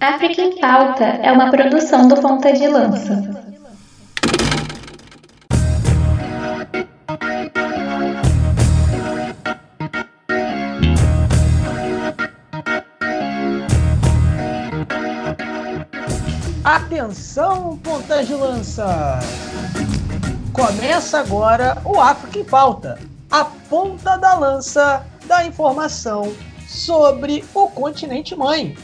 África em Pauta é uma produção do Ponta de Lança. Atenção, Ponta de Lança! Começa agora o África em Pauta, a ponta da lança da informação sobre o continente mãe.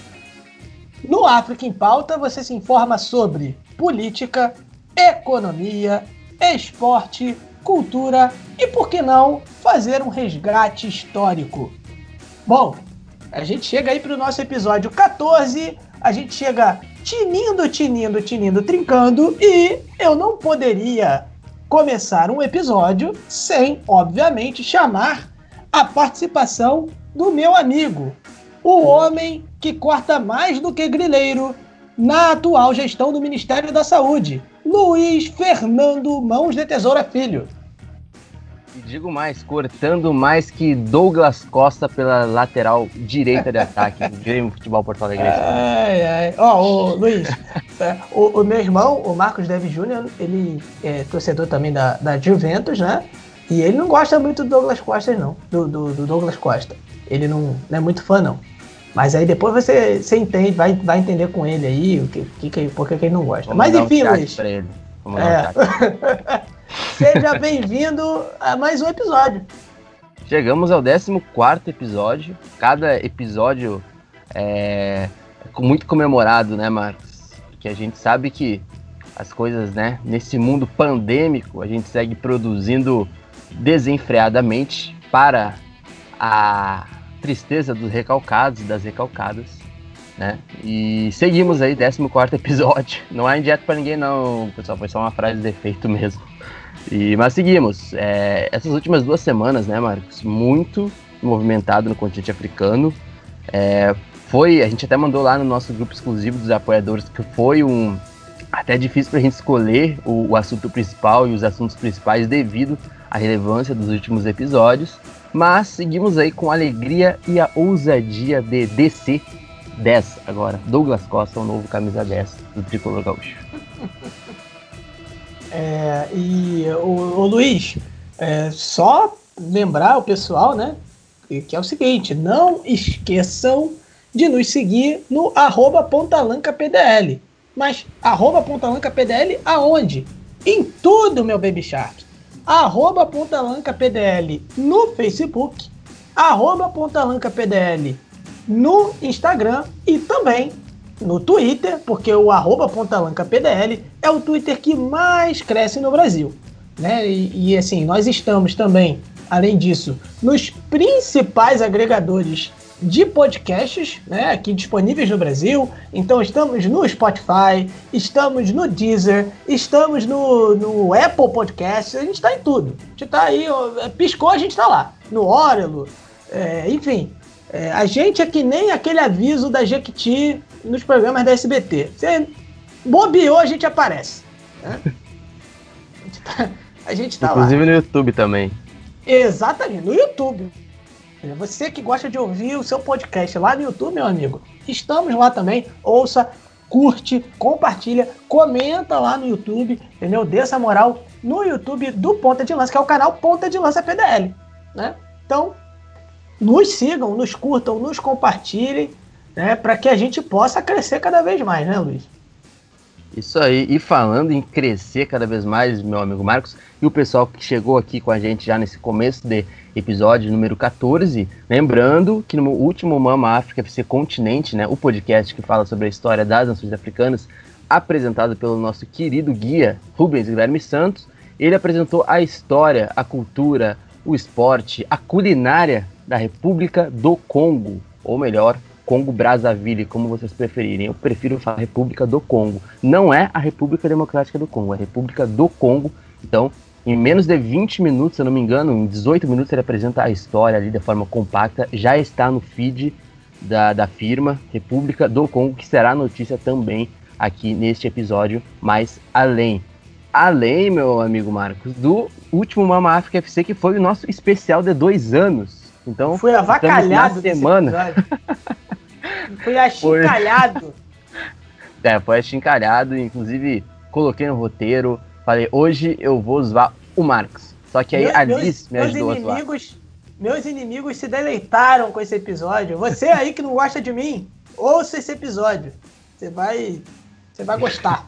No África em Pauta, você se informa sobre política, economia, esporte, cultura e, por que não, fazer um resgate histórico. Bom, a gente chega aí para o nosso episódio 14, a gente chega tinindo, tinindo, tinindo, trincando e eu não poderia começar um episódio sem, obviamente, chamar a participação do meu amigo, o homem que corta mais do que grileiro na atual gestão do Ministério da Saúde, Luiz Fernando Mãos de Tesoura Filho. E digo mais, cortando mais que Douglas Costa pela lateral direita de ataque do Grêmio Futebol Porto Alegre. Ai, ai. Ó, oh, Luiz, é, o, o, meu irmão, o Marcos Deves Júnior, ele é torcedor também da, da Juventus, né? E ele não gosta muito do Douglas Costa, não. Do, do, do Douglas Costa. Ele não, não é muito fã, não. Mas aí depois você, você entende, vai, vai entender com ele aí o que, que, por que ele não gosta. Vamos Mas enfim, um Luiz. É. Seja bem-vindo a mais um episódio. Chegamos ao 14 episódio. Cada episódio é muito comemorado, né, Marcos? Porque a gente sabe que as coisas, né, nesse mundo pandêmico, a gente segue produzindo desenfreadamente para a tristeza dos recalcados e das recalcadas, né? E seguimos aí, 14 episódio. Não é indireto para ninguém, não, pessoal, foi só uma frase de efeito mesmo. E, mas seguimos. É, essas últimas duas semanas, né, Marcos? Muito movimentado no continente africano. É, foi, a gente até mandou lá no nosso grupo exclusivo dos apoiadores que foi um até difícil para a gente escolher o, o assunto principal e os assuntos principais devido à relevância dos últimos episódios. Mas seguimos aí com a alegria e a ousadia de DC 10 agora. Douglas Costa, o novo camisa 10 do Tricolor Gaúcho. É, e o, o Luiz, é, só lembrar o pessoal, né? Que é o seguinte, não esqueçam de nos seguir no arroba pontalancapdl. Mas arroba pontalancapdl aonde? Em tudo, meu Baby Shark arroba Pontalanca PDL no Facebook, arroba Pontalanca PDL no Instagram e também no Twitter, porque o arroba Pontalanca PDL é o Twitter que mais cresce no Brasil. Né? E, e assim, nós estamos também, além disso, nos principais agregadores de podcasts, né, aqui disponíveis no Brasil. Então estamos no Spotify, estamos no Deezer, estamos no, no Apple Podcasts, a gente está em tudo. A gente está aí, ó, piscou, a gente está lá. No Orelo, é, enfim. É, a gente é que nem aquele aviso da Jequiti nos programas da SBT. Você bobeou, a gente aparece. Né? A gente tá, a gente tá Inclusive lá. no YouTube também. Exatamente, no YouTube. Você que gosta de ouvir o seu podcast lá no YouTube, meu amigo, estamos lá também. Ouça, curte, compartilha, comenta lá no YouTube, entendeu? Dê essa moral no YouTube do Ponta de Lança, que é o canal Ponta de Lança PDL, né? Então, nos sigam, nos curtam, nos compartilhem, né? Para que a gente possa crescer cada vez mais, né, Luiz? Isso aí, e falando em crescer cada vez mais, meu amigo Marcos, e o pessoal que chegou aqui com a gente já nesse começo de episódio número 14, lembrando que no último Mama África FC Continente, né, o podcast que fala sobre a história das nações africanas, apresentado pelo nosso querido guia Rubens Guilherme Santos, ele apresentou a história, a cultura, o esporte, a culinária da República do Congo, ou melhor, Congo Brazzaville, como vocês preferirem. Eu prefiro falar República do Congo. Não é a República Democrática do Congo, é a República do Congo. Então, em menos de 20 minutos, se eu não me engano, em 18 minutos ele apresenta a história ali de forma compacta. Já está no feed da, da firma República do Congo, que será notícia também aqui neste episódio, mais além. Além, meu amigo Marcos, do último Mama África FC, que foi o nosso especial de dois anos. Então, foi avacalhado semana. Foi achicalhado. É, foi achincalhado, inclusive coloquei no roteiro, falei, hoje eu vou zoar o Marcos. Só que aí meus, a Liz me meus ajudou inimigos, a zoar. Meus inimigos se deleitaram com esse episódio. Você aí que não gosta de mim, ouça esse episódio. Você vai, você vai gostar.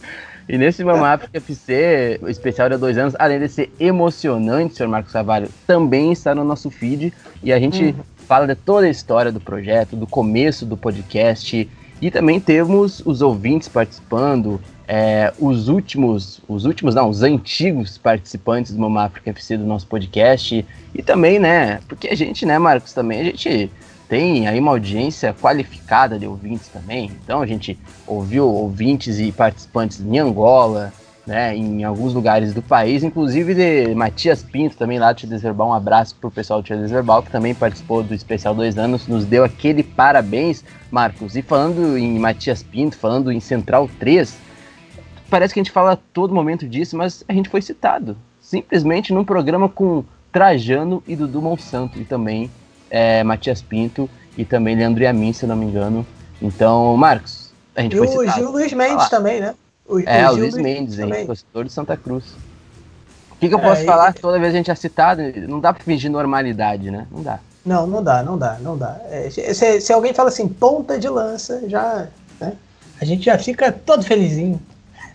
E nesse Mama África FC, o especial de dois anos, além de ser emocionante, senhor Marcos Savalho, também está no nosso feed. E a gente uhum. fala de toda a história do projeto, do começo do podcast. E também temos os ouvintes participando, é, os últimos, os últimos, não, os antigos participantes do Mama África FC do nosso podcast. E também, né, porque a gente, né, Marcos, também a gente tem aí uma audiência qualificada de ouvintes também. Então a gente ouviu ouvintes e participantes em Angola, né, em alguns lugares do país, inclusive de Matias Pinto também lá do Tia. Um abraço pro pessoal do Tia que também participou do especial dois anos, nos deu aquele parabéns, Marcos. E falando em Matias Pinto, falando em Central 3, parece que a gente fala a todo momento disso, mas a gente foi citado. Simplesmente num programa com Trajano e Dudu Monsanto, e também é, Matias Pinto e também Leandro Yamin, se não me engano. Então, Marcos, a gente e foi o citado. Gil Luiz Mendes ah, também, né? O, é, o, Luiz Mendes, hein, compositor de Santa Cruz. O que, que eu posso é, falar? E... Toda vez a gente é citado, não dá pra fingir normalidade, né? Não dá. Não, não dá, não dá, não dá. É, se, se, alguém fala assim, ponta de lança, já. Né? A gente já fica todo felizinho.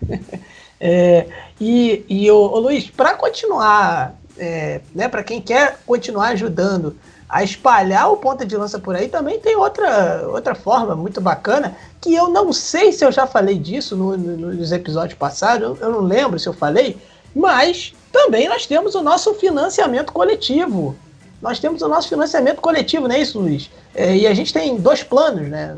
é, e, e o, o Luiz, para continuar, é, né, para quem quer continuar ajudando a espalhar o ponta de lança por aí, também tem outra, outra forma muito bacana, que eu não sei se eu já falei disso no, no, nos episódios passados, eu, eu não lembro se eu falei, mas também nós temos o nosso financiamento coletivo. Nós temos o nosso financiamento coletivo, não é isso, Luiz? É, e a gente tem dois planos, né?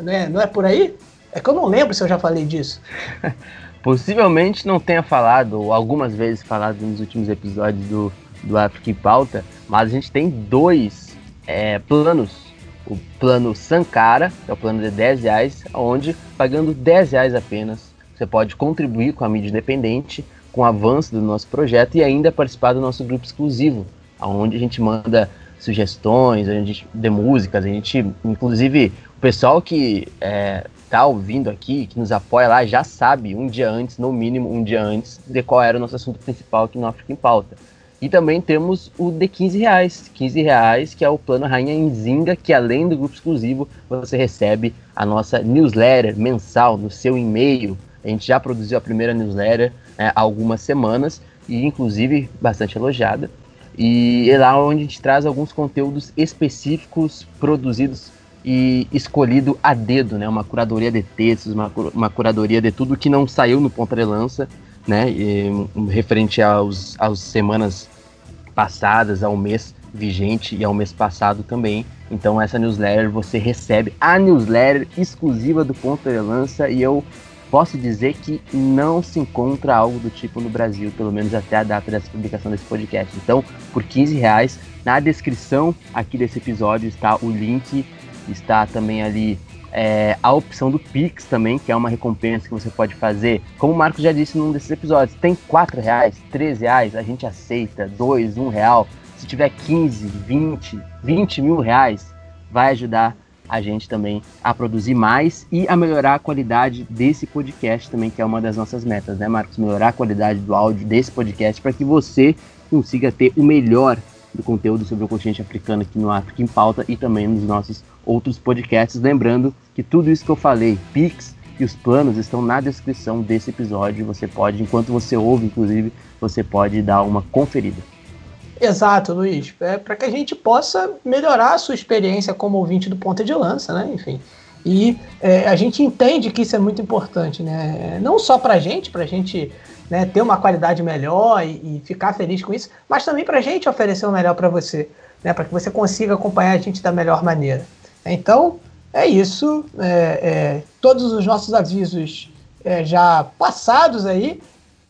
Não é, não é por aí? É que eu não lembro se eu já falei disso. Possivelmente não tenha falado, algumas vezes falado nos últimos episódios do, do África Pauta, mas a gente tem dois é, planos. O plano Sankara, que é o plano de 10 reais, onde pagando 10 reais apenas, você pode contribuir com a mídia independente, com o avanço do nosso projeto e ainda participar do nosso grupo exclusivo, onde a gente manda sugestões, a gente de músicas, a gente, inclusive, o pessoal que é, tá ouvindo aqui, que nos apoia lá, já sabe um dia antes, no mínimo um dia antes, de qual era o nosso assunto principal aqui no África em Pauta. E também temos o de 15 reais. 15 reais, que é o plano Rainha Enzinga, que além do grupo exclusivo, você recebe a nossa newsletter mensal no seu e-mail. A gente já produziu a primeira newsletter né, há algumas semanas, e inclusive bastante elogiada. E é lá onde a gente traz alguns conteúdos específicos produzidos e escolhido a dedo, né? Uma curadoria de textos, uma, uma curadoria de tudo que não saiu no ponta de lança né? E, referente aos, às semanas passadas, ao mês vigente e ao mês passado também. Então essa newsletter você recebe a newsletter exclusiva do Ponto de Lança e eu posso dizer que não se encontra algo do tipo no Brasil, pelo menos até a data dessa publicação desse podcast. Então, por 15 reais, na descrição aqui desse episódio está o link, está também ali é, a opção do Pix também, que é uma recompensa que você pode fazer. Como o Marcos já disse num desses episódios, tem 4 reais, 13 reais, a gente aceita, 2, 1 real. Se tiver 15, 20, 20 mil reais, vai ajudar a gente também a produzir mais e a melhorar a qualidade desse podcast também, que é uma das nossas metas, né, Marcos? Melhorar a qualidade do áudio desse podcast para que você consiga ter o melhor do conteúdo sobre o continente africano aqui no África em Pauta e também nos nossos outros podcasts. Lembrando que tudo isso que eu falei, Pix e os planos estão na descrição desse episódio. Você pode, enquanto você ouve, inclusive, você pode dar uma conferida. Exato, Luiz. É para que a gente possa melhorar a sua experiência como ouvinte do Ponta de Lança, né? Enfim. E é, a gente entende que isso é muito importante, né? Não só para a gente, para a gente né, ter uma qualidade melhor e, e, ficar feliz com isso, mas também para a gente oferecer o melhor para você, né, para que você consiga acompanhar a gente da melhor maneira. Então, é isso. É, é, todos os nossos avisos é, já passados aí.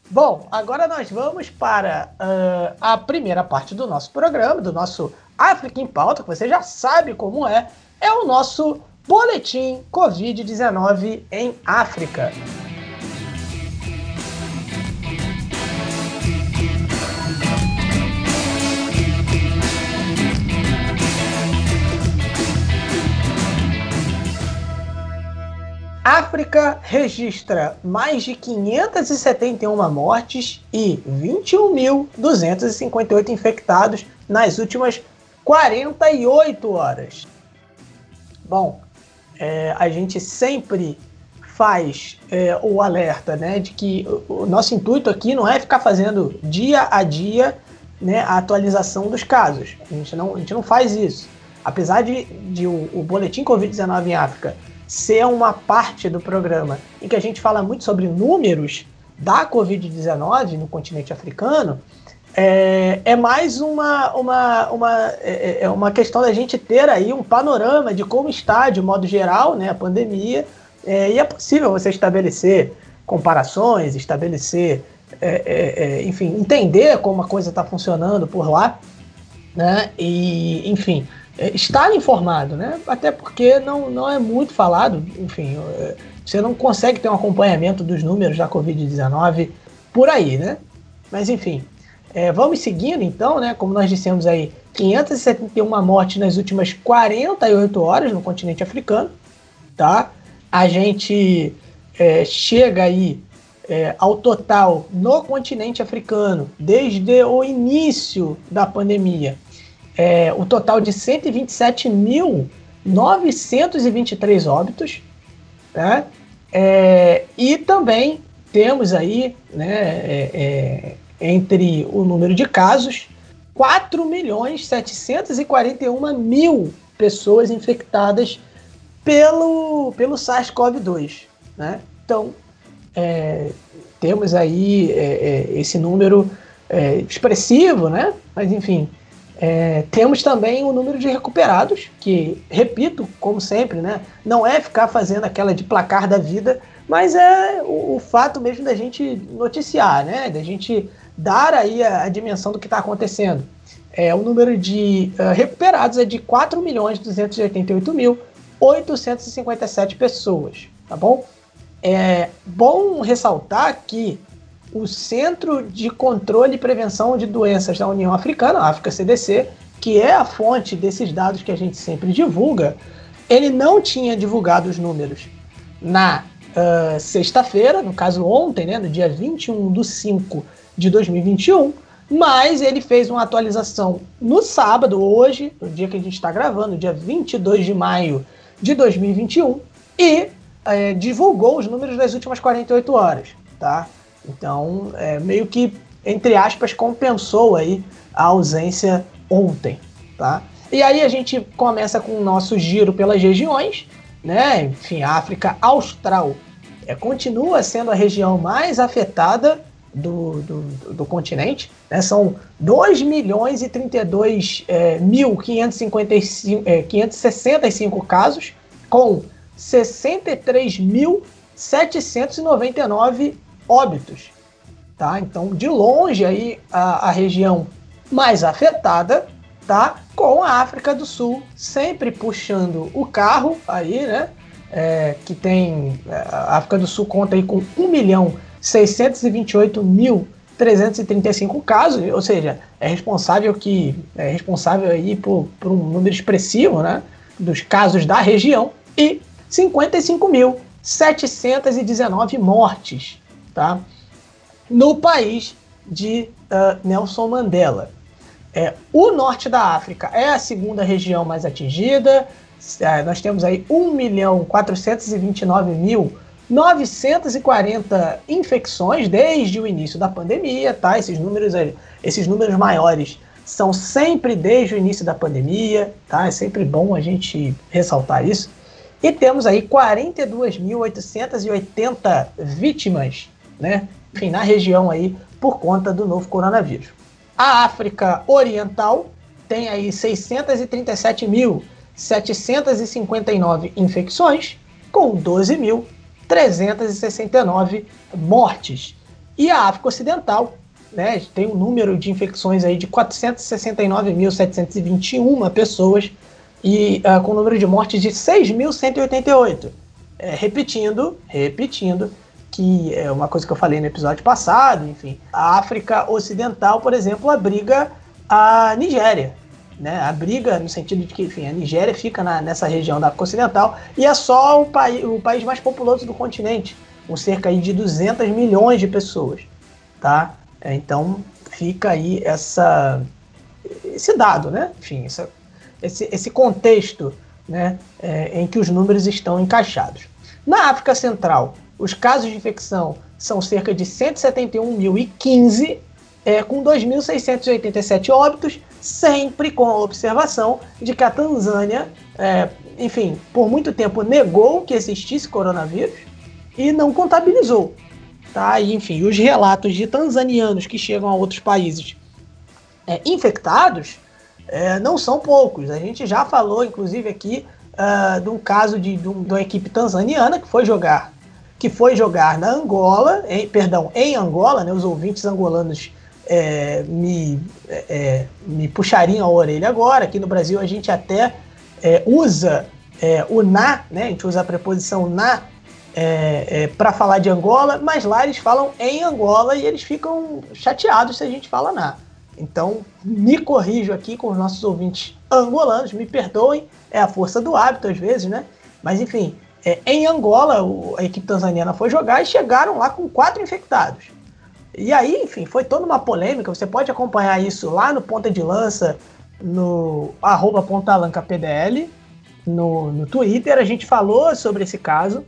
Bom, agora nós vamos para uh, a primeira parte do nosso programa, do nosso África em Pauta, que você já sabe como é. É o nosso Boletim Covid-19 em África. África registra mais de 571 mortes e 21.258 infectados nas últimas 48 horas. Bom, é, a gente sempre faz é, o alerta né, de que o nosso intuito aqui não é ficar fazendo dia a dia né, a atualização dos casos. A gente não, a gente não faz isso. Apesar de, de o, o boletim Covid-19 em África ser uma parte do programa em que a gente fala muito sobre números da Covid-19 no continente africano, é, é mais uma, uma, uma, é, é, uma questão da gente ter aí um panorama de como está, de modo geral, né, a pandemia, é, e é possível você estabelecer comparações, estabelecer, é, é, é enfim, entender como a coisa está funcionando por lá, né, e, enfim, é, estar informado, né? Até porque não, não é muito falado, enfim, é, você não consegue ter um acompanhamento dos números da Covid-19 por aí, né? Mas enfim, é, vamos seguindo então, né? Como nós dissemos aí, 571 mortes nas últimas 48 horas no continente africano, tá? A gente é, chega aí é, ao total no continente africano, desde o início da pandemia, é, o total de 127.923 óbitos, né? É, e também temos aí, né, é, é entre o número de casos, 4 milhões 741 mil pessoas infectadas pelo, pelo SARS-CoV-2. Né? Então, é, temos aí é, é, esse número é, expressivo, né? mas enfim, é, temos também o número de recuperados, que, repito, como sempre, né, não é ficar fazendo aquela de placar da vida, mas é o, o fato mesmo da gente noticiar, né, da gente dar aí a, a dimensão do que está acontecendo. É, o número de uh, recuperados é de 4 milhões 288 mil 857 pessoas, tá bom? É bom ressaltar que o Centro de Controle e Prevenção de Doenças da União Africana, África CDC, que é a fonte desses dados que a gente sempre divulga, ele não tinha divulgado os números na uh, sexta-feira, no caso ontem, né, no dia 21 de 5 de 2021, mas ele fez uma atualização no sábado, hoje, no dia que a gente está gravando, dia 22 de maio de 2021, e é, divulgou os números das últimas 48 horas, tá? Então, é, meio que, entre aspas, compensou aí a ausência ontem, tá? E aí a gente começa com o nosso giro pelas regiões, né? Enfim, África Austral é, continua sendo a região mais afetada do, do, do continente, né? São 2 milhões e 32 é, mil 555, é, 565 casos, com 63 mil 799 óbitos. Tá? Então, de longe aí a, a região mais afetada, tá? Com a África do Sul sempre puxando o carro aí, né? É, que tem é, a África do Sul conta aí com 1 milhão 628 mil 335 casos, ou seja, é responsável que é responsável aí por, por um número expressivo, né, dos casos da região e 55 mil 719 mortes, tá? no país de uh, Nelson Mandela. É, o norte da África é a segunda região mais atingida. É, nós temos aí 1 milhão 429 mil 940 infecções desde o início da pandemia, tá? Esses números, esses números maiores são sempre desde o início da pandemia, tá? É sempre bom a gente ressaltar isso. E temos aí 42.880 vítimas, né? enfim, na região aí por conta do novo coronavírus. A África Oriental tem aí 637.759 infecções, com 12.369 mortes. E a África Ocidental né, tem um número de infecções aí de 469.721 pessoas e uh, com um número de mortes de 6.188. É, repetindo, repetindo, que é uma coisa que eu falei no episódio passado, enfim, a África Ocidental, por exemplo, abriga a Nigéria, né, abriga no sentido de que enfim, a Nigéria fica na, nessa região da África Ocidental e é só o, país, o país mais populoso do continente, com cerca aí de 200 milhões de pessoas. Tá? Então fica aí essa, esse dado, né? enfim, essa, esse, esse contexto né, é, em que os números estão encaixados. Na África Central, os casos de infecção são cerca de 171.015, é, com 2.687 óbitos, sempre com a observação de que a Tanzânia, é, enfim, por muito tempo negou que existisse coronavírus e não contabilizou. Tá? E, enfim, os relatos de tanzanianos que chegam a outros países é, infectados é, não são poucos. A gente já falou, inclusive, aqui uh, de um caso de, de, uma equipe tanzaniana que foi jogar que foi jogar na Angola, em, perdão, em Angola, né, os ouvintes angolanos é, me, é, é, me puxariam a orelha agora. Aqui no Brasil a gente até é, usa é, o na, né, a gente usa a preposição na é, para falar de Angola, mas lá eles falam em Angola e eles ficam chateados se a gente fala na. Então, me corrijo aqui com os nossos ouvintes angolanos, me perdoem, é a força do hábito às vezes, né? Mas enfim, é, em Angola, o, a equipe tanzaniana foi jogar e chegaram lá com quatro infectados. E aí, enfim, foi toda uma polêmica. Você pode acompanhar isso lá no Ponta de Lança, no arroba no, no Twitter. A gente falou sobre esse caso,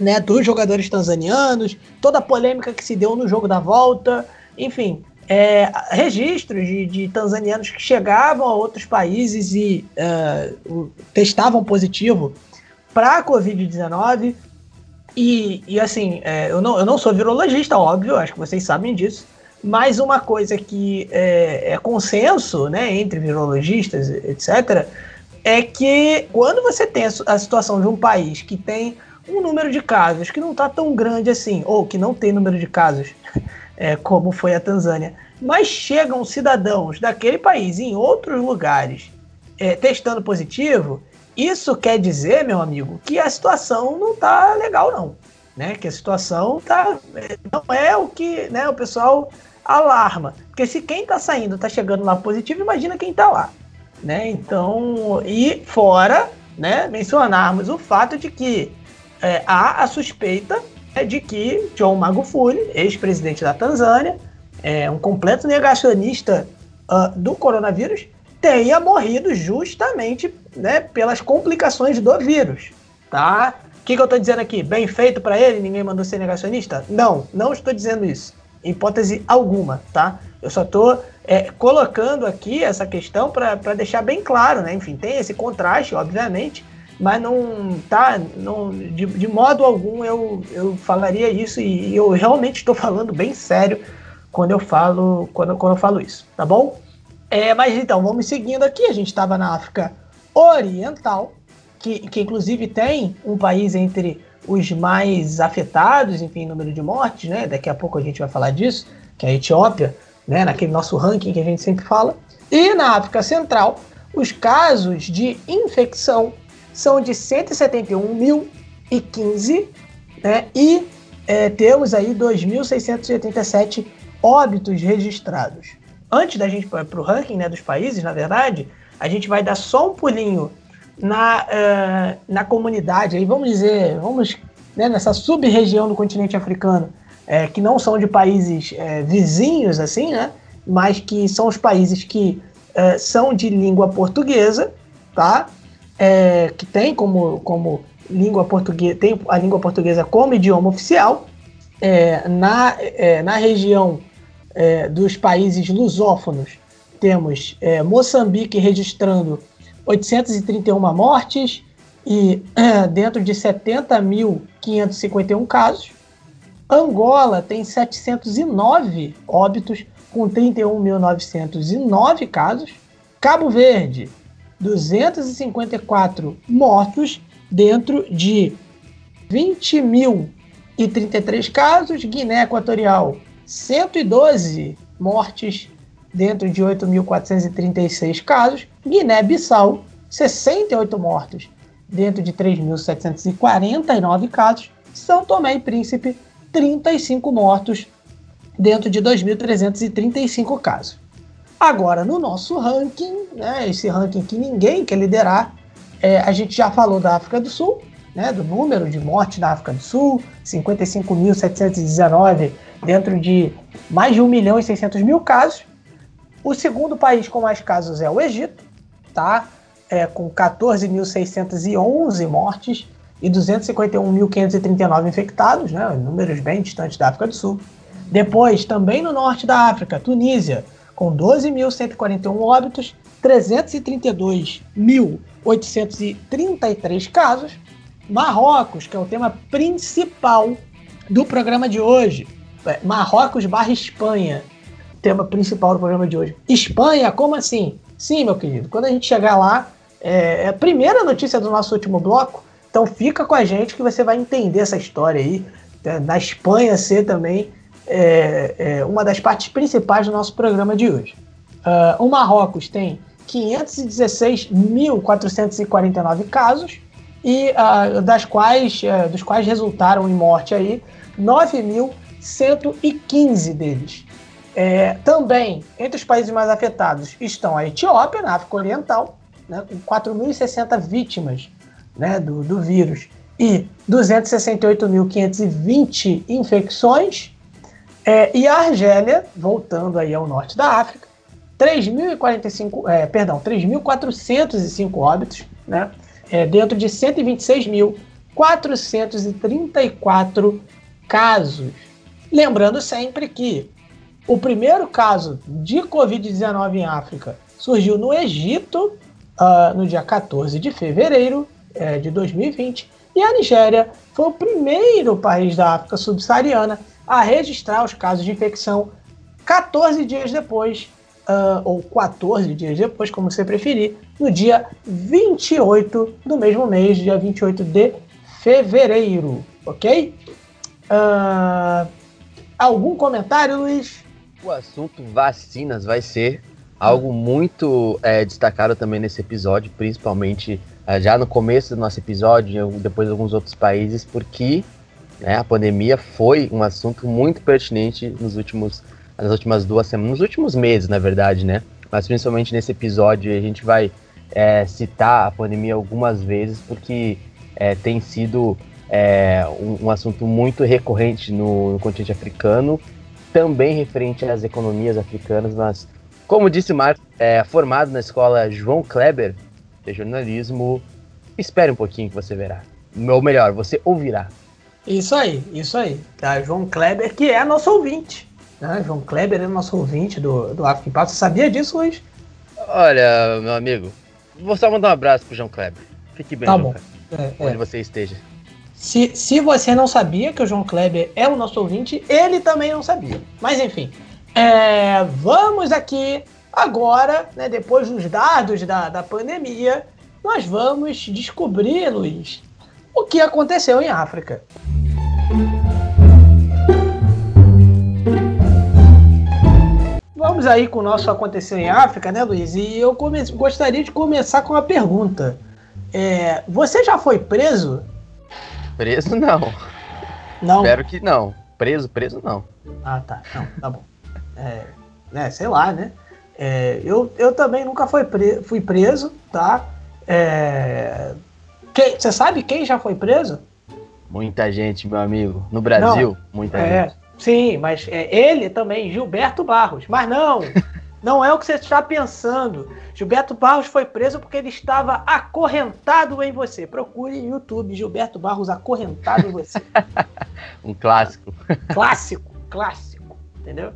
né, dos jogadores tanzanianos, toda a polêmica que se deu no jogo da volta, enfim, é, registros de, de, tanzanianos que chegavam a outros países e uh, testavam positivo para a Covid-19. E, e assim, é, eu, não, eu não sou virologista, óbvio, acho que vocês sabem disso. Mas uma coisa que é, é consenso né, entre virologistas, etc., é que quando você tem a situação de um país que tem um número de casos que não está tão grande assim, ou que não tem número de casos, é, como foi a Tanzânia, mas chegam cidadãos daquele país em outros lugares é, testando positivo, isso quer dizer, meu amigo, que a situação não tá legal, não. Né? Que a situação tá, não é o que né, o pessoal alarma. Porque se quem tá saindo tá chegando lá positivo, imagina quem tá lá. Né? Então, e fora né, mencionarmos o fato de que é, há a suspeita é, de que John Magufuli, ex-presidente da Tanzânia, é um completo negacionista uh, do coronavírus, tenha morrido justamente né, pelas complicações do vírus, tá? O que, que eu estou dizendo aqui? Bem feito para ele? Ninguém mandou ser negacionista? Não, não estou dizendo isso. Hipótese alguma, tá? Eu só estou é, colocando aqui essa questão para deixar bem claro, né? Enfim, tem esse contraste, obviamente, mas não tá, não, de, de modo algum eu, eu falaria isso e, e eu realmente estou falando bem sério quando eu falo quando, quando eu falo isso, tá bom? É, mas então, vamos seguindo aqui. A gente estava na África Oriental, que, que inclusive tem um país entre os mais afetados, enfim, número de mortes, né? Daqui a pouco a gente vai falar disso, que é a Etiópia, né? Naquele nosso ranking que a gente sempre fala. E na África Central, os casos de infecção são de 171.015, né? E é, temos aí 2.687 óbitos registrados antes da gente para o ranking né, dos países, na verdade, a gente vai dar só um pulinho na, uh, na comunidade, aí vamos dizer, vamos né, nessa sub-região do continente africano, é, que não são de países é, vizinhos, assim, né, mas que são os países que é, são de língua portuguesa, tá? Que tem como, como língua portuguesa, tem a língua portuguesa como idioma oficial. Na, na região é, dos países lusófonos, temos é, Moçambique registrando 831 mortes e dentro de 70.551 casos. Angola tem 709 óbitos, com 31.909 casos. Cabo Verde, 254 mortos, dentro de 20.033 casos. Guiné Equatorial, 112 mortes dentro de 8.436 casos. Guiné-Bissau, 68 mortos dentro de 3.749 casos. São Tomé e Príncipe, 35 mortos dentro de 2.335 casos. Agora, no nosso ranking, né, esse ranking que ninguém quer liderar, é, a gente já falou da África do Sul, né, do número de mortes na África do Sul, 55.719 dentro de mais de 1 milhão e 600 mil casos. O segundo país com mais casos é o Egito, tá? É, com 14.611 mortes e 251.539 infectados, né? Números bem distantes da África do Sul. Depois, também no norte da África, Tunísia, com 12.141 óbitos, 332.833 casos. Marrocos, que é o tema principal do programa de hoje. É, Marrocos barra Espanha, tema principal do programa de hoje. Espanha, como assim? Sim, meu querido, quando a gente chegar lá, é, é a primeira notícia do nosso último bloco, então fica com a gente que você vai entender essa história aí, né, na Espanha ser também é, é, uma das partes principais do nosso programa de hoje. Uh, o Marrocos tem 516.449 casos e uh, das quais, uh, dos quais resultaram em morte aí 9.115 deles. É, também, entre os países mais afetados estão a Etiópia, na África Oriental, né, com 4.060 vítimas né, do, do vírus e 268.520 infecções. É, e a Argélia, voltando aí ao norte da África, 3.045, é, perdão, 3.405 óbitos, né, é, dentro de 126.434 casos. Lembrando sempre que o primeiro caso de Covid-19 em África surgiu no Egito uh, no dia 14 de fevereiro uh, de 2020 e a Nigéria foi o primeiro país da África subsaariana a registrar os casos de infecção 14 dias depois, uh, ou 14 dias depois, como você preferir, no dia 28 do mesmo mês, dia 28 de fevereiro, ok? Uh, algum comentário, Luiz? O assunto vacinas vai ser algo muito é, destacado também nesse episódio, principalmente é, já no começo do nosso episódio, depois de alguns outros países, porque né, a pandemia foi um assunto muito pertinente nos últimos, nas últimas duas semanas, nos últimos meses, na verdade, né? Mas principalmente nesse episódio a gente vai é, citar a pandemia algumas vezes, porque é, tem sido é, um, um, assunto muito recorrente no, no continente africano também referente às economias africanas, mas, como disse o Marcos, é, formado na escola João Kleber de jornalismo, espere um pouquinho que você verá. Ou melhor, você ouvirá. Isso aí, isso aí. Tá, João Kleber, que é nosso ouvinte. Né? João Kleber é nosso ouvinte do, do África em Pauta. Você sabia disso, Luiz? Olha, meu amigo, vou só mandar um abraço pro João Kleber. Fique bem, tá João bom. É, onde é. você esteja. Se, se você não sabia que o João Kleber é o nosso ouvinte, ele também não sabia. Mas enfim, é, vamos aqui agora, né, depois dos dados da, da pandemia, nós vamos descobrir, Luiz, o que aconteceu em África. Vamos aí com o nosso Aconteceu em África, né, Luiz? E eu gostaria de começar com uma pergunta. É, você já foi preso Preso não. Não. Espero que não. Preso, preso não. Ah, tá. Não, tá bom. É, né, sei lá, né? É, eu, eu também nunca fui, pre fui preso, tá? É, você sabe quem já foi preso? Muita gente, meu amigo. No Brasil, não, muita é, gente. Sim, mas é, ele também, Gilberto Barros. Mas não, não é o que você está pensando. Gilberto Barros foi preso porque ele estava acorrentado em você. Procure no YouTube Gilberto Barros acorrentado em você. um clássico. Clássico, clássico, entendeu?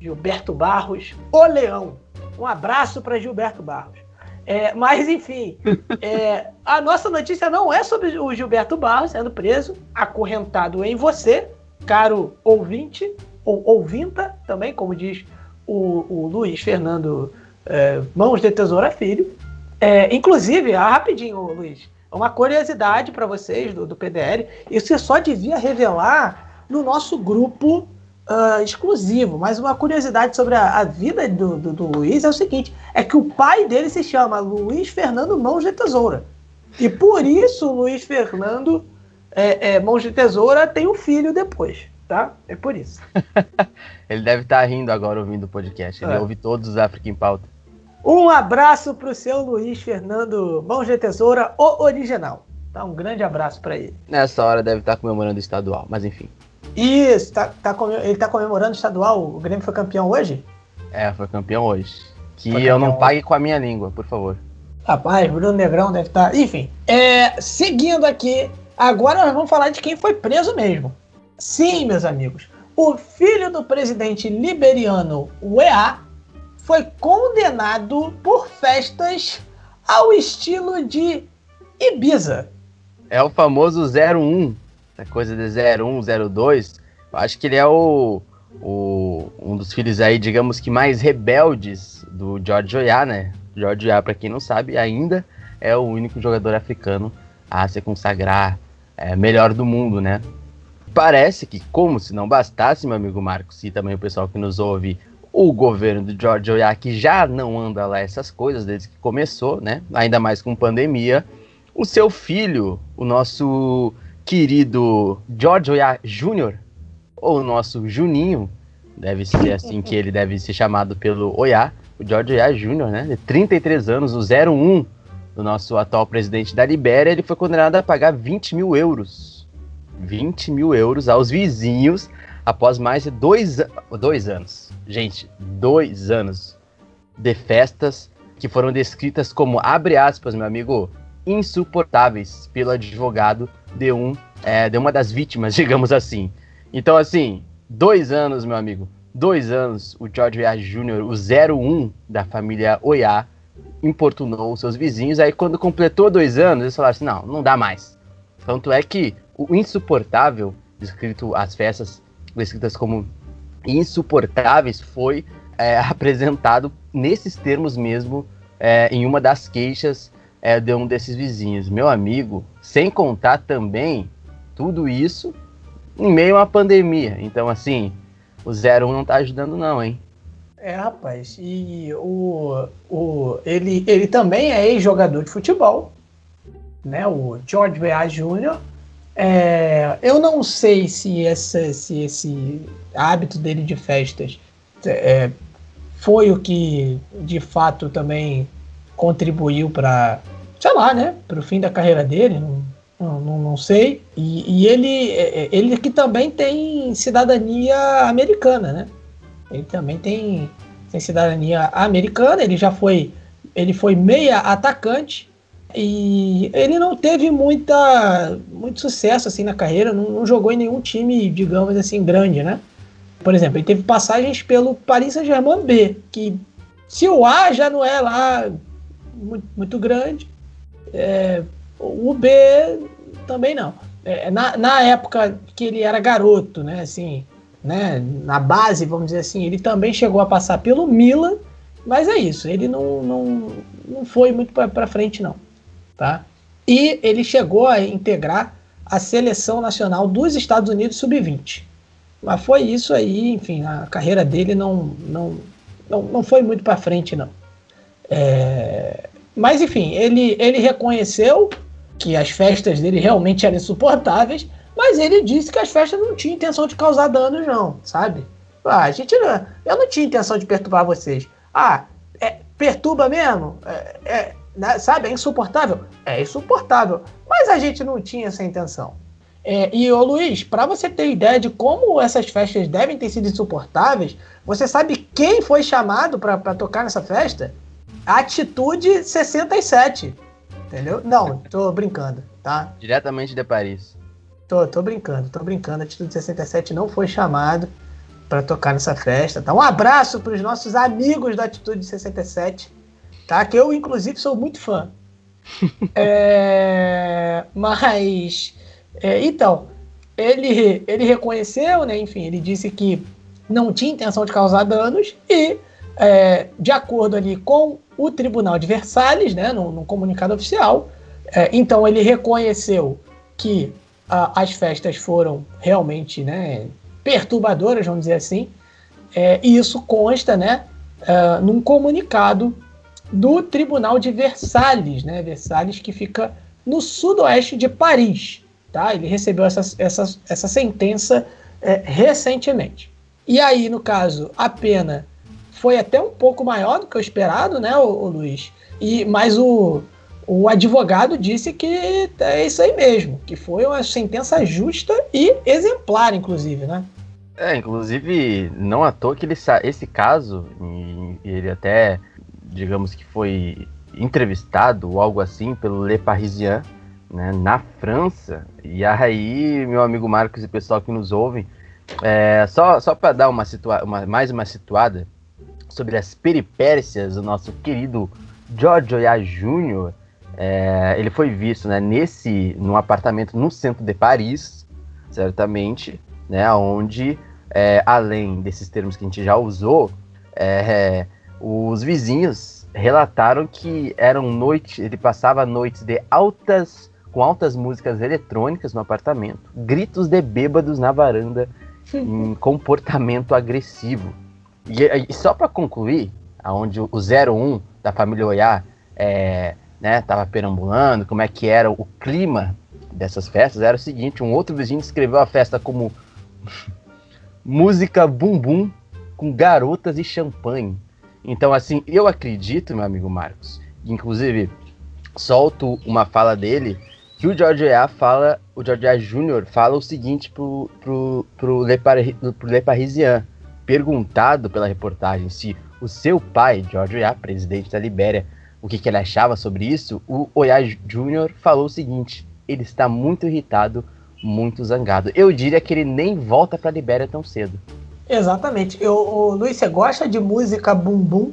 Gilberto Barros, o leão. Um abraço para Gilberto Barros. É, mas, enfim, é, a nossa notícia não é sobre o Gilberto Barros sendo preso, acorrentado em você, caro ouvinte, ou ouvinta também, como diz o, o Luiz Fernando é, Mãos de Tesoura Filho. É, inclusive, ah, rapidinho, Luiz, uma curiosidade para vocês do, do PDL, isso só devia revelar no nosso grupo uh, exclusivo, mas uma curiosidade sobre a, a vida do, do, do, Luiz é o seguinte: é que o pai dele se chama Luiz Fernando Mãos de Tesoura. E por isso Luiz Fernando é, é, Mãos de Tesoura tem um filho depois. tá? É por isso. ele deve estar tá rindo agora ouvindo o podcast. Ele é. ouve todos os África em Pauta. Um abraço pro seu Luiz Fernando Mãos de Tesoura, o original. Tá? Um grande abraço para ele. Nessa hora deve estar tá comemorando o estadual, mas enfim. Isso, tá, tá, ele tá comemorando o estadual. O Grêmio foi campeão hoje? É, foi campeão hoje. Que campeão eu não pague com a minha língua, por favor. Rapaz, Bruno Negrão deve estar. Tá, enfim, é, seguindo aqui, agora nós vamos falar de quem foi preso mesmo. Sim, meus amigos, o filho do presidente liberiano UEA foi condenado por festas ao estilo de Ibiza. É o famoso 01, essa coisa de 01, 02. Eu acho que ele é o, o, um dos filhos aí, digamos que mais rebeldes do George Oya, né? George Oya, para quem não sabe, ainda é o único jogador africano a se consagrar é, melhor do mundo, né? Parece que, como se não bastasse, meu amigo Marcos, e também o pessoal que nos ouve, o governo do George que já não anda lá essas coisas desde que começou, né? Ainda mais com pandemia. O seu filho, o nosso querido George Oya Jr., ou o nosso Juninho, deve ser assim que ele deve ser chamado pelo Oya, o George Oya Jr., né? De 33 anos, o 01 do nosso atual presidente da Libéria, ele foi condenado a pagar 20 mil euros. 20 mil euros aos vizinhos após mais de dois, dois anos. Gente, dois anos de festas que foram descritas como, abre aspas, meu amigo, insuportáveis pelo advogado de, um, é, de uma das vítimas, digamos assim. Então, assim, dois anos, meu amigo, dois anos, o George Weah Jr., o 01 da família Oiá, importunou seus vizinhos. Aí, quando completou dois anos, eles falaram assim: não, não dá mais. Tanto é que o insuportável, descrito as festas descritas como insuportáveis, foi é, apresentado nesses termos mesmo é, em uma das queixas é, de um desses vizinhos. Meu amigo, sem contar também tudo isso em meio a uma pandemia. Então, assim, o 01 não tá ajudando, não, hein? É, rapaz, e o, o, ele, ele também é ex-jogador de futebol, né? O George Weah Jr. É, eu não sei se, essa, se esse hábito dele de festas é, foi o que de fato também contribuiu para, sei lá, né, para o fim da carreira dele. Não, não, não, sei. E, e, ele, é, é, ele que também tem cidadania americana, né? Ele também tem, tem cidadania americana. Ele já foi, ele foi meia atacante e ele não teve muita, muito sucesso assim na carreira. Não, não jogou em nenhum time, digamos assim, grande, né? Por exemplo, ele teve passagens pelo Paris Saint-Germain B, que se o A já não é lá muito, muito grande, é, o B também não. É, na, na época que ele era garoto, né, assim, né, na base, vamos dizer assim, ele também chegou a passar pelo Milan, mas é isso, ele não, não, não foi muito para frente, não. Tá? E ele chegou a integrar a seleção nacional dos Estados Unidos sub-20. Mas foi isso aí, enfim, a carreira dele não, não, não, não foi muito para frente, não. É, mas enfim, ele, ele reconheceu que as festas dele realmente eram insuportáveis, mas ele disse que as festas não tinham intenção de causar danos, não, sabe? Ah, a gente não, eu não tinha intenção de perturbar vocês. Ah, é, perturba mesmo? É, é, né, sabe, é insuportável? É insuportável, mas a gente não tinha essa intenção. É, e, ô Luiz, para você ter ideia de como essas festas devem ter sido insuportáveis, você sabe quem foi chamado para tocar nessa festa? Atitude 67. Entendeu? Não, tô brincando, tá? Diretamente de Paris. Tô, tô brincando, tô brincando. Atitude 67 não foi chamado para tocar nessa festa, tá? Um abraço para os nossos amigos da Atitude 67, tá? Que eu, inclusive, sou muito fã. é, mas, é, então, ele, ele reconheceu, né? Enfim, ele disse que não tinha intenção de causar danos e, é, de acordo ali com o Tribunal de Versalhes, né, no, no comunicado oficial. É, então ele reconheceu que as festas foram realmente né, perturbadoras, vamos dizer assim, é, e isso consta né, é, num comunicado do Tribunal de Versalhes, né, Versalhes que fica no sudoeste de Paris. Tá? Ele recebeu essa, essa, essa sentença é, recentemente. E aí, no caso, a pena foi até um pouco maior do que o esperado, né, o, o Luiz? E, mas o, o advogado disse que é isso aí mesmo, que foi uma sentença justa e exemplar, inclusive, né? É, inclusive, não à toa que ele, esse caso, ele até, digamos que foi entrevistado ou algo assim pelo Le Parisien, né, na França. E aí, meu amigo Marcos e pessoal que nos ouvem, é, só, só para dar uma, situa uma mais uma situada sobre as peripécias do nosso querido George Oya Jr., é, ele foi visto né, nesse, num apartamento no centro de Paris, certamente, né, onde, é, além desses termos que a gente já usou, é, os vizinhos relataram que eram noites, ele passava noites de altas, com altas músicas eletrônicas no apartamento, gritos de bêbados na varanda, em comportamento agressivo. E, e só para concluir, aonde o 01 da família Oiá é, né, tava perambulando, como é que era o clima dessas festas, era o seguinte, um outro vizinho descreveu a festa como música bumbum com garotas e champanhe. Então, assim, eu acredito, meu amigo Marcos, inclusive solto uma fala dele, que o George A fala, o George A Jr. fala o seguinte pro, pro, pro, Le, pro Le Parisien, perguntado pela reportagem se o seu pai, George A, presidente da Libéria, o que, que ele achava sobre isso, o Oya Jr. falou o seguinte: ele está muito irritado, muito zangado. Eu diria que ele nem volta para a Libéria tão cedo. Exatamente. Eu, o Luiz, você gosta de música bumbum?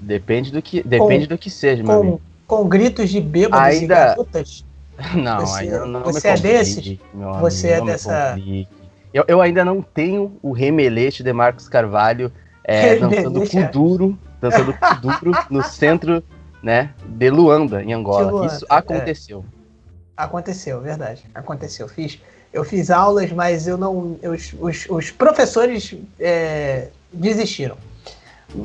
Depende do que, depende com, do que seja, meu com, amigo. Com gritos de bêbados ainda... e garotas? Não, você, ainda não Você é desse? Você é dessa. Eu, eu ainda não tenho o remelete de Marcos Carvalho é, dançando Kuduro, dançando Kuduro no centro né, de Luanda, em Angola. Luanda, Isso aconteceu. É. Aconteceu, verdade. Aconteceu. Fiz, eu fiz aulas, mas eu não. Eu, os, os professores é, desistiram.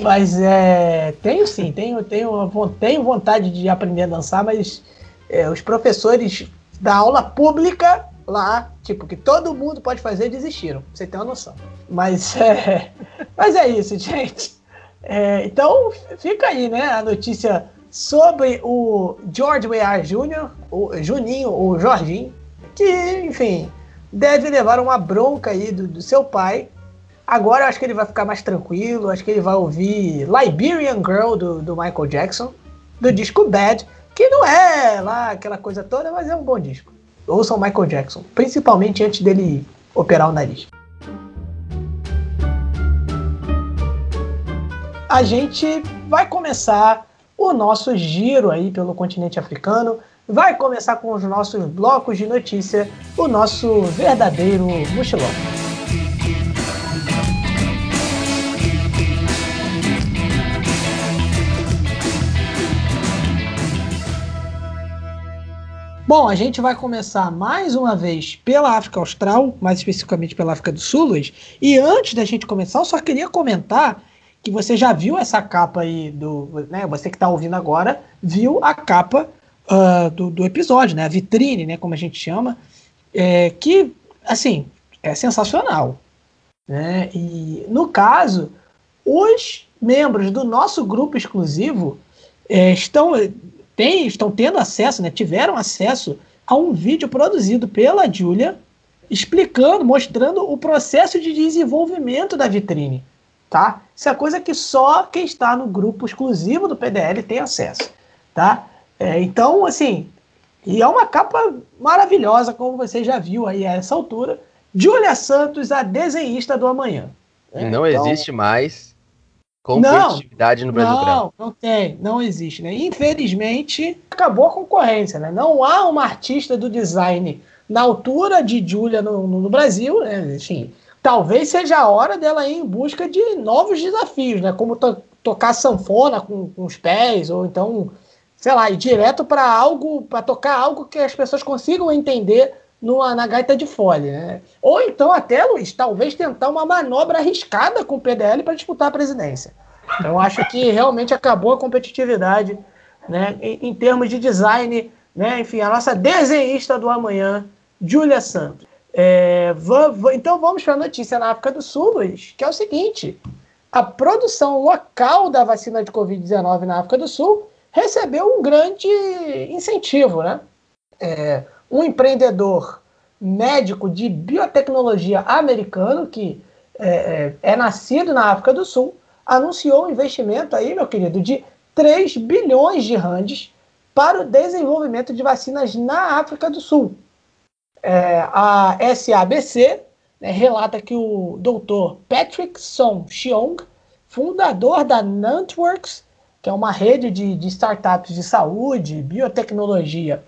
Mas é, tenho sim, tenho, tenho, tenho vontade de aprender a dançar, mas é, os professores da aula pública lá, tipo, que todo mundo pode fazer, desistiram. Você tem uma noção. Mas é, mas é isso, gente. É, então fica aí, né, a notícia sobre o George Weah Jr., o Juninho, o Jorginho, que, enfim, deve levar uma bronca aí do, do seu pai. Agora eu acho que ele vai ficar mais tranquilo, acho que ele vai ouvir Liberian Girl do, do Michael Jackson, do disco Bad, que não é lá aquela coisa toda, mas é um bom disco. Ouçam Michael Jackson, principalmente antes dele operar o nariz. A gente vai começar o nosso giro aí pelo continente africano. Vai começar com os nossos blocos de notícia, o nosso verdadeiro mochilão. Bom, a gente vai começar mais uma vez pela África Austral, mais especificamente pela África do Sul, Luiz. E antes da gente começar, eu só queria comentar que você já viu essa capa aí do. Né, você que está ouvindo agora, viu a capa uh, do, do, episódio, né? A vitrine, né? Como a gente chama. É, que, assim, é sensacional. Né? E no caso, os membros do nosso grupo exclusivo é, estão, tem, estão tendo acesso, né? Tiveram acesso a um vídeo produzido pela Julia explicando, mostrando o processo de desenvolvimento da vitrine tá? Isso é coisa que só quem está no grupo exclusivo do PDL tem acesso, tá? É, então, assim, e é uma capa maravilhosa, como você já viu aí a essa altura. Julia Santos, a desenhista do amanhã. É, não então, existe mais competitividade não, no Brasil. Não, não tem, não existe, né? Infelizmente, acabou a concorrência, né? Não há uma artista do design na altura de Julia no, no, no Brasil, né? Enfim, talvez seja a hora dela ir em busca de novos desafios, né? Como to tocar sanfona com, com, os pés, ou então, sei lá, ir direto para algo, para tocar algo que as pessoas consigam entender numa, na gaita de fole, né? Ou então até, Luiz, talvez tentar uma manobra arriscada com o PDL para disputar a presidência. Então acho que realmente acabou a competitividade, né? Em, em termos de design, né? Enfim, a nossa desenhista do amanhã, Julia Santos. É, então vamos para a notícia na África do Sul, Luiz, que é o seguinte: a produção local da vacina de Covid-19 na África do Sul recebeu um grande incentivo, né? É, um empreendedor médico de biotecnologia americano que é, é, é nascido na África do Sul anunciou um investimento aí, meu querido, de 3 bilhões de randes para o desenvolvimento de vacinas na África do Sul. É, a SABC né, relata que o doutor Patrick Song Cheong, fundador da Nantworks, que é uma rede de, de startups de saúde, biotecnologia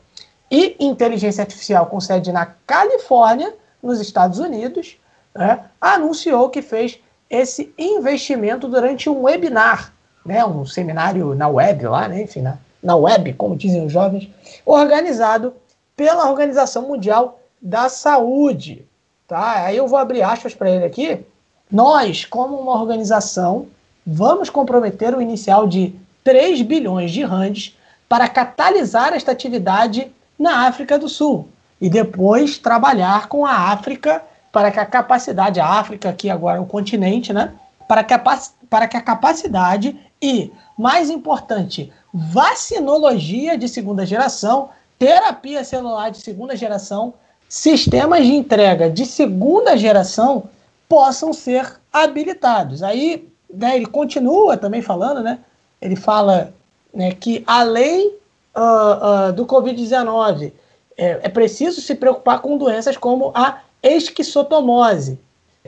e inteligência artificial com sede na Califórnia, nos Estados Unidos, né, anunciou que fez esse investimento durante um webinar, né, um seminário na web lá, né, enfim, na, na web, como dizem os jovens, organizado pela Organização Mundial da Saúde. Tá? Aí eu vou abrir aspas para ele aqui. Nós, como uma organização, vamos comprometer o inicial de 3 bilhões de rands para catalisar esta atividade na África do Sul e depois trabalhar com a África para que a capacidade, a África aqui agora o continente, né, para que a, para que a capacidade e, mais importante, vacinologia de segunda geração, terapia celular de segunda geração, sistemas de entrega de segunda geração possam ser habilitados. Aí né, ele continua também falando, né? Ele fala né, que além uh, uh, do Covid-19 é, é preciso se preocupar com doenças como a esquistotomose,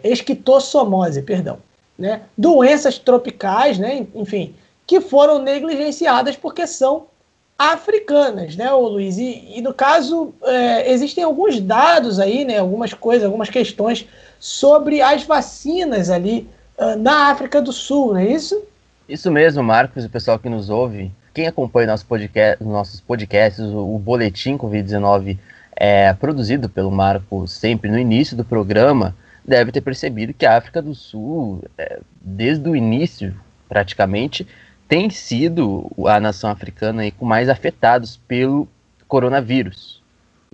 esquitossomose, perdão, né? Doenças tropicais, né? Enfim, que foram negligenciadas porque são africanas, né, ô Luiz? E, e no caso, é, existem alguns dados aí, né, algumas coisas, algumas questões sobre as vacinas ali uh, na África do Sul, não é isso? Isso mesmo, Marcos, o pessoal que nos ouve. Quem acompanha nosso podcast, nossos podcasts, o, o Boletim Covid-19 é produzido pelo Marco sempre no início do programa, deve ter percebido que a África do Sul, é, desde o início, praticamente, tem sido a nação africana aí com mais afetados pelo coronavírus.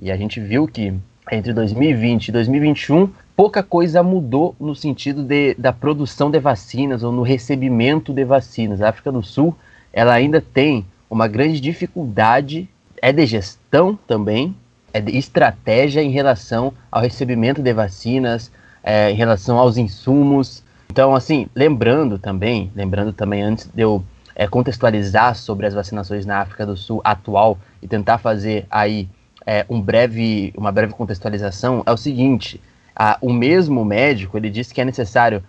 E a gente viu que entre 2020 e 2021 pouca coisa mudou no sentido de, da produção de vacinas ou no recebimento de vacinas. A África do Sul ela ainda tem uma grande dificuldade, é de gestão também, é de estratégia em relação ao recebimento de vacinas, é, em relação aos insumos. Então, assim, lembrando também, lembrando também antes de eu é, contextualizar sobre as vacinações na África do Sul atual e tentar fazer aí é, um breve, uma breve contextualização, é o seguinte: a, o mesmo médico ele disse que é necessário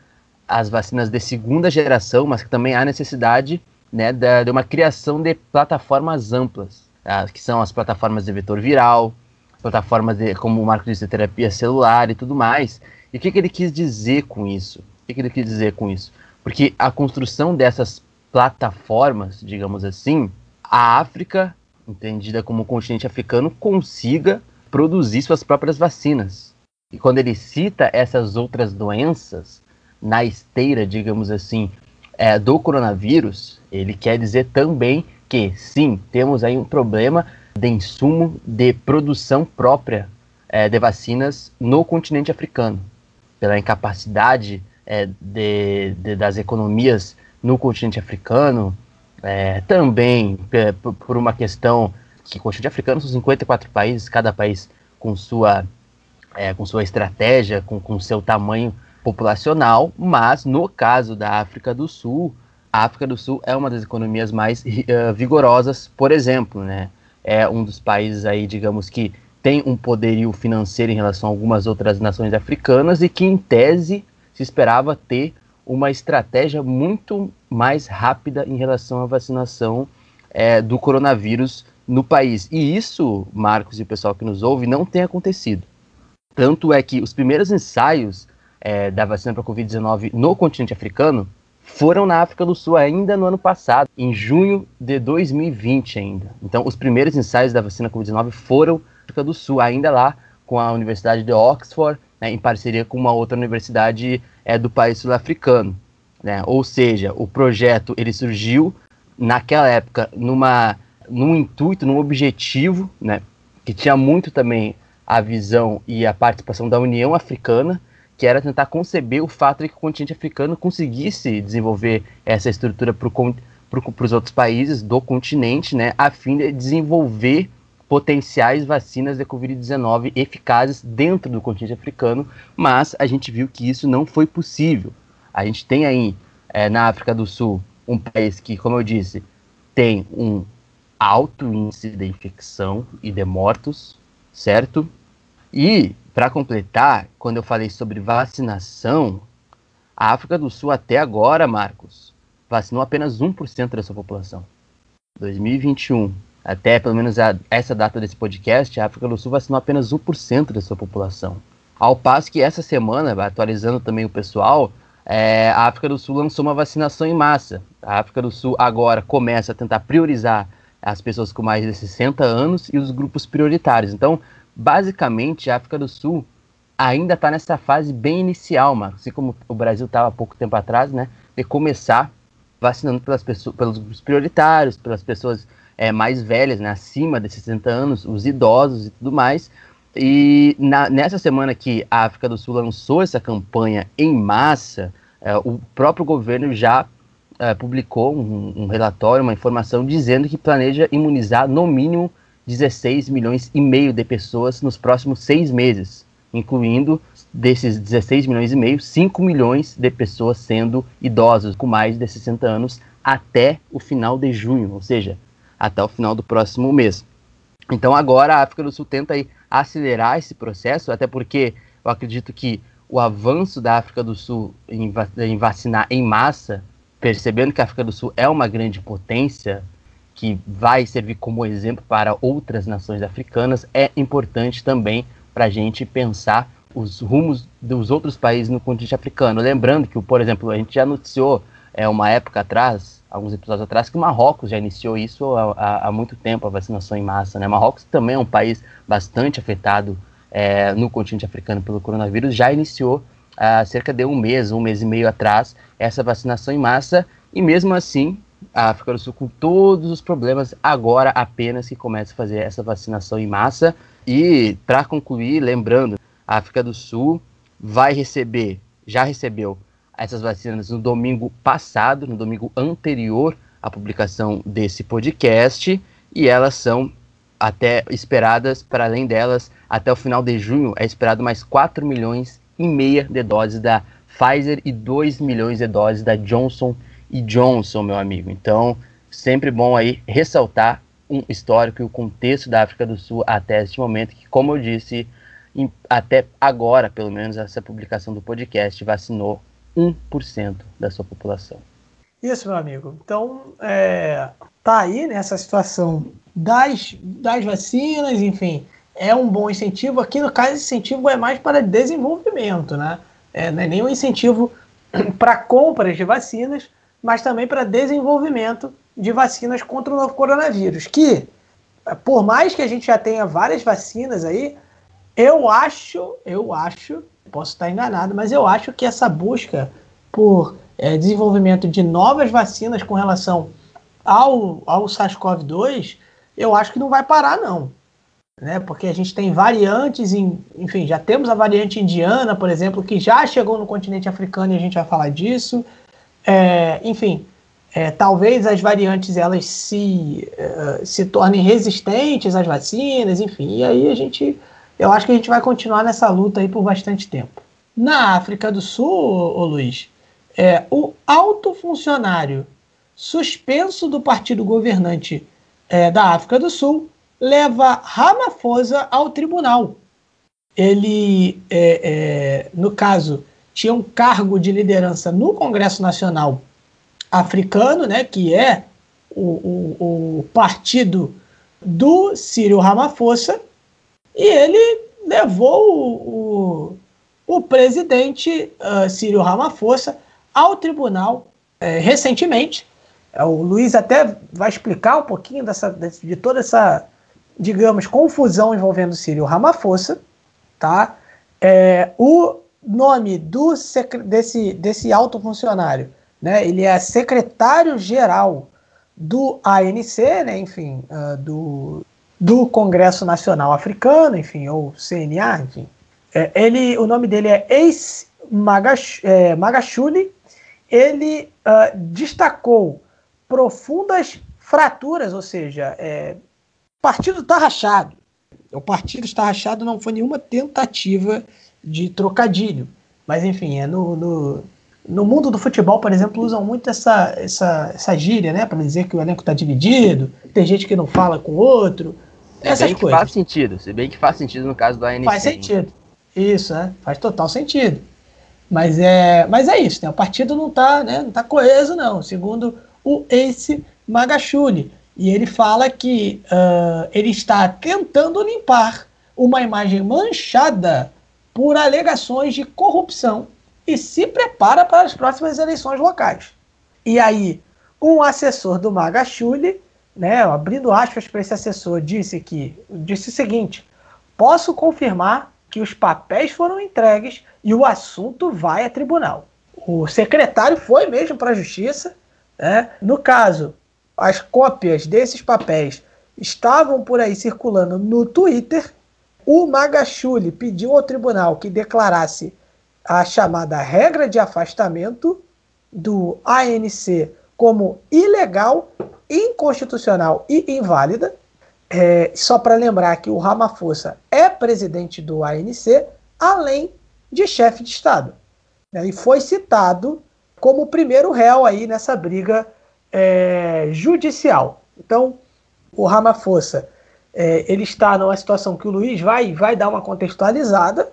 as vacinas de segunda geração, mas que também há necessidade né, da, de uma criação de plataformas amplas, tá? que são as plataformas de vetor viral, plataformas de, como o Marco disse, de terapia celular e tudo mais. E o que, que ele quis dizer com isso? O que, que ele quis dizer com isso? Porque a construção dessas plataformas, digamos assim, a África, entendida como continente africano, consiga produzir suas próprias vacinas. E quando ele cita essas outras doenças na esteira, digamos assim, é, do coronavírus, ele quer dizer também que sim, temos aí um problema de insumo de produção própria é, de vacinas no continente africano, pela incapacidade é, de, de, das economias no continente africano, é, também é, por uma questão que o continente africano são 54 países, cada país com sua, é, com sua estratégia, com, com seu tamanho populacional, mas no caso da África do Sul, a África do Sul é uma das economias mais uh, vigorosas, por exemplo, né? É um dos países aí, digamos que tem um poderio financeiro em relação a algumas outras nações africanas e que, em tese, se esperava ter uma estratégia muito mais rápida em relação à vacinação é, do coronavírus no país. E isso, Marcos e o pessoal que nos ouve, não tem acontecido. Tanto é que os primeiros ensaios é, da vacina para a Covid-19 no continente africano foram na África do Sul ainda no ano passado, em junho de 2020 ainda. Então, os primeiros ensaios da vacina Covid-19 foram na África do Sul, ainda lá com a Universidade de Oxford, né, em parceria com uma outra universidade é, do país sul-africano. Né? Ou seja, o projeto ele surgiu naquela época numa, num intuito, num objetivo, né, que tinha muito também a visão e a participação da União Africana, que era tentar conceber o fato de que o continente africano conseguisse desenvolver essa estrutura para os outros países do continente, né, a fim de desenvolver potenciais vacinas de Covid-19 eficazes dentro do continente africano, mas a gente viu que isso não foi possível. A gente tem aí é, na África do Sul um país que, como eu disse, tem um alto índice de infecção e de mortos, certo? E, para completar, quando eu falei sobre vacinação, a África do Sul até agora, Marcos, vacinou apenas 1% da sua população. 2021, até pelo menos a, essa data desse podcast, a África do Sul vacinou apenas 1% da sua população. Ao passo que essa semana, atualizando também o pessoal, é, a África do Sul lançou uma vacinação em massa. A África do Sul agora começa a tentar priorizar as pessoas com mais de 60 anos e os grupos prioritários. Então, basicamente, a África do Sul ainda está nessa fase bem inicial, assim como o Brasil estava há pouco tempo atrás, né, de começar vacinando pelas pessoas, pelos grupos prioritários, pelas pessoas é, mais velhas, né, acima de 60 anos, os idosos e tudo mais. E na, nessa semana que a África do Sul lançou essa campanha em massa, é, o próprio governo já é, publicou um, um relatório, uma informação dizendo que planeja imunizar no mínimo 16 milhões e meio de pessoas nos próximos seis meses, incluindo desses 16 milhões e meio, 5 milhões de pessoas sendo idosos com mais de 60 anos até o final de junho, ou seja, até o final do próximo mês. Então agora a África do Sul tenta acelerar esse processo, até porque eu acredito que o avanço da África do Sul em vacinar em massa, percebendo que a África do Sul é uma grande potência que vai servir como exemplo para outras nações africanas, é importante também para a gente pensar os rumos dos outros países no continente africano. Lembrando que, por exemplo, a gente já noticiou é, uma época atrás, alguns episódios atrás, que o Marrocos já iniciou isso há, há, há muito tempo, a vacinação em massa. Né? Marrocos também é um país bastante afetado é, no continente africano pelo coronavírus, já iniciou há cerca de um mês, um mês e meio atrás, essa vacinação em massa, e mesmo assim a África do Sul com todos os problemas, agora apenas que começa a fazer essa vacinação em massa. E para concluir, lembrando, a África do Sul vai receber, já recebeu essas vacinas no domingo passado, no domingo anterior à publicação desse podcast, e elas são até esperadas, para além delas, até o final de junho é esperado mais 4 milhões de doses da Pfizer e 2 milhões de doses da Johnson Johnson, meu amigo. Então, sempre bom aí ressaltar um histórico e o contexto da África do Sul até este momento, que, como eu disse, em, até agora, pelo menos, essa publicação do podcast vacinou 1% da sua população. Isso, meu amigo. Então, é, tá aí nessa situação das, das vacinas, enfim, é um bom incentivo. Aqui, no caso, incentivo é mais para desenvolvimento, né? É, não é nem um incentivo para compras de vacinas, mas também para desenvolvimento de vacinas contra o novo coronavírus. Que, por mais que a gente já tenha várias vacinas aí, eu acho, eu acho, posso estar enganado, mas eu acho que essa busca por é, desenvolvimento de novas vacinas com relação ao, ao SARS-CoV-2, eu acho que não vai parar, não. Né? Porque a gente tem variantes, em, enfim, já temos a variante indiana, por exemplo, que já chegou no continente africano e a gente vai falar disso. É, enfim, é, talvez as variantes elas se, uh, se tornem resistentes às vacinas, enfim, e aí a gente, eu acho que a gente vai continuar nessa luta aí por bastante tempo. Na África do Sul, ô, Luiz, é, o alto funcionário suspenso do partido governante é, da África do Sul leva Ramaphosa ao tribunal. Ele, é, é no caso, tinha um cargo de liderança no Congresso Nacional Africano, né, que é o, o, o partido do Círio Ramaphosa, e ele levou o, o, o presidente uh, Ramaphosa ao tribunal uh, recentemente. É, o Luiz até vai explicar um pouquinho dessa, de toda essa, digamos, confusão envolvendo Círio Ramaphosa. Tá? É, o nome do desse, desse alto funcionário, né? Ele é secretário-geral do ANC, né? Enfim, uh, do, do Congresso Nacional Africano, enfim, ou CNA, enfim. É, ele, o nome dele é Ace Magash, é, Magashuli. Ele uh, destacou profundas fraturas, ou seja, é, o partido está rachado. O partido está rachado não foi nenhuma tentativa de trocadilho. Mas, enfim, é no, no, no mundo do futebol, por exemplo, usam muito essa, essa, essa gíria, né? Para dizer que o elenco está dividido, tem gente que não fala com o outro. Se essas bem que coisas. faz sentido, se bem que faz sentido no caso do ANC. Faz sentido. Isso, né? Faz total sentido. Mas é, mas é isso, né? O partido não está né, não tá coeso, não, segundo o Ace Magashuli. E ele fala que uh, ele está tentando limpar uma imagem manchada por alegações de corrupção e se prepara para as próximas eleições locais. E aí, um assessor do Magashuli, né, abrindo aspas para esse assessor, disse que disse o seguinte: posso confirmar que os papéis foram entregues e o assunto vai a tribunal. O secretário foi mesmo para a justiça. Né? No caso, as cópias desses papéis estavam por aí circulando no Twitter. O Magashuli pediu ao tribunal que declarasse a chamada regra de afastamento do ANC como ilegal, inconstitucional e inválida. É, só para lembrar que o Ramaphosa é presidente do ANC, além de chefe de Estado. E foi citado como o primeiro réu aí nessa briga é, judicial. Então, o Ramaphosa é, ele está numa situação que o Luiz vai, vai dar uma contextualizada,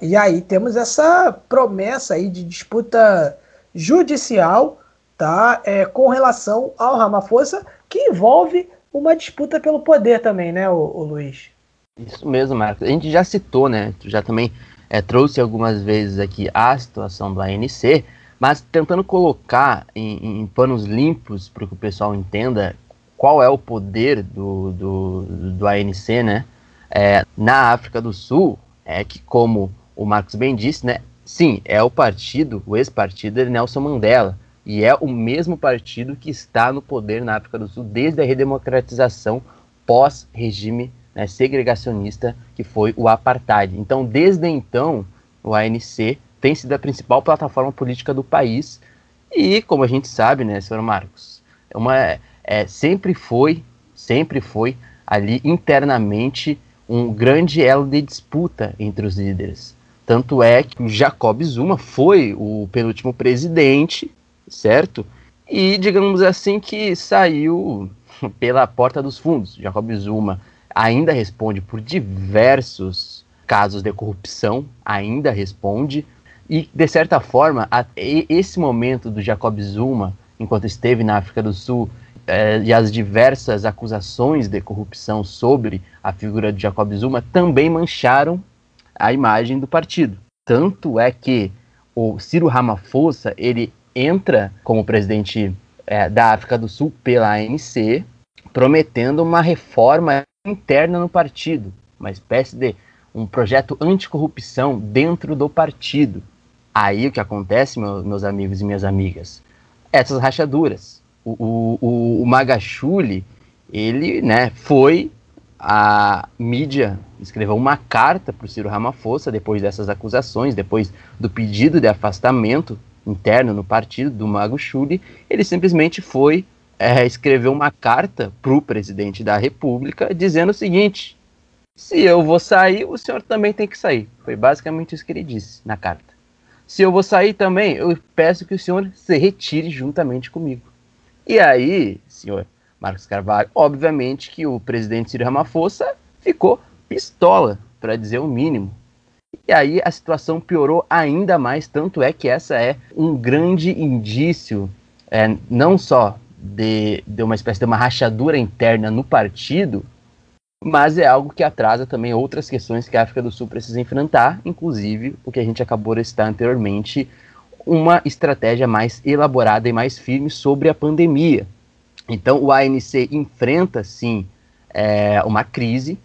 e aí temos essa promessa aí de disputa judicial tá, é, com relação ao Ramaphosa, que envolve uma disputa pelo poder também, né, o, o Luiz? Isso mesmo, Marcos. A gente já citou, né? Tu já também é, trouxe algumas vezes aqui a situação do ANC, mas tentando colocar em, em panos limpos para que o pessoal entenda qual é o poder do, do, do ANC, né? É, na África do Sul, é que como o Marcos bem disse, né? Sim, é o partido, o ex-partido de Nelson Mandela. E é o mesmo partido que está no poder na África do Sul desde a redemocratização pós-regime né, segregacionista que foi o apartheid. Então, desde então, o ANC tem sido a principal plataforma política do país e, como a gente sabe, né, senhor Marcos, é uma, é, sempre foi, sempre foi ali internamente um grande elo de disputa entre os líderes. Tanto é que o Jacob Zuma foi o penúltimo presidente, certo? E digamos assim que saiu pela porta dos fundos. Jacob Zuma ainda responde por diversos casos de corrupção, ainda responde. E, de certa forma, a, esse momento do Jacob Zuma, enquanto esteve na África do Sul, é, e as diversas acusações de corrupção sobre a figura de Jacob Zuma também mancharam a imagem do partido. Tanto é que o Ciro Ramaphosa ele entra como presidente é, da África do Sul pela ANC, prometendo uma reforma interna no partido, uma espécie de um projeto anticorrupção dentro do partido. Aí o que acontece, meu, meus amigos e minhas amigas? Essas rachaduras. O, o, o Magachuli, ele né, foi a mídia escreveu uma carta para o Ciro Ramaphosa depois dessas acusações, depois do pedido de afastamento interno no partido do Mago Chuli, ele simplesmente foi é, escreveu uma carta para o presidente da República dizendo o seguinte: se eu vou sair, o senhor também tem que sair. Foi basicamente isso que ele disse na carta. Se eu vou sair também, eu peço que o senhor se retire juntamente comigo. E aí, senhor Marcos Carvalho, obviamente que o presidente Ciro Ramaphosa ficou pistola, para dizer o mínimo. E aí a situação piorou ainda mais, tanto é que essa é um grande indício, é, não só de, de uma espécie de uma rachadura interna no partido, mas é algo que atrasa também outras questões que a África do Sul precisa enfrentar, inclusive o que a gente acabou de citar anteriormente, uma estratégia mais elaborada e mais firme sobre a pandemia. Então, o ANC enfrenta, sim, é, uma crise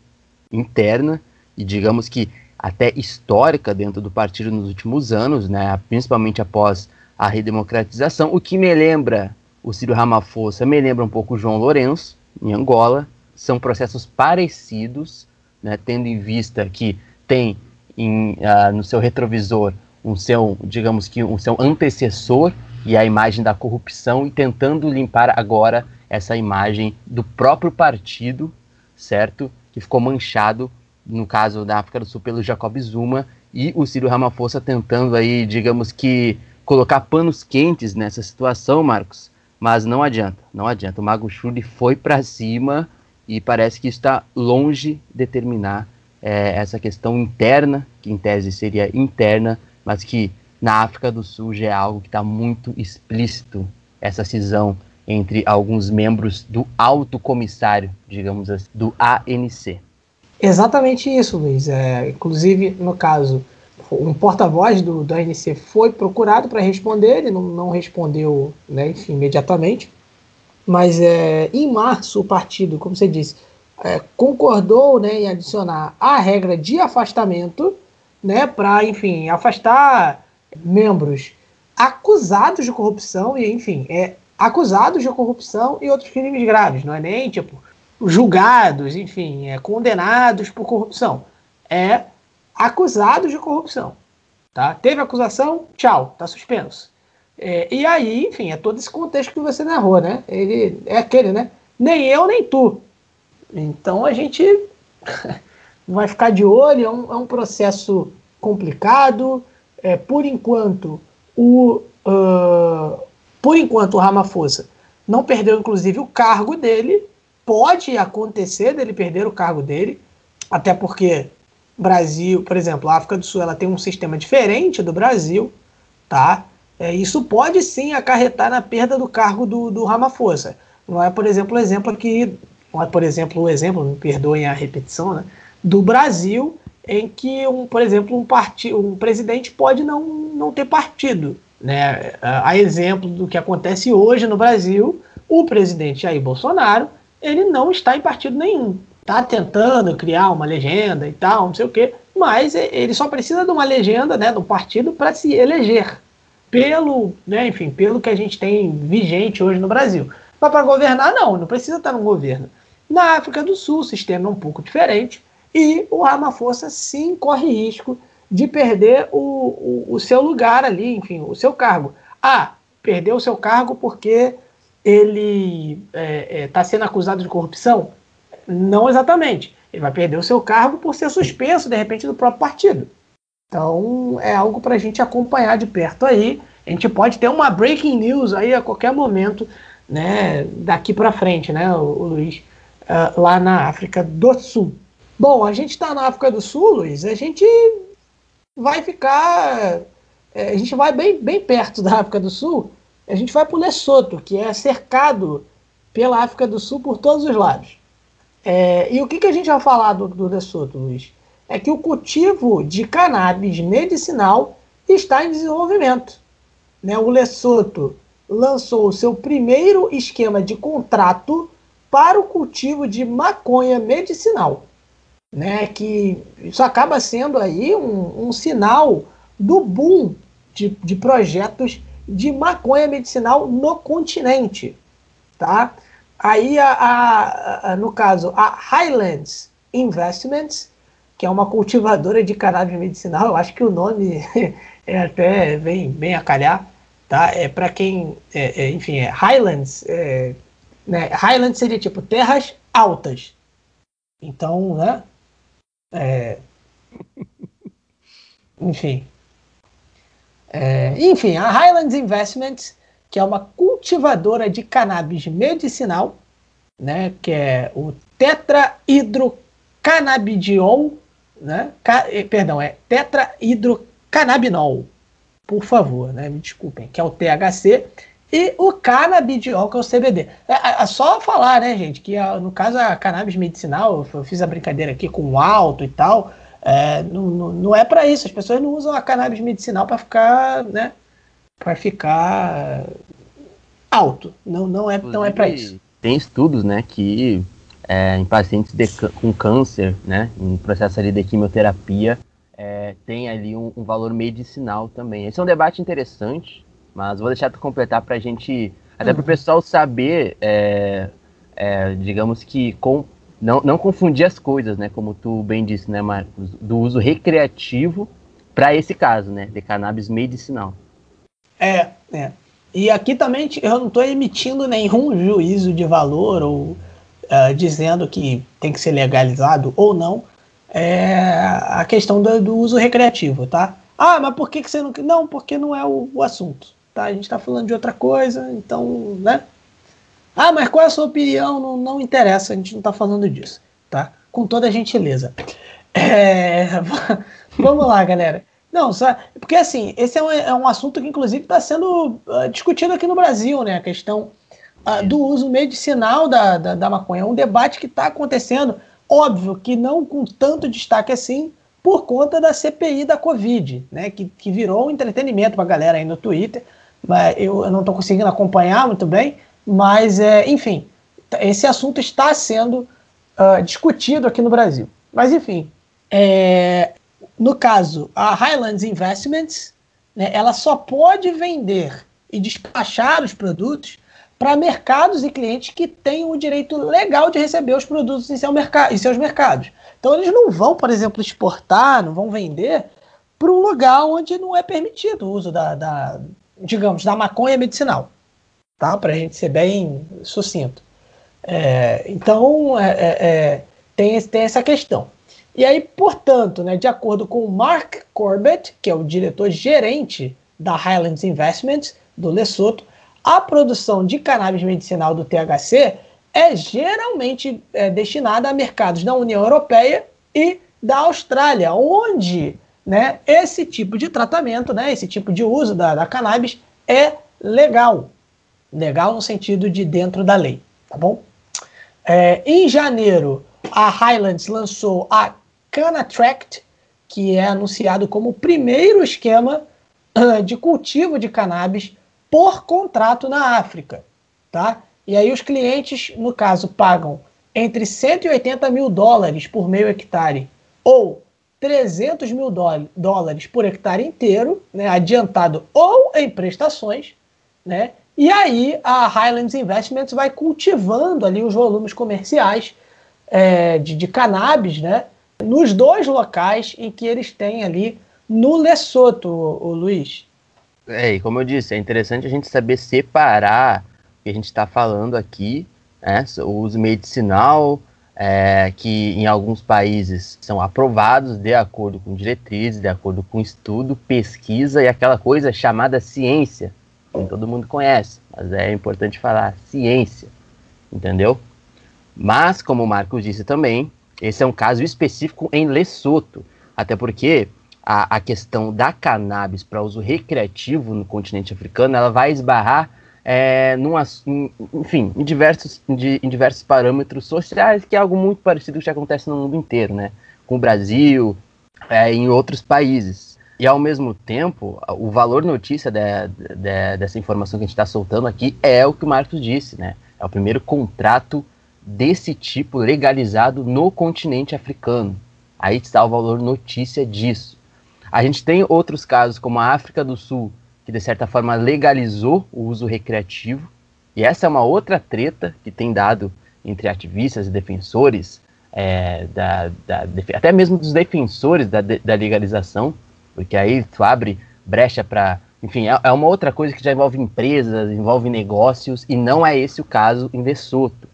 interna e, digamos que, até histórica dentro do partido nos últimos anos, né, principalmente após a redemocratização, o que me lembra o Ciro Ramaphosa me lembra um pouco o João Lourenço, em Angola, são processos parecidos, né, tendo em vista que tem em, uh, no seu retrovisor um seu, digamos que um seu antecessor e a imagem da corrupção e tentando limpar agora essa imagem do próprio partido, certo? Que ficou manchado no caso da África do Sul pelo Jacob Zuma e o Ciro Ramaphosa tentando aí, digamos que colocar panos quentes nessa situação, Marcos, mas não adianta, não adianta. O Mago Shuri foi para cima e parece que está longe de terminar é, essa questão interna, que em tese seria interna, mas que na África do Sul já é algo que está muito explícito, essa cisão entre alguns membros do alto comissário, digamos assim, do ANC. Exatamente isso, Luiz. É, inclusive, no caso, um porta-voz do, do ANC foi procurado para responder, ele não, não respondeu né, enfim, imediatamente. Mas é, em março, o partido, como você disse, é, concordou né, em adicionar a regra de afastamento né, para, enfim, afastar membros acusados de corrupção e, enfim, é, acusados de corrupção e outros crimes graves. Não é nem, tipo, julgados, enfim, é, condenados por corrupção. É acusados de corrupção. Tá? Teve acusação, tchau, tá suspenso. É, e aí, enfim, é todo esse contexto que você narrou, né? Ele é aquele, né? Nem eu, nem tu. Então a gente vai ficar de olho, é um, é um processo complicado. É, por enquanto, o, uh, por enquanto, o Ramaphosa não perdeu, inclusive, o cargo dele. Pode acontecer dele perder o cargo dele, até porque Brasil, por exemplo, a África do Sul, ela tem um sistema diferente do Brasil, tá? É, isso pode sim acarretar na perda do cargo do, do Ramaphosa. Não é, por exemplo, o exemplo aqui, não é, por exemplo, o exemplo, me perdoem a repetição, né, do Brasil, em que, um, por exemplo, um, um presidente pode não, não ter partido. Né? A exemplo do que acontece hoje no Brasil, o presidente Jair Bolsonaro ele não está em partido nenhum tá tentando criar uma legenda e tal, não sei o quê, mas ele só precisa de uma legenda, né, do partido para se eleger pelo, né, enfim, pelo que a gente tem vigente hoje no Brasil. Mas para governar não, não precisa estar no governo. Na África do Sul o sistema é um pouco diferente e o Ramaphosa sim corre risco de perder o, o, o seu lugar ali, enfim, o seu cargo. Ah, perdeu o seu cargo porque ele está é, é, tá sendo acusado de corrupção? Não exatamente. Ele vai perder o seu cargo por ser suspenso, de repente, do próprio partido. Então, é algo para a gente acompanhar de perto aí. A gente pode ter uma breaking news aí a qualquer momento, né, daqui para frente, né, o, Luiz, uh, lá na África do Sul. Bom, a gente está na África do Sul, Luiz, a gente vai ficar. É, a gente vai bem, bem perto da África do Sul, a gente vai para o Lesoto, que é cercado pela África do Sul por todos os lados. É, e o que, que a gente vai falar do, do Lesotho, Luiz? É que o cultivo de cannabis medicinal está em desenvolvimento. Né? O Lesoto lançou o seu primeiro esquema de contrato para o cultivo de maconha medicinal. Né? Que isso acaba sendo aí um, um sinal do boom de, de projetos de maconha medicinal no continente. Tá? Aí, a, a, a, no caso, a Highlands Investments, que é uma cultivadora de cannabis medicinal, eu acho que o nome é até bem, bem a calhar, tá? É para quem, é, é, enfim, é Highlands, é, né? Highlands seria tipo terras altas. Então, né? É, enfim. É, enfim, a Highlands Investments que é uma cultivadora de cannabis medicinal, né, que é o tetrahidrocannabidiol, né, ca, eh, perdão, é tetrahidrocannabinol, por favor, né, me desculpem, que é o THC, e o canabidiol, que é o CBD. É, é, é só falar, né, gente, que a, no caso a cannabis medicinal, eu fiz a brincadeira aqui com o alto e tal, é, não, não, não é para isso, as pessoas não usam a cannabis medicinal para ficar, né, para ficar alto. Não, não é, não é para isso. Tem estudos, né, que é, em pacientes de, com câncer, né, em processo ali de quimioterapia, é, tem ali um, um, valor medicinal também. Esse é um debate interessante, mas vou deixar tu completar para a gente, até para o uhum. pessoal saber, é, é, digamos que com não, não confundir as coisas, né? Como tu bem disse, né, Marcos? Do uso recreativo para esse caso, né? De cannabis medicinal. É, é. E aqui também eu não estou emitindo nenhum juízo de valor ou uh, dizendo que tem que ser legalizado ou não é, a questão do, do, uso recreativo, tá? Ah, mas por que, que você não. Não, porque não é o, o assunto, tá? A gente está falando de outra coisa, então, né? Ah, mas qual é a sua opinião? Não, não interessa, a gente não está falando disso, tá? Com toda a gentileza. É, vamos lá, galera. Não, só, porque assim, esse é um, é um assunto que inclusive está sendo uh, discutido aqui no Brasil, né? A questão uh, do uso medicinal da, da, da, maconha. É um debate que está acontecendo, óbvio que não com tanto destaque assim, por conta da CPI da Covid, né? Que, que virou um entretenimento para a galera aí no Twitter. Mas eu, eu não estou conseguindo acompanhar muito bem, mas é, enfim, esse assunto está sendo uh, discutido aqui no Brasil. Mas enfim, é, no caso, a Highlands Investments, né, ela só pode vender e despachar os produtos para mercados e clientes que têm o direito legal de receber os produtos em, seu em seus mercados. Então eles não vão, por exemplo, exportar, não vão vender para um lugar onde não é permitido o uso da, da digamos, da maconha medicinal, tá? Para a gente ser bem sucinto. É, então é, é, é tem, tem essa questão. E aí, portanto, né, de acordo com o Mark Corbett, que é o diretor-gerente da Highlands Investments do Lesoto, a produção de cannabis medicinal do THC é geralmente é, destinada a mercados da União Europeia e da Austrália, onde né, esse tipo de tratamento, né, esse tipo de uso da, da cannabis é legal. Legal no sentido de dentro da lei, tá bom? É, em janeiro, a Highlands lançou a Canatract, que é anunciado como o primeiro esquema uh, de cultivo de cannabis por contrato na África. Tá? E aí os clientes, no caso, pagam entre 180 mil dólares por meio hectare ou 300 mil dólares por hectare inteiro, né, adiantado ou em prestações, né? E aí a Highlands Investments vai cultivando ali os volumes comerciais é, de, de cannabis, né? nos dois locais em que eles têm ali no Lesoto, o, Luiz. É, e como eu disse, é interessante a gente saber separar o que a gente está falando aqui, né, o uso medicinal, é, que em alguns países são aprovados de acordo com diretrizes, de acordo com estudo, pesquisa e aquela coisa chamada ciência, que todo mundo conhece, mas é importante falar ciência, entendeu? Mas, como o Marcos disse também, esse é um caso específico em Lesoto, até porque a, a questão da cannabis para uso recreativo no continente africano, ela vai esbarrar é, enfim, em diversos, de, em diversos parâmetros sociais, que é algo muito parecido que acontece no mundo inteiro, né? Com o Brasil, é, em outros países. E ao mesmo tempo, o valor notícia de, de, dessa informação que a gente está soltando aqui é o que o Marcos disse, né? É o primeiro contrato desse tipo legalizado no continente africano. Aí está o valor notícia disso. A gente tem outros casos, como a África do Sul, que de certa forma legalizou o uso recreativo, e essa é uma outra treta que tem dado entre ativistas e defensores, é, da, da, até mesmo dos defensores da, da legalização, porque aí tu abre brecha para. Enfim, é, é, uma outra coisa que já envolve empresas, envolve negócios, e não é esse o caso em Lesoto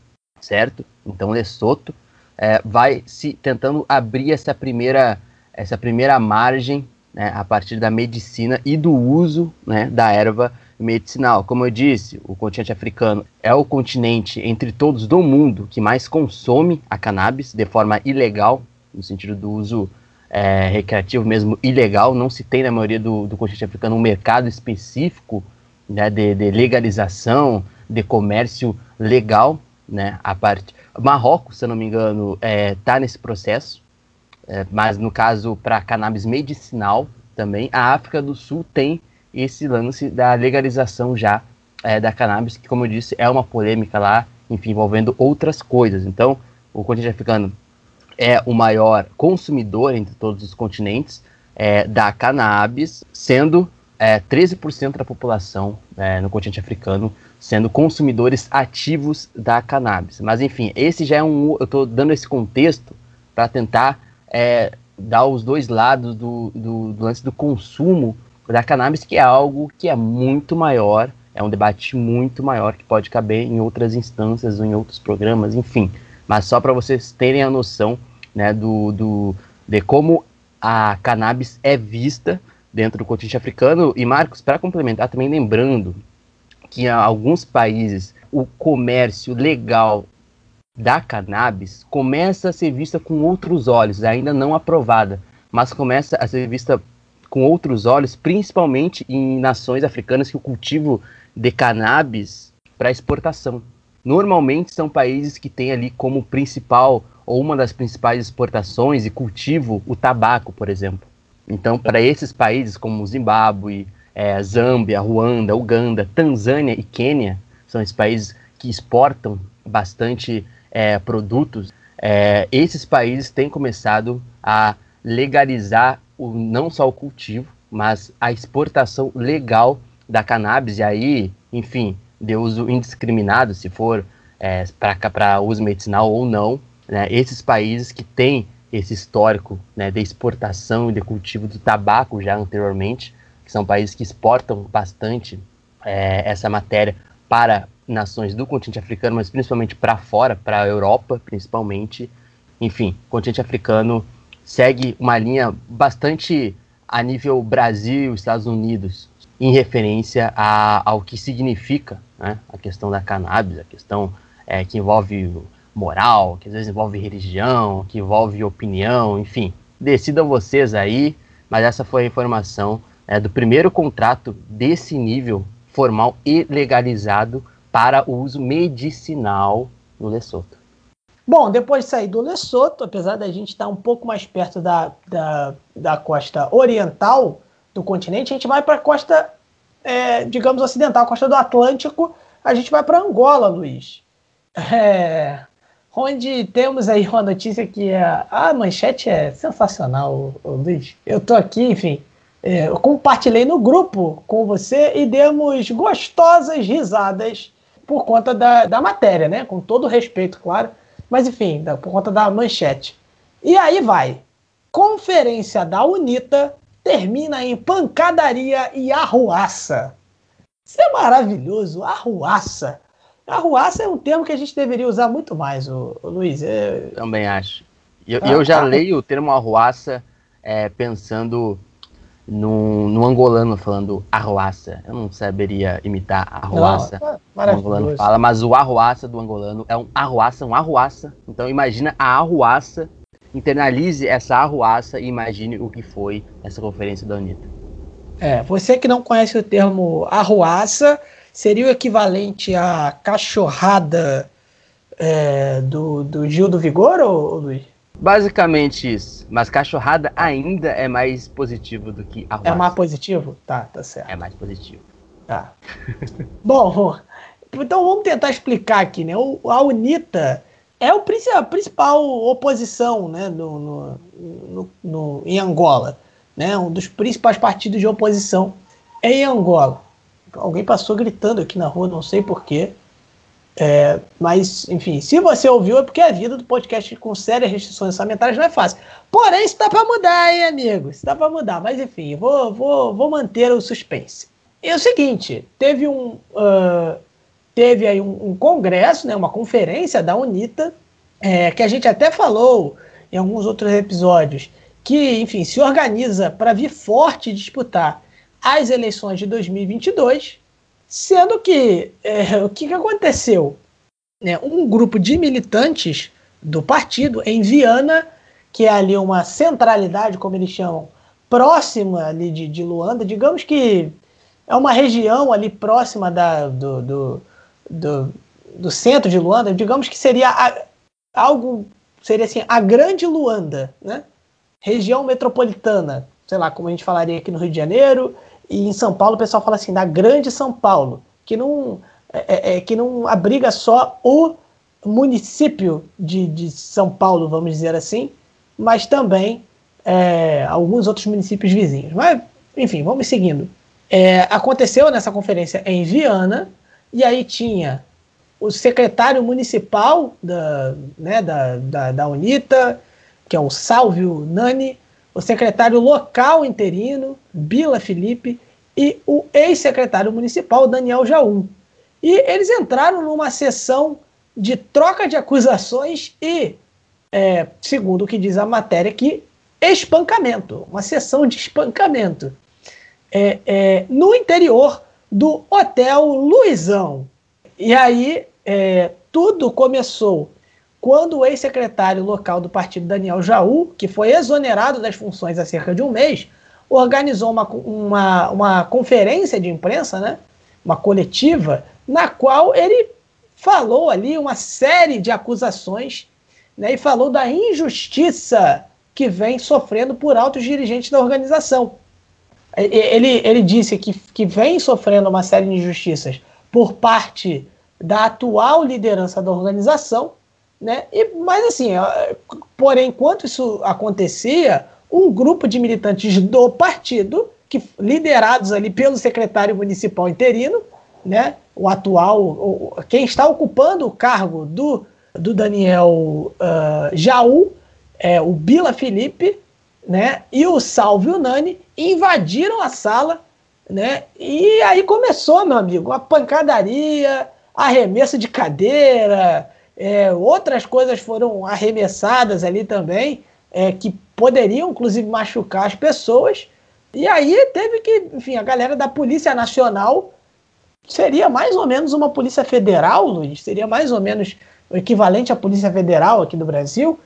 certo? Então Lesoto é, vai se tentando abrir essa primeira, essa primeira margem né, a partir da medicina e do uso né, da erva medicinal. Como eu disse, o continente africano é o continente entre todos do mundo que mais consome a cannabis de forma ilegal, no sentido do uso é, recreativo mesmo ilegal. Não se tem na maioria do, do continente africano um mercado específico né, de, de legalização, de comércio legal né? A parte Marrocos, se eu não me engano, está é, tá nesse processo, é, mas no caso para cannabis medicinal também, a África do Sul tem esse lance da legalização já é, da cannabis, que como eu disse é uma polêmica lá, enfim, envolvendo outras coisas. Então, o continente africano é o maior consumidor entre todos os continentes é, da cannabis, sendo é, 13% da população é, no continente africano sendo consumidores ativos da cannabis. Mas enfim, esse já é um. Eu estou dando esse contexto para tentar é, dar os dois lados do, do, do, lance do consumo da cannabis, que é algo que é muito maior, é um debate muito maior que pode caber em outras instâncias ou em outros programas, enfim. Mas só para vocês terem a noção né, do, do, de como a cannabis é vista dentro do continente africano. E Marcos, para complementar, também lembrando que em alguns países o comércio legal da cannabis começa a ser vista com outros olhos, ainda não aprovada, mas começa a ser vista com outros olhos, principalmente em nações africanas que o cultivo de cannabis para exportação. Normalmente são países que têm ali como principal ou uma das principais exportações e cultivo o tabaco, por exemplo. Então, para esses países como Zimbábue, é, Zâmbia, Ruanda, Uganda, Tanzânia e Quênia, são esses países que exportam bastante é, produtos, é, esses países têm começado a legalizar o, não só o cultivo, mas a exportação legal da cannabis, e aí, enfim, de uso indiscriminado, se for é, para uso medicinal ou não, né, esses países que têm esse histórico né, de exportação e de cultivo do tabaco já anteriormente, que são países que exportam bastante é, essa matéria para nações do continente africano, mas principalmente para fora, para a Europa, principalmente. Enfim, o continente africano segue uma linha bastante a nível Brasil, Estados Unidos, em referência a, ao que significa né, a questão da cannabis, a questão é, que envolve moral, que às vezes envolve religião, que envolve opinião, enfim. Decidam vocês aí, mas essa foi a informação é, do primeiro contrato desse nível formal e legalizado para o uso medicinal no Lesoto. Bom, depois de sair do Lesoto, apesar da gente estar um pouco mais perto da, da, da costa oriental do continente, a gente vai para a costa, é, digamos, ocidental, a costa do Atlântico, a gente vai para Angola, Luiz. É, onde temos aí uma notícia que é, a manchete é sensacional, Luiz. Eu estou aqui, enfim, é, eu compartilhei no grupo com você e demos gostosas risadas por conta da, da matéria, né? Com todo respeito, claro. Mas enfim, da, por conta da manchete. E aí vai. Conferência da UNITA termina em pancadaria e arruaça. Isso é maravilhoso, arruaça. Arruaça é um termo que a gente deveria usar muito mais, o, Luiz. É... Também acho. E eu, ah, eu já ah, leio o termo arruaça é, pensando no, no angolano falando arruaça. Eu não saberia imitar arruaça. Não, é o angolano fala, mas o arruaça do angolano é um arruaça, um arruaça. Então imagina a arruaça, internalize essa arruaça e imagine o que foi essa conferência da Anitta. É, você que não conhece o termo arruaça, seria o equivalente à cachorrada é, do, do Gil do Vigor, ou, Luiz? Basicamente isso. Mas cachorrada ainda é mais positivo do que arruaça. É mais positivo? Tá, tá certo. É mais positivo. Tá. Bom, então vamos tentar explicar aqui, né? O, a UNITA é o, a principal oposição né, no, no, no, no, em Angola. Né? Um dos principais partidos de oposição é em Angola. Alguém passou gritando aqui na rua, não sei porquê. É, mas, enfim, se você ouviu é porque a vida do podcast com sérias restrições orçamentárias não é fácil. Porém, isso dá para mudar, hein, amigo? Isso dá para mudar. Mas, enfim, vou, vou, vou manter o suspense. E é o seguinte, teve um... Uh, teve aí um, um, congresso, né, uma conferência da UNITA, é, que a gente até falou em alguns outros episódios, que, enfim, se organiza para vir forte disputar as eleições de 2022, Sendo que é, o que, que aconteceu? É, um grupo de militantes do partido em Viana, que é ali uma centralidade, como eles chamam, próxima ali de, de Luanda, digamos que é uma região ali próxima da, do, do, do, do centro de Luanda, digamos que seria a, algo, seria assim, a grande Luanda, né? Região metropolitana, sei lá, como a gente falaria aqui no Rio de Janeiro, e em São Paulo o pessoal fala assim, da grande São Paulo, que não, é, é, é, que não abriga só o município de, de São Paulo, vamos dizer assim, mas também é, alguns outros municípios vizinhos. Mas, enfim, vamos seguindo. É, aconteceu nessa conferência em Viana e aí tinha o secretário municipal da, né, da, da, da UNITA, que é o Salvio Nani, o secretário local interino, Bila Felipe, e o ex-secretário municipal, Daniel Jaum. E eles entraram numa sessão de troca de acusações e, é, segundo o que diz a matéria aqui, espancamento, uma sessão de espancamento é, é, no interior do Hotel Luizão. E aí é, tudo começou quando o ex-secretário local do partido, Daniel Jaú, que foi exonerado das funções há cerca de um mês, organizou uma, uma, uma conferência de imprensa, né, uma coletiva, na qual ele falou ali uma série de acusações né, e falou da injustiça que vem sofrendo por altos dirigentes da organização. Ele, ele disse que, que vem sofrendo uma série de injustiças por parte da atual liderança da organização, né? E, mas assim, porém, enquanto isso acontecia, um grupo de militantes do partido, que liderados ali pelo secretário municipal interino, né? O atual, o, quem está ocupando o cargo do, do Daniel uh, Jaú, é o Bila Felipe, né? E o Salvio Nani invadiram a sala, né? E aí começou, meu amigo, a pancadaria, arremesso de cadeira, é, outras coisas foram arremessadas ali também, é, que poderiam inclusive machucar as pessoas. E aí teve que, enfim, a galera da Polícia Nacional seria mais ou menos uma Polícia Federal, Luiz, seria mais ou menos o equivalente à Polícia Federal aqui do Brasil,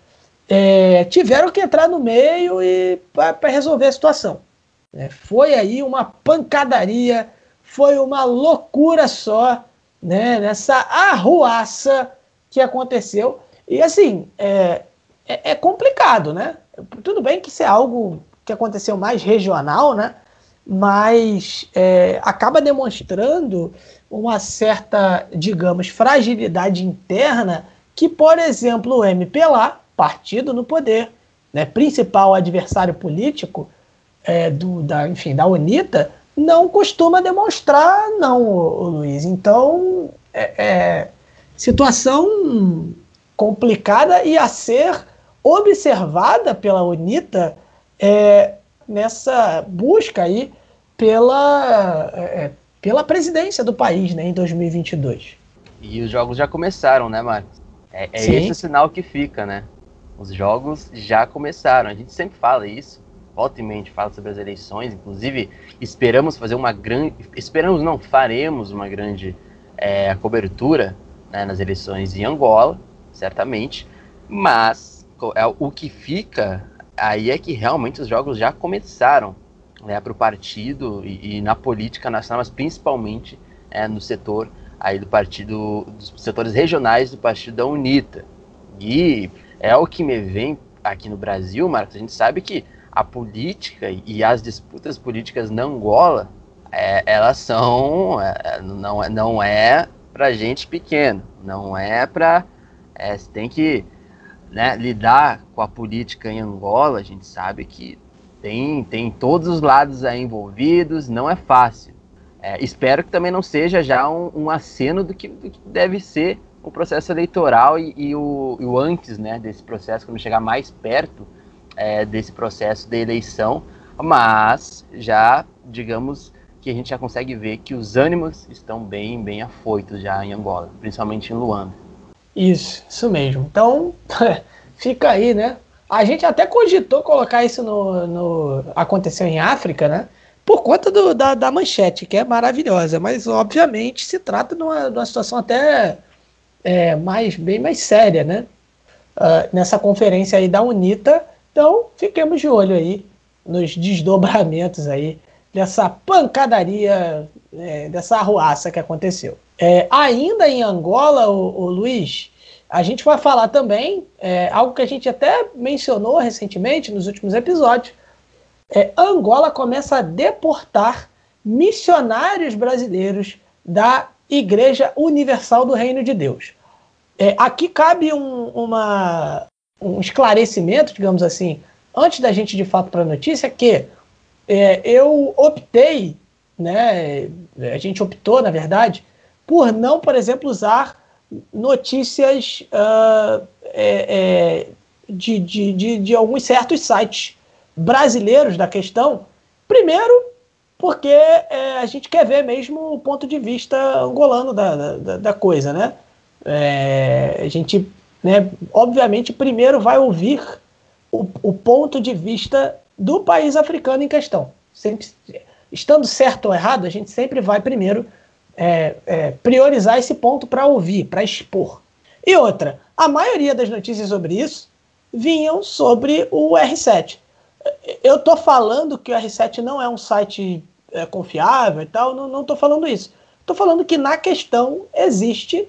é, tiveram que entrar no meio e para resolver a situação. É, foi aí uma pancadaria, foi uma loucura só, né, nessa arruaça que aconteceu. E assim, é, é, é, complicado, né? Tudo bem que isso é algo que aconteceu mais regional, né? Mas é, acaba demonstrando uma certa, digamos, fragilidade interna que, por exemplo, o MPLA, partido no poder, né, principal adversário político é, do, da, enfim, da UNITA, não costuma demonstrar, não, Luiz. Então, é, é situação complicada e a ser observada pela UNITA é, nessa busca aí pela, é, é pela presidência do país né, em 2022. E os jogos já começaram, né, Marcos? É, é esse o sinal que fica, né? Os jogos já começaram. A gente sempre fala isso volta e meia fala sobre as eleições, inclusive esperamos fazer uma grande, esperamos não, faremos uma grande é, cobertura né, nas eleições em Angola, certamente, mas é, o que fica aí é que realmente os jogos já começaram né, para o partido e, e, na política nacional, mas principalmente é, no setor aí do partido, dos setores regionais do partido da UNITA. E é o que me vem aqui no Brasil, Marcos, a gente sabe que a política e as disputas políticas na Angola, é, elas são, é, não, é, não é para gente pequeno, não é para, é, você tem que né, lidar com a política em Angola, a gente sabe que tem, tem todos os lados aí envolvidos, não é fácil. É, espero que também não seja já um, um aceno do que, do que, deve ser o processo eleitoral e, e, o, e, o, antes né, desse processo, quando chegar mais perto, é, desse processo de eleição, mas já, digamos, que a gente já consegue ver que os ânimos estão bem, bem afoitos já em Angola, principalmente em Luanda. Isso, isso mesmo. Então, fica aí, né? A gente até cogitou colocar isso no, no aconteceu em África, né? Por conta do, da, da manchete, que é maravilhosa, mas obviamente se trata de uma, de uma situação até é, mais, bem mais séria, né? Uh, nessa conferência aí da UNITA, então, fiquemos de olho aí nos desdobramentos aí dessa pancadaria, é, dessa arruaça que aconteceu. É, ainda em Angola, o, o, Luiz, a gente vai falar também é, algo que a gente até mencionou recentemente nos últimos episódios. É, Angola começa a deportar missionários brasileiros da Igreja Universal do Reino de Deus. É, aqui cabe um, uma, um esclarecimento, digamos assim, antes da gente de fato para a notícia, que é, eu optei, né, a gente optou, na verdade, por não, por exemplo, usar notícias uh, é, é, de, de, de, de, alguns certos sites brasileiros da questão. Primeiro, porque é, a gente quer ver mesmo o ponto de vista angolano da, da, da coisa, né? É, a gente, né, obviamente, primeiro vai ouvir o, o ponto de vista do país africano em questão. Sempre, estando certo ou errado, a gente sempre vai primeiro é, é, priorizar esse ponto para ouvir, para expor. E outra, a maioria das notícias sobre isso vinham sobre o R7. Eu estou falando que o R7 não é um site é, confiável e tal, não estou falando isso. Estou falando que na questão existe,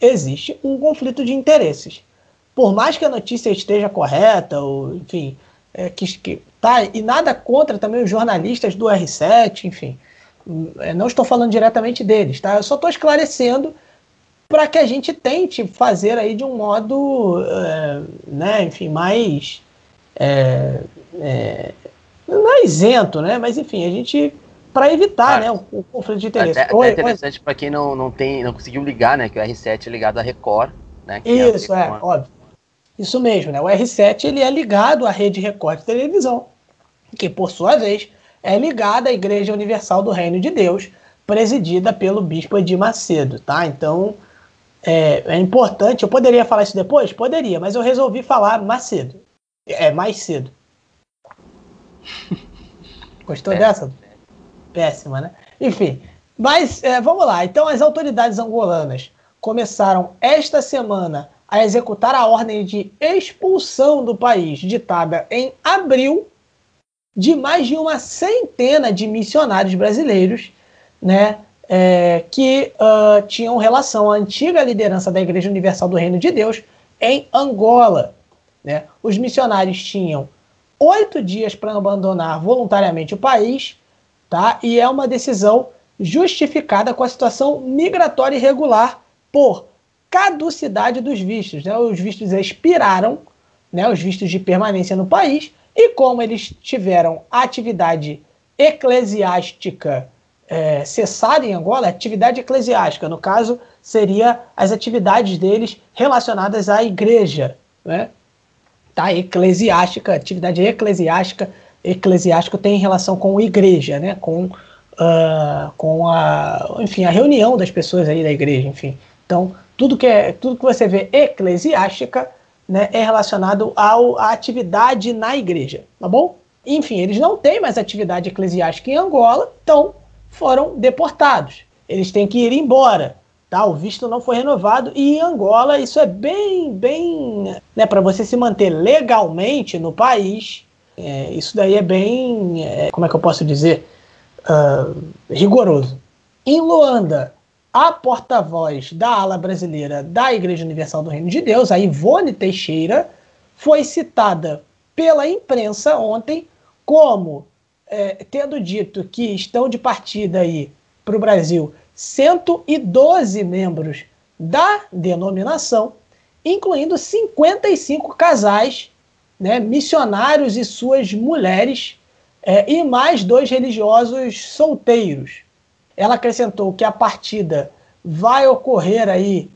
existe um conflito de interesses. Por mais que a notícia esteja correta, ou enfim, é, que, que tá, e nada contra também os jornalistas do R7, enfim. É, não estou falando diretamente deles, tá? Eu só estou esclarecendo para que a gente tente fazer aí de um modo, é, né, enfim, mais é, é, não é isento, né? Mas enfim, a gente para evitar, né, o, o, conflito de interesse. Até, até interessante para quem não, não tem, não conseguiu ligar, né, que o R7 é ligado à Record, né? Isso é, é óbvio. Isso mesmo, né? O R7 ele é ligado à rede Record de televisão, que por sua vez é ligada à Igreja Universal do Reino de Deus, presidida pelo Bispo Edir Macedo, tá? Então é, é importante. Eu poderia falar isso depois? Poderia, mas eu resolvi falar mais cedo. É mais cedo. Gostou é. dessa? Péssima, né? Enfim, mas é, vamos lá. Então, as autoridades angolanas começaram esta semana a executar a ordem de expulsão do país, ditada em abril, de mais de uma centena de missionários brasileiros, né, é, que uh, tinham relação à antiga liderança da Igreja Universal do Reino de Deus em Angola. Né? Os missionários tinham oito dias para abandonar voluntariamente o país, tá? e é uma decisão justificada com a situação migratória irregular por caducidade dos vistos. Né? Os vistos expiraram, né? os vistos de permanência no país, e como eles tiveram atividade eclesiástica é, cessada em Angola, atividade eclesiástica, no caso, seria as atividades deles relacionadas à igreja, né? Tá, eclesiástica, atividade eclesiástica, eclesiástico tem relação com igreja, né? Com, uh, com a, enfim, a reunião das pessoas aí da igreja, enfim. Então, tudo que, é, tudo que você vê eclesiástica né, é relacionado ao, à atividade na igreja, tá bom? Enfim, eles não têm mais atividade eclesiástica em Angola, então foram deportados. Eles têm que ir embora, tá? O visto não foi renovado e em Angola isso é bem, bem, né, para você se manter legalmente no país, é, isso daí é bem, é, como é que eu posso dizer, uh, rigoroso. Em Luanda, a porta-voz da ala brasileira da Igreja Universal do Reino de Deus, a Ivone Teixeira, foi citada pela imprensa ontem como é, tendo dito que estão de partida aí para o Brasil 112 membros da denominação, incluindo 55 casais, né, missionários e suas mulheres, é, e mais dois religiosos solteiros. Ela acrescentou que a partida vai ocorrer aí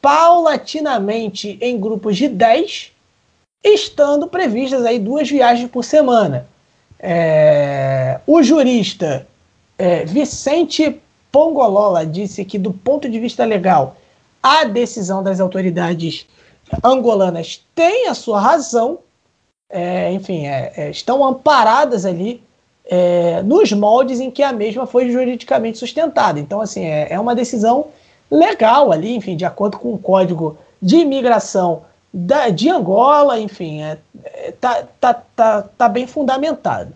paulatinamente em grupos de 10, estando previstas aí duas viagens por semana. É, o jurista é, Vicente Pongolola disse que, do ponto de vista legal, a decisão das autoridades angolanas tem a sua razão, é, enfim, é, é, estão amparadas ali é, nos moldes em que a mesma foi juridicamente sustentada. Então, assim, é, é uma decisão legal ali, enfim, de acordo com o código de imigração da, de Angola, enfim, é, é, tá, tá, tá, tá bem fundamentado.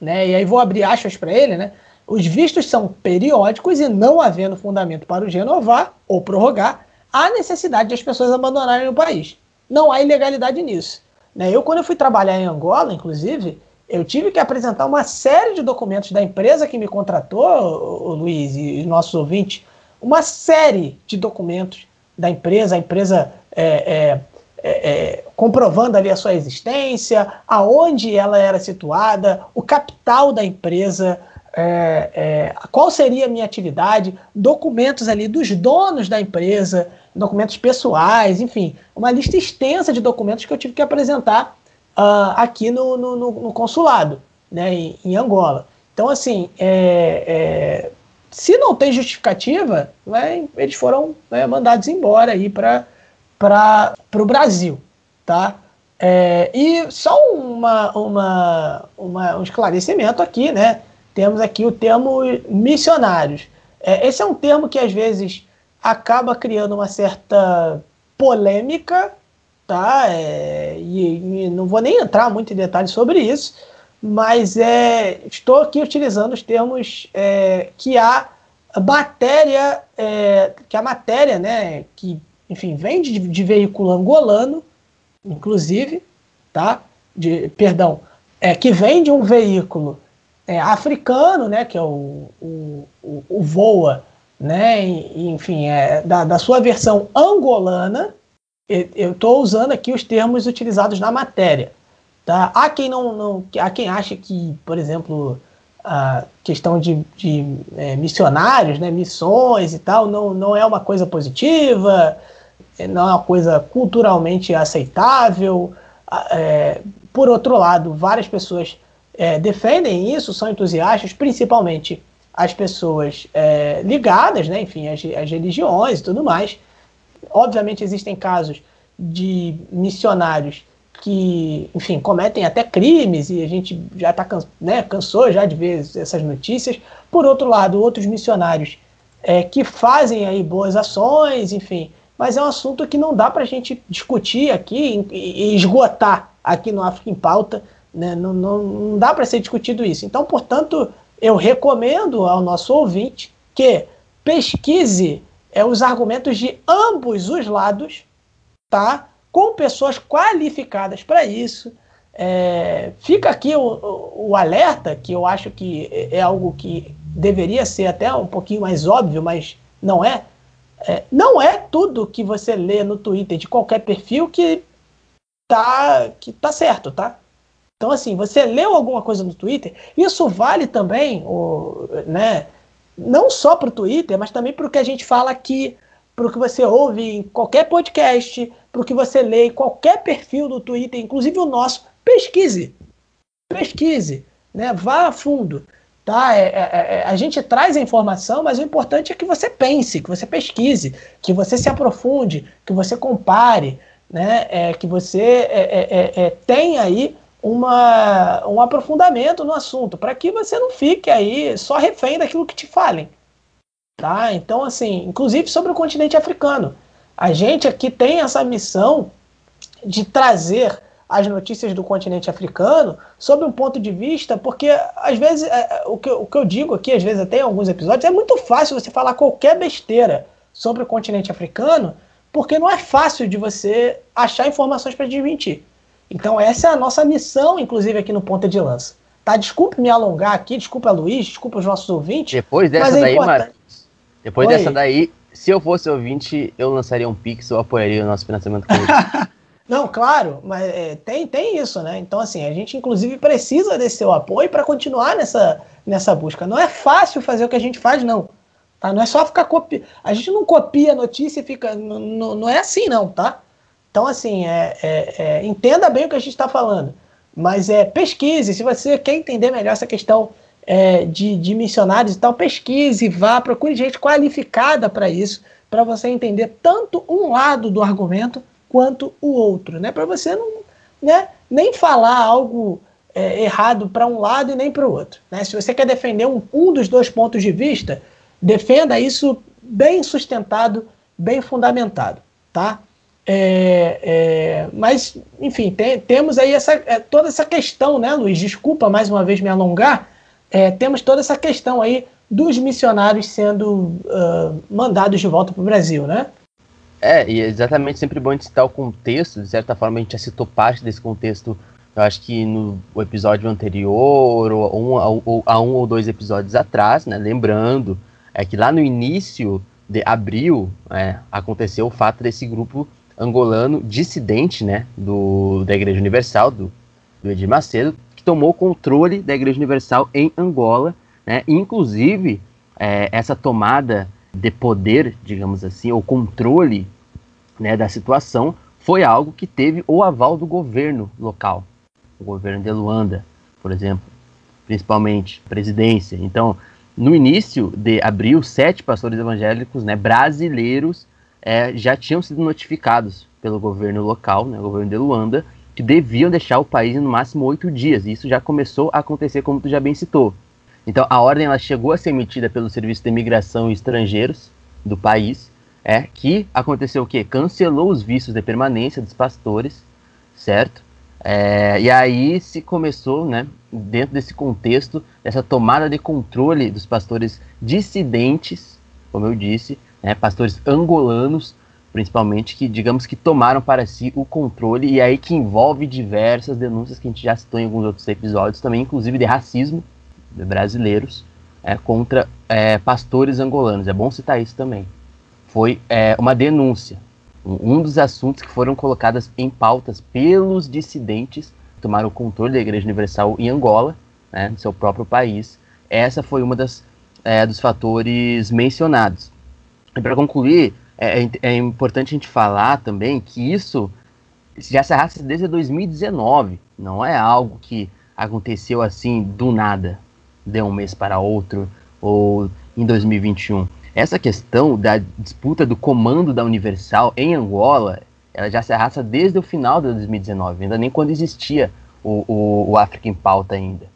Né? E aí vou abrir aspas para ele, né? Os vistos são periódicos e não havendo fundamento para os renovar ou prorrogar, há necessidade de as pessoas abandonarem o país. Não há ilegalidade nisso. Né? Eu, quando eu fui trabalhar em Angola, inclusive, eu tive que apresentar uma série de documentos da empresa que me contratou, Luiz e nossos ouvintes, uma série de documentos da empresa, a empresa é, é, é, é, comprovando ali a sua existência, aonde ela era situada, o capital da empresa, é, é, qual seria a minha atividade, documentos ali dos donos da empresa, documentos pessoais, enfim, uma lista extensa de documentos que eu tive que apresentar uh, aqui no, no, no, consulado, né, em, em, Angola. Então, assim, é, é se não tem justificativa, né, eles foram né, mandados embora aí para o Brasil, tá? É, e só uma, uma, uma, um esclarecimento aqui, né? Temos aqui o termo missionários. É, esse é um termo que às vezes acaba criando uma certa polêmica, tá? É, e, e, não vou nem entrar muito em detalhes sobre isso, mas é, estou aqui utilizando os termos é, que a matéria, é, que a matéria, né, que enfim vem de, de veículo angolano, inclusive, tá? De, perdão, é que vem de um veículo é, africano, né, que é o, o, o, o Voa, né, e, enfim, é, da, da sua versão angolana, eu estou usando aqui os termos utilizados na matéria. Tá? Há quem não, não há quem acha que, por exemplo, a questão de, de é, missionários, né, missões e tal, não, não é uma coisa positiva, é, não é uma coisa culturalmente aceitável. É, por outro lado, várias pessoas é, defendem isso, são entusiastas, principalmente as pessoas é, ligadas, né, enfim, as, religiões e tudo mais. Obviamente existem casos de missionários que, enfim, cometem até crimes e a gente já está né, cansou já de ver essas notícias. Por outro lado, outros missionários é, que fazem aí boas ações, enfim, mas é um assunto que não dá para a gente discutir aqui e esgotar aqui no África em Pauta né? Não, não, não dá para ser discutido isso. Então, portanto, eu recomendo ao nosso ouvinte que pesquise é, os argumentos de ambos os lados, tá? com pessoas qualificadas para isso. É, fica aqui o, o, o, alerta, que eu acho que é algo que deveria ser até um pouquinho mais óbvio, mas não é. é não é tudo que você lê no Twitter de qualquer perfil que tá, que tá certo, tá? Então, assim, você leu alguma coisa no Twitter, isso vale também, o, né, não só para o Twitter, mas também para o que a gente fala aqui, para o que você ouve em qualquer podcast, para o que você lê em qualquer perfil do Twitter, inclusive o nosso. Pesquise. Pesquise. Né? Vá a fundo. Tá? É, é, é, a gente traz a informação, mas o importante é que você pense, que você pesquise, que você se aprofunde, que você compare, né? É, que você é, é, tenha aí uma, um aprofundamento no assunto, para que você não fique aí só refém daquilo que te falem. Tá? Então, assim, inclusive sobre o continente africano. A gente aqui tem essa missão de trazer as notícias do continente africano sob um ponto de vista, porque às vezes é, o, que, o que eu digo aqui, às vezes até em alguns episódios, é muito fácil você falar qualquer besteira sobre o continente africano, porque não é fácil de você achar informações para desmentir. Então essa é a nossa missão, inclusive aqui no Ponta de Lança. Tá? Desculpe me alongar aqui, desculpa Luiz, desculpa os nossos ouvintes. Depois dessa é daí, Marcos, depois Oi. dessa daí, se eu fosse ouvinte, eu lançaria um Pix, eu apoiaria o nosso financiamento coletivo. Não, claro, mas é, tem, tem isso, né? Então, assim, a gente inclusive precisa desse seu apoio para continuar nessa, nessa busca. Não é fácil fazer o que a gente faz, não. Tá? Não é só ficar copiando. A gente não copia a notícia e fica. Não é assim, não, tá? Então, assim, é, é, é, entenda bem o que a gente está falando, mas é, pesquise. Se você quer entender melhor essa questão é, de, de missionários e tal, pesquise, vá, procure gente qualificada para isso, para você entender tanto um lado do argumento quanto o outro, né? Para você não né, nem falar algo é, errado para um lado e nem para o outro. Né? Se você quer defender um, um dos dois pontos de vista, defenda isso bem sustentado, bem fundamentado, tá? É, é, mas, enfim, tem, temos aí essa, é, toda essa questão, né, Luiz? Desculpa mais uma vez me alongar. É, temos toda essa questão aí dos missionários sendo uh, mandados de volta para o Brasil, né? É, e é exatamente sempre bom a gente citar o contexto, de certa forma a gente já citou parte desse contexto, eu acho que no episódio anterior, ou, um, ou a um ou dois episódios atrás, né? Lembrando, é que lá no início de abril é, aconteceu o fato desse grupo angolano dissidente, né, do, da Igreja Universal, do, do Edir Macedo, que tomou controle da Igreja Universal em Angola, Né? Inclusive, é, essa tomada de poder, digamos assim, ou controle né, da situação, foi algo que teve o aval do governo local, o governo de Luanda, por exemplo, principalmente presidência. Então, no início de abril, sete pastores evangélicos né, brasileiros é, já tinham sido notificados pelo governo local, né, o governo de Luanda, que deviam deixar o país no máximo oito dias. E isso já começou a acontecer, como tu já bem citou. Então, a ordem ela chegou a ser emitida pelo Serviço de Imigração e Estrangeiros do país, é que aconteceu o quê? Cancelou os vistos de permanência dos pastores, certo? É, e aí se começou, né, dentro desse contexto, dessa tomada de controle dos pastores dissidentes, como eu disse, né, pastores angolanos, principalmente, que digamos que tomaram para si o controle, e aí que envolve diversas denúncias que a gente já citou em alguns outros episódios, também inclusive de racismo de brasileiros é, contra é, pastores angolanos. É bom citar isso também. Foi é, uma denúncia, um dos assuntos que foram colocadas em pautas pelos dissidentes que tomaram o controle da Igreja Universal em Angola, né, no seu próprio país. Essa foi uma das é, dos fatores mencionados. E para concluir, é, é, é, importante a gente falar também que isso já se arrasta desde 2019. Não é algo que aconteceu assim do nada, de um mês para outro, ou em 2021. Essa questão da disputa do comando da Universal em Angola, ela já se arrasta desde o final de 2019, ainda nem quando existia o, o, o África em pauta ainda,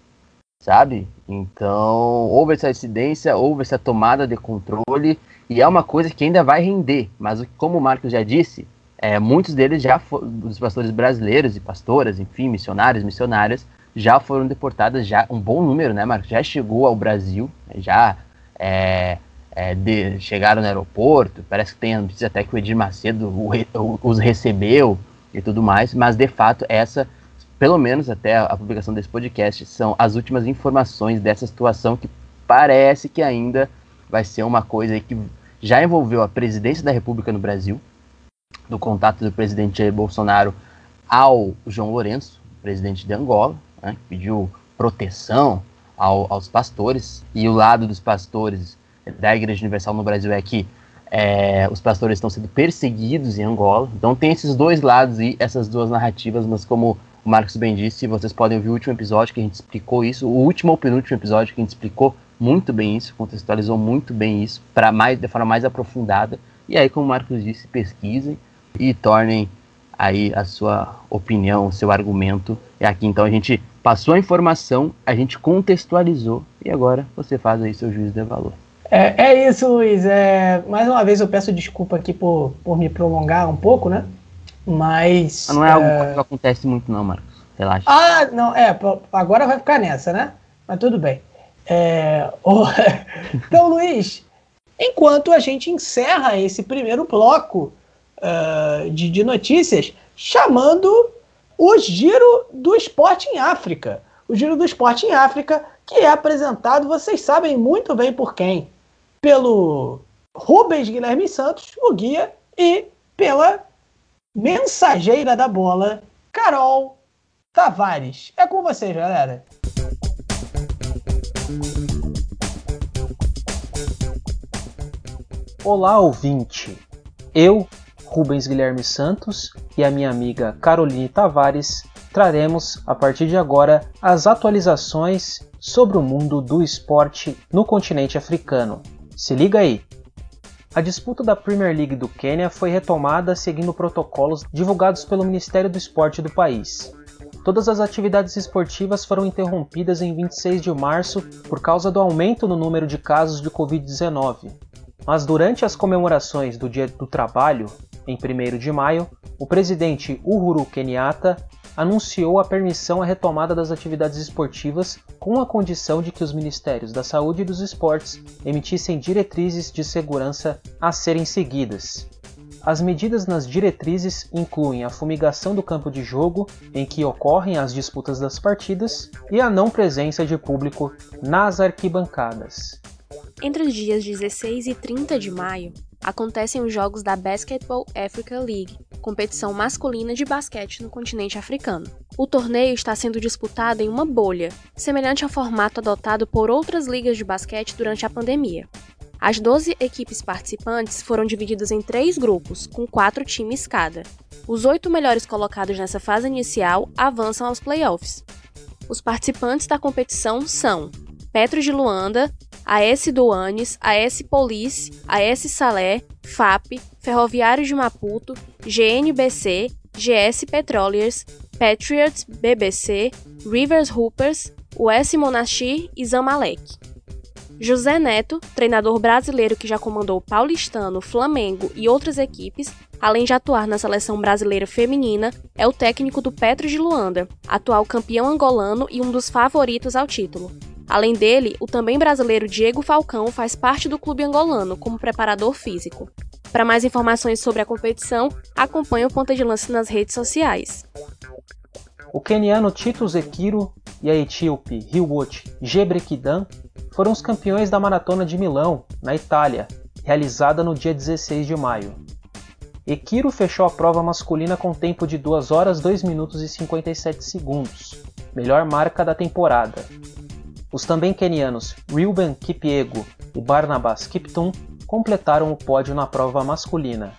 sabe? Então, houve essa incidência, houve essa tomada de controle, e é uma coisa que ainda vai render, mas como o Marcos já disse, é, muitos deles já foram, os pastores brasileiros e pastoras, enfim, missionários, missionárias, já foram deportados, já um bom número, né, Marcos? Já chegou ao Brasil, já é, é, de, chegaram no aeroporto, parece que tem notícia até que o Edir Macedo o, o, os recebeu e tudo mais, mas de fato essa, pelo menos até a publicação desse podcast, são as últimas informações dessa situação que parece que ainda vai ser uma coisa que já envolveu a presidência da República no Brasil, do contato do presidente Jair Bolsonaro ao João Lourenço, presidente de Angola, né, que pediu proteção ao, aos pastores, e o lado dos pastores da Igreja Universal no Brasil é que é, os pastores estão sendo perseguidos em Angola. Então tem esses dois lados e essas duas narrativas, mas como o Marcos bem disse, vocês podem ouvir o último episódio que a gente explicou isso, o último ou penúltimo episódio que a gente explicou muito bem isso, contextualizou muito bem isso, para mais de forma mais aprofundada. E aí, como o Marcos disse, pesquisem e tornem aí a sua opinião, o seu argumento. E aqui então a gente passou a informação, a gente contextualizou e agora você faz aí seu juízo de valor. É, é isso, Luiz. É, mais uma vez eu peço desculpa aqui por, por me prolongar um pouco, né? Mas. Não é algo é... que acontece muito, não, Marcos. Relaxa. Ah, não, é. Agora vai ficar nessa, né? Mas tudo bem. É, então, Luiz, enquanto a gente encerra esse primeiro bloco uh, de, de notícias, chamando o Giro do Esporte em África. O Giro do Esporte em África, que é apresentado, vocês sabem muito bem por quem. Pelo Rubens Guilherme Santos, o guia, e pela mensageira da bola, Carol Tavares. É com vocês, galera. Olá, ouvinte. Eu, Rubens Guilherme Santos e a minha amiga Caroline Tavares traremos, a partir de agora, as atualizações sobre o mundo do esporte no continente africano. Se liga aí! A disputa da Premier League do Quênia foi retomada seguindo protocolos divulgados pelo Ministério do Esporte do país. Todas as atividades esportivas foram interrompidas em 26 de março por causa do aumento no número de casos de Covid-19. Mas durante as comemorações do Dia do Trabalho, em 1 de maio, o presidente Uhuru Kenyatta anunciou a permissão à retomada das atividades esportivas com a condição de que os Ministérios da Saúde e dos Esportes emitissem diretrizes de segurança a serem seguidas. As medidas nas diretrizes incluem a fumigação do campo de jogo em que ocorrem as disputas das partidas e a não presença de público nas arquibancadas. Entre os dias 16 e 30 de maio, acontecem os jogos da Basketball Africa League, competição masculina de basquete no continente africano. O torneio está sendo disputado em uma bolha, semelhante ao formato adotado por outras ligas de basquete durante a pandemia. As 12 equipes participantes foram divididas em três grupos, com quatro times cada. Os oito melhores colocados nessa fase inicial avançam aos playoffs. Os participantes da competição são Petro de Luanda, AS Duanes, AS Police, AS Salé, FAP, Ferroviário de Maputo, GNBC, GS Petroleers, Patriots, BBC, Rivers Hoopers, US Monastir e Zamalek. José Neto, treinador brasileiro que já comandou Paulistano, Flamengo e outras equipes, além de atuar na seleção brasileira feminina, é o técnico do Petro de Luanda, atual campeão angolano e um dos favoritos ao título. Além dele, o também brasileiro Diego Falcão faz parte do clube angolano como preparador físico. Para mais informações sobre a competição, acompanhe o Ponta de Lance nas redes sociais. O queniano Tito Zekiro e a etíope Hilwot Gebrekidan foram os campeões da Maratona de Milão, na Itália, realizada no dia 16 de maio. Ekiro fechou a prova masculina com tempo de 2 horas 2 minutos e 57 segundos, melhor marca da temporada. Os também quenianos Reuben Kipiego e Barnabas Kiptum completaram o pódio na prova masculina.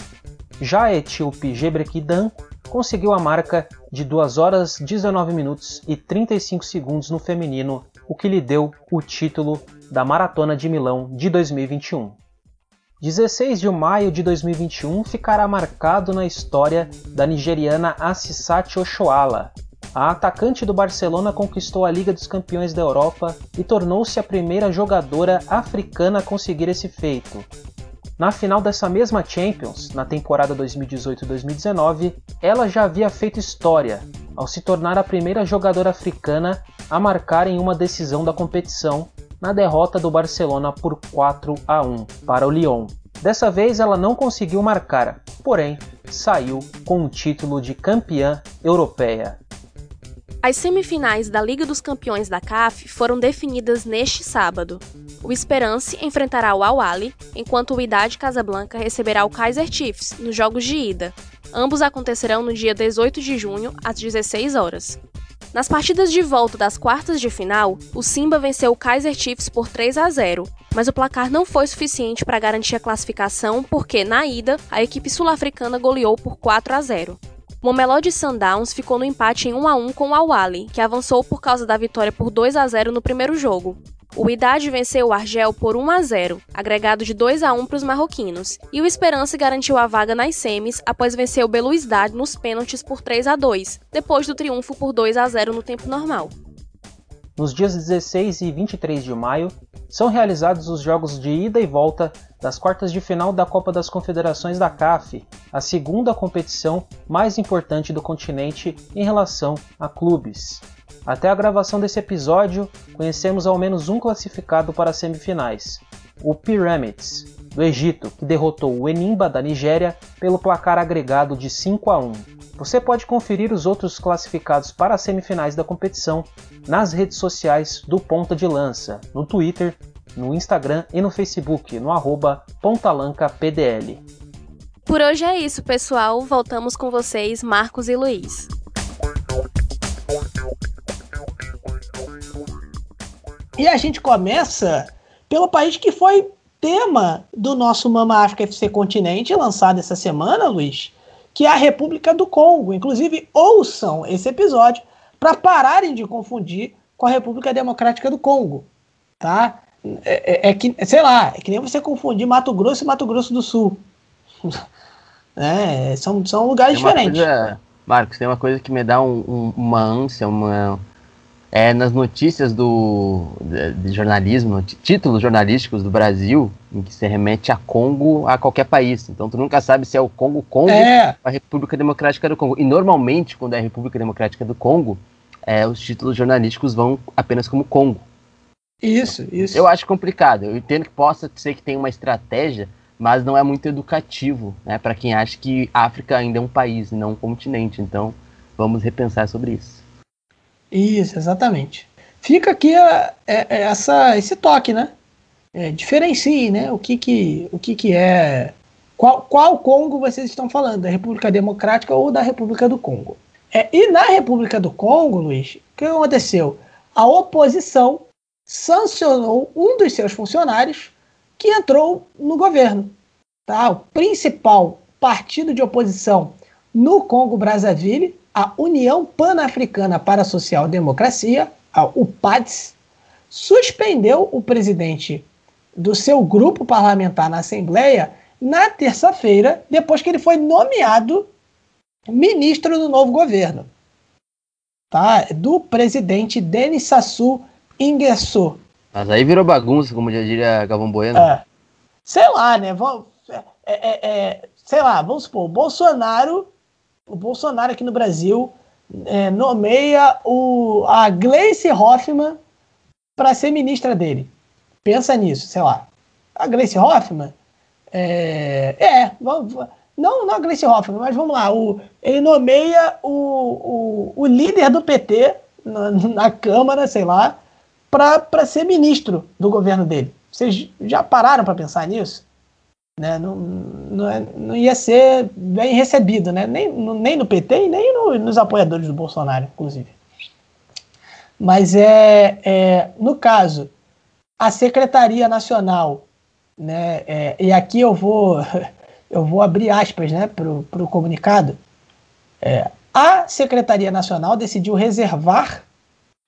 Já a etíope Gebrekidan conseguiu a marca de 2 horas 19 minutos e 35 segundos no feminino o que lhe deu o título da Maratona de Milão de 2021. 16 de maio de 2021 ficará marcado na história da nigeriana Assisati Oshoala. A atacante do Barcelona conquistou a Liga dos Campeões da Europa e tornou-se a primeira jogadora africana a conseguir esse feito, na final dessa mesma Champions, na temporada 2018-2019, ela já havia feito história ao se tornar a primeira jogadora africana a marcar em uma decisão da competição na derrota do Barcelona por 4 a 1 para o Lyon. Dessa vez ela não conseguiu marcar, porém saiu com o título de campeã europeia. As semifinais da Liga dos Campeões da CAF foram definidas neste sábado. O Esperance enfrentará o Al-Ali, enquanto o Idade Casablanca receberá o Kaiser Chiefs nos jogos de ida. Ambos acontecerão no dia 18 de junho, às 16 horas. Nas partidas de volta das quartas de final, o Simba venceu o Kaiser Chiefs por 3 a 0, mas o placar não foi suficiente para garantir a classificação porque, na ida, a equipe sul-africana goleou por 4 a 0. Momelode Sundowns ficou no empate em 1 a 1 com o Al-Ali, que avançou por causa da vitória por 2 a 0 no primeiro jogo. O Idade venceu o Argel por 1 a 0, agregado de 2 a 1 para os marroquinos, e o Esperança garantiu a vaga nas semis após vencer o Belouizdad nos pênaltis por 3 a 2, depois do triunfo por 2 a 0 no tempo normal. Nos dias 16 e 23 de maio, são realizados os jogos de ida e volta das quartas de final da Copa das Confederações da CAF, a segunda competição mais importante do continente em relação a clubes. Até a gravação desse episódio, conhecemos ao menos um classificado para as semifinais: o Pyramids, do Egito, que derrotou o Enimba da Nigéria pelo placar agregado de 5 a 1. Você pode conferir os outros classificados para as semifinais da competição nas redes sociais do Ponta de Lança, no Twitter, no Instagram e no Facebook, no arroba pontalancapdl. Por hoje é isso, pessoal. Voltamos com vocês, Marcos e Luiz. E a gente começa pelo país que foi tema do nosso Mama África FC Continente, lançado essa semana, Luiz, que é a República do Congo. Inclusive, ouçam esse episódio para pararem de confundir com a República Democrática do Congo, tá? É, é, é, que, sei lá, é que nem você confundir Mato Grosso e Mato Grosso do Sul. é, são, são lugares diferentes. Coisa, Marcos, tem uma coisa que me dá um, um, uma ânsia, uma, é, nas notícias do de, de, jornalismo, títulos jornalísticos do Brasil, em que se remete a Congo a qualquer país. Então tu nunca sabe se é o Congo Congo é. ou a República Democrática do Congo. E normalmente, quando é a República Democrática do Congo, é, os títulos jornalísticos vão apenas como Congo. Isso, isso. Eu acho complicado. Eu entendo que possa ser que tenha uma estratégia, mas não é muito educativo, né, para quem acha que África ainda é um país, não um continente. Então, vamos repensar sobre isso. Isso, exatamente. Fica aqui a, a, é, é essa, esse toque, né? É, diferencie, né? O que que, o que, que é. Qual, qual Congo vocês estão falando? Da República Democrática ou da República do Congo? É, e na República do Congo, Luiz, o que aconteceu? A oposição sancionou um dos seus funcionários que entrou no governo. Tá? O principal partido de oposição no Congo Brazzaville, a União Pan-Africana para a Social Democracia, a UPADS, suspendeu o presidente do seu grupo parlamentar na Assembleia na terça-feira, depois que ele foi nomeado ministro do novo governo. Tá? Do presidente Denis Sassou Nguesso. Mas aí virou bagunça, como já diria Galvão Bueno. É. Sei lá, né? É, é, é, sei lá, vamos supor, o Bolsonaro, o Bolsonaro aqui no Brasil é, nomeia o, a Gleice Hoffmann para ser ministra dele. Pensa nisso, sei lá. A Gleice Hoffmann é, é não, não a Gleice Hoffmann, mas vamos lá. O, ele nomeia o, o, o líder do PT na, na Câmara, sei lá, para ser ministro do governo dele. Vocês já pararam para pensar nisso? Né? Não, não, é, não, ia ser bem recebido, né? nem, no, nem no PT e nem no, nos apoiadores do Bolsonaro, inclusive. Mas é, é no caso, a Secretaria Nacional, né, é, e aqui eu vou, eu vou abrir aspas né, para o comunicado, é, a Secretaria Nacional decidiu reservar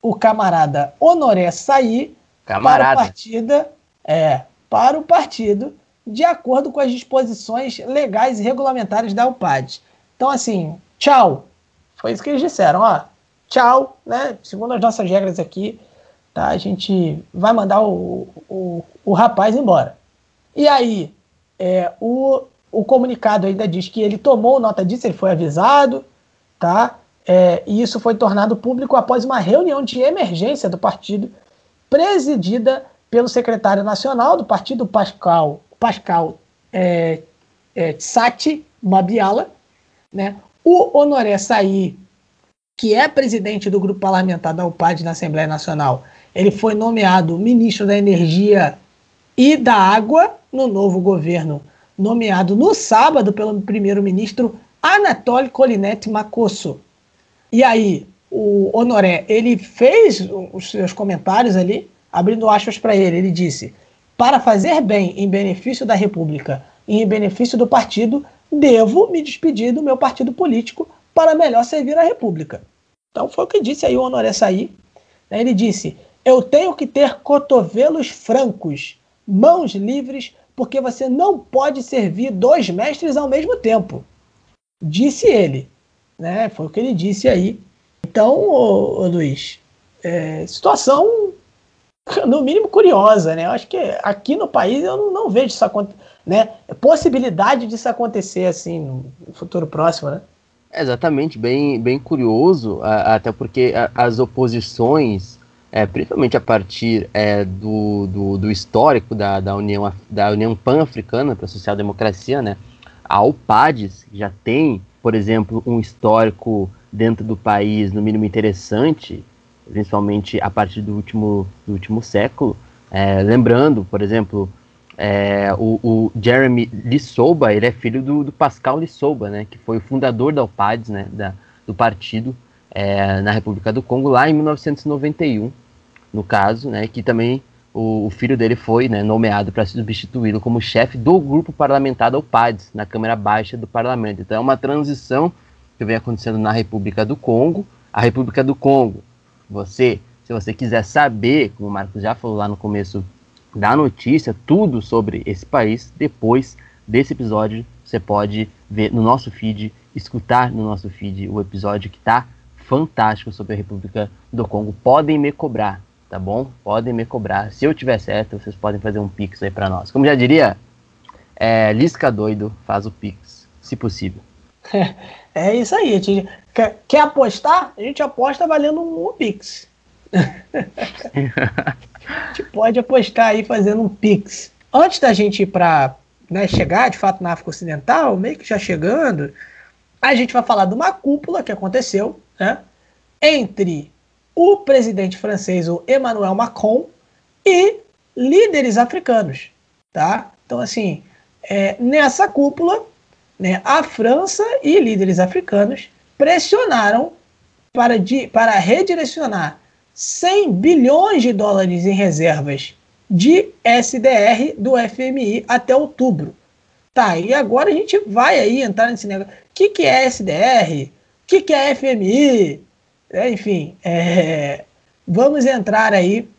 o camarada Honoré Saí camarada. para o partido, é, para o partido de acordo com as disposições legais e regulamentares da UPAD. Então, assim, tchau. Foi isso que eles disseram, ó tchau, né? Segundo as nossas regras aqui, tá? A gente vai mandar o, o, o rapaz embora. E aí, é, o, o comunicado ainda diz que ele tomou nota disso, ele foi avisado, tá? É, e isso foi tornado público após uma reunião de emergência do partido, presidida pelo secretário nacional do partido, Pascal, Pascal é, é, Tsati Mabiala, né? O Honoré Saí que é presidente do grupo parlamentar da UPAD na Assembleia Nacional, ele foi nomeado ministro da Energia e da Água no novo governo, nomeado no sábado pelo primeiro-ministro Anatoly Kolinete Makosso. E aí, o Honoré, ele fez os seus comentários ali, abrindo aspas para ele, ele disse: "Para fazer bem em benefício da República e em benefício do partido, devo me despedir do meu partido político para melhor servir a República. Então foi o que disse aí o Honoré Saí. Né? Ele disse: Eu tenho que ter cotovelos francos, mãos livres, porque você não pode servir dois mestres ao mesmo tempo. Disse ele. Né? Foi o que ele disse aí. Então, ô, ô Luiz, é, situação no mínimo curiosa, né? Eu acho que aqui no país eu não, não vejo isso né? Possibilidade disso acontecer assim no futuro próximo, né? exatamente, bem, bem curioso, até porque as oposições, é, principalmente a partir é, do, do, do, histórico da, da União, da União Pan-Africana para a Social-Democracia, né, a UPADES já tem, por exemplo, um histórico dentro do país, no mínimo interessante, principalmente a partir do último, do último século. É, lembrando, por exemplo, é, o, o, Jeremy Lissouba, ele é filho do, do, Pascal Lissouba, né, que foi o fundador da UPADS, né, da, do partido é, na República do Congo, lá em 1991, no caso, né, que também o, o filho dele foi né, nomeado para substituí-lo como chefe do grupo parlamentar da UPADS, na Câmara Baixa do Parlamento. Então é uma transição que vem acontecendo na República do Congo. A República do Congo, você, se você quiser saber, como o Marcos já falou lá no começo da notícia, tudo sobre esse país, depois desse episódio você pode ver no nosso feed, escutar no nosso feed o episódio que tá fantástico sobre a República do Congo. Podem me cobrar, tá bom? Podem me cobrar. Se eu tiver certo, vocês podem fazer um pix aí para nós. Como já diria, é, Lisca doido faz o pix, se possível. É, isso aí. Gente, quer, quer apostar? A gente aposta valendo um, um pix. a gente pode apostar aí fazendo um Pix. Antes da gente ir para né, chegar de fato na África Ocidental, meio que já chegando, a gente vai falar de uma cúpula que aconteceu né, entre o presidente francês, o Emmanuel Macron, e líderes africanos. Tá? Então, assim, é, nessa cúpula, né, a França e líderes africanos pressionaram para, de, para redirecionar 100 bilhões de dólares em reservas de SDR do FMI até outubro. Tá, e agora a gente vai aí entrar nesse negócio. O que, que é SDR? O que, que é FMI? É, enfim, é, vamos entrar aí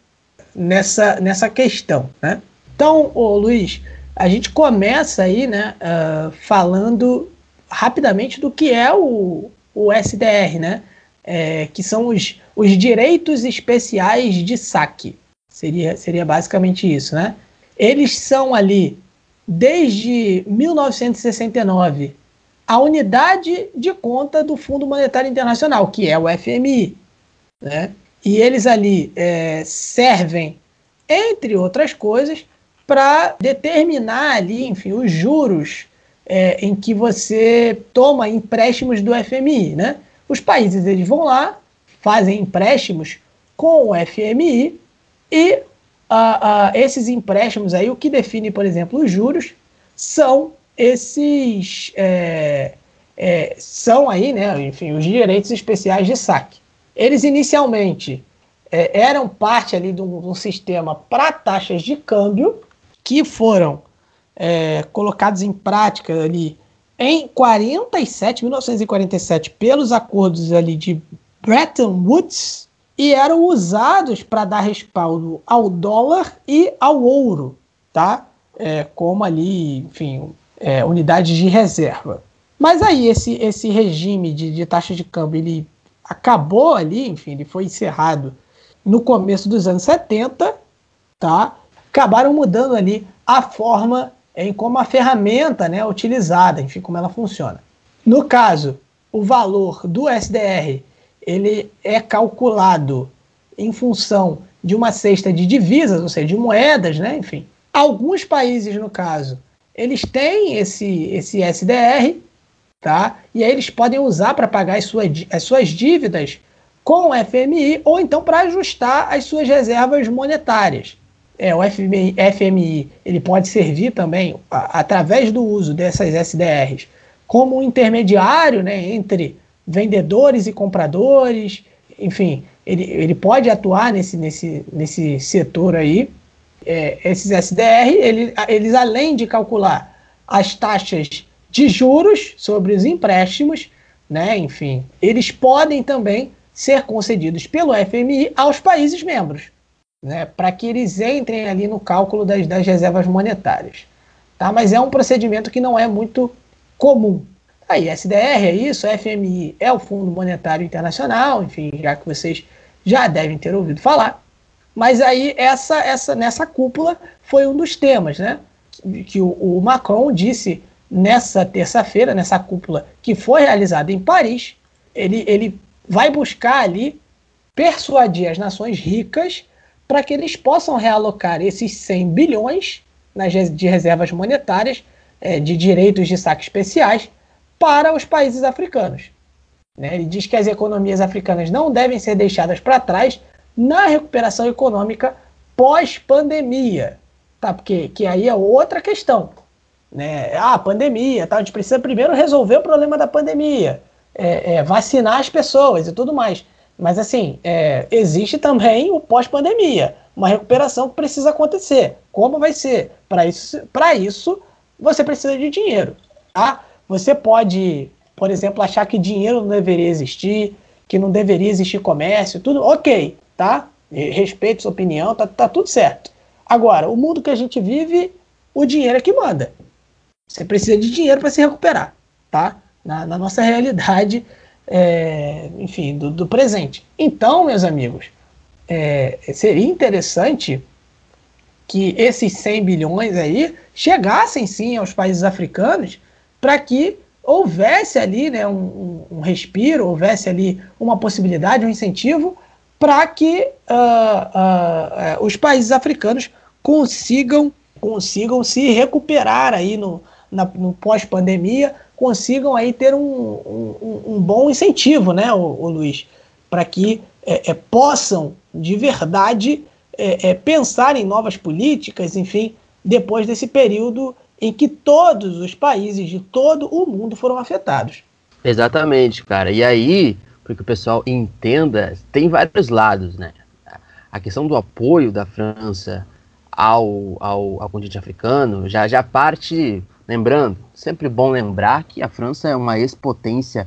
nessa, nessa questão, né? Então, ô, Luiz, a gente começa aí, né, uh, falando rapidamente do que é o, o SDR, né? É, que são os, os direitos especiais de saque. Seria, seria basicamente isso, né? Eles são ali, desde 1969, a unidade de conta do Fundo Monetário Internacional, que é o FMI. Né? E eles ali é, servem, entre outras coisas, para determinar ali, enfim, os juros é, em que você toma empréstimos do FMI, né? Os países eles vão lá, fazem empréstimos com o FMI e uh, esses empréstimos aí, o que define, por exemplo, os juros, são esses é, é, são aí, né, enfim, os direitos especiais de saque. Eles inicialmente é, eram parte ali de um, de um sistema para taxas de câmbio que foram é, colocados em prática ali em 47, 1947, pelos acordos ali de Bretton Woods e eram usados para dar respaldo ao dólar e ao ouro, tá? É, como ali, enfim, é, unidades de reserva. Mas aí esse, esse regime de, de taxa de câmbio ele acabou ali, enfim, ele foi encerrado no começo dos anos 70, tá? Acabaram mudando ali a forma em como a ferramenta né, é utilizada, enfim, como ela funciona. No caso, o valor do SDR ele é calculado em função de uma cesta de divisas, ou seja, de moedas, né? Enfim, alguns países, no caso, eles têm esse, esse SDR, tá? E aí eles podem usar para pagar as suas, as suas dívidas com o FMI ou então para ajustar as suas reservas monetárias é, o FMI, ele pode servir também, a, através do uso dessas SDRs, como um intermediário né, entre vendedores e compradores, enfim, ele, ele pode atuar nesse, nesse, nesse setor aí. É, esses SDR, ele, eles além de calcular as taxas de juros sobre os empréstimos, né, enfim, eles podem também ser concedidos pelo FMI aos países membros né, para que eles entrem ali no cálculo das, das reservas monetárias. Tá? Mas é um procedimento que não é muito comum. Aí, SDR é isso, FMI é o Fundo Monetário Internacional, enfim, já que vocês já devem ter ouvido falar. Mas aí, essa, essa, nessa cúpula foi um dos temas, né? Que, que o, o Macron disse nessa terça-feira, nessa cúpula que foi realizada em Paris, ele, ele vai buscar ali persuadir as nações ricas para que eles possam realocar esses 100 bilhões nas, de reservas monetárias é, de direitos de saque especiais para os países africanos. Né? Ele diz que as economias africanas não devem ser deixadas para trás na recuperação econômica pós-pandemia, tá? Porque que aí é outra questão, né? Ah, pandemia, tá? A gente precisa primeiro resolver o problema da pandemia, é, é, vacinar as pessoas e tudo mais. Mas assim, é, existe também o pós-pandemia, uma recuperação que precisa acontecer. Como vai ser? Para isso, isso, você precisa de dinheiro. Tá? Você pode, por exemplo, achar que dinheiro não deveria existir, que não deveria existir comércio, tudo ok, tá? Respeito sua opinião, tá, tá tudo certo. Agora, o mundo que a gente vive, o dinheiro é que manda. Você precisa de dinheiro para se recuperar, tá? Na, na nossa realidade, é, enfim, do, do, presente. Então, meus amigos, é, seria interessante que esses 100 bilhões aí chegassem sim aos países africanos para que houvesse ali né, um, um, respiro, houvesse ali uma possibilidade, um incentivo para que uh, uh, os países africanos consigam, consigam se recuperar aí no, no pós-pandemia, consigam aí ter um, um, um bom incentivo, né, o, o Luiz, para que é, é, possam de verdade é, é, pensar em novas políticas, enfim, depois desse período em que todos os países de todo o mundo foram afetados. Exatamente, cara. E aí, para que o pessoal entenda, tem vários lados, né? A questão do apoio da França ao, ao, ao continente africano já, já parte, lembrando, sempre bom lembrar que a França é uma ex-potência,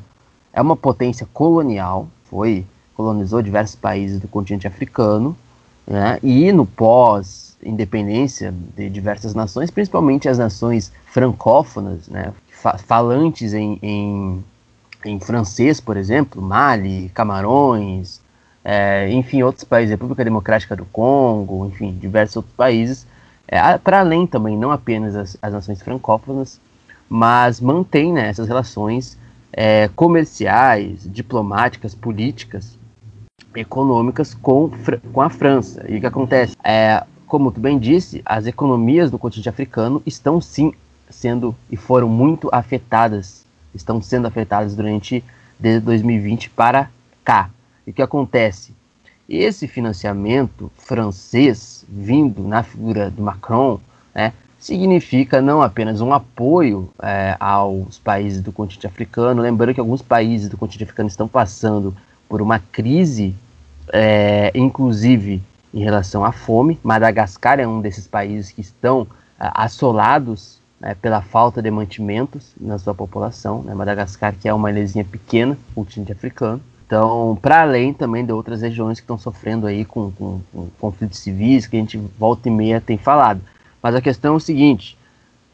é uma potência colonial, foi, colonizou diversos países do continente africano, né? E no pós independência de diversas nações, principalmente as nações francófonas, né, falantes em, em, em, francês, por exemplo, Mali, Camarões, é, enfim, outros países, República Democrática do Congo, enfim, diversos outros países, é, para além também, não apenas as, as nações francófonas, mas mantém né, essas relações é, comerciais, diplomáticas, políticas, econômicas com, com a França. E o que acontece? É, como tu bem disse, as economias do continente africano estão sim sendo e foram muito afetadas, estão sendo afetadas durante desde 2020 para cá. E o que acontece? Esse financiamento francês vindo na figura do Macron, né, significa não apenas um apoio é, aos países do continente africano, lembrando que alguns países do continente africano estão passando por uma crise, é, inclusive em relação à fome. Madagascar é um desses países que estão é, assolados né, pela falta de mantimentos na sua população. Né, Madagascar, que é uma ilhazinha pequena, continente africano. Então, para além também de outras regiões que estão sofrendo aí com, com, com, conflitos civis, que a gente volta e meia tem falado. Mas a questão é o seguinte: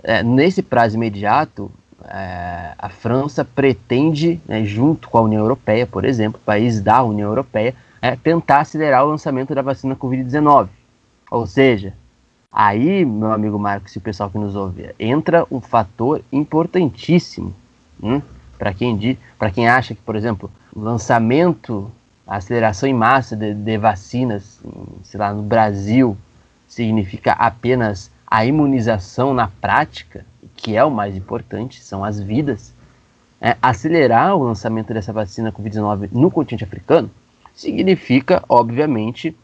é, nesse prazo imediato, é, a França pretende, né, junto com a União Europeia, por exemplo, países da União Europeia, é, tentar acelerar o lançamento da vacina Covid-19. Ou seja, aí, meu amigo Marcos e o pessoal que nos ouve, entra um fator importantíssimo. Hum? Para quem, quem acha que, por exemplo, lançamento, a aceleração em massa de, de vacinas, sei lá, no Brasil, significa apenas a imunização na prática, que é o mais importante, são as vidas, é, acelerar o lançamento dessa vacina Covid-19 no continente africano significa, obviamente,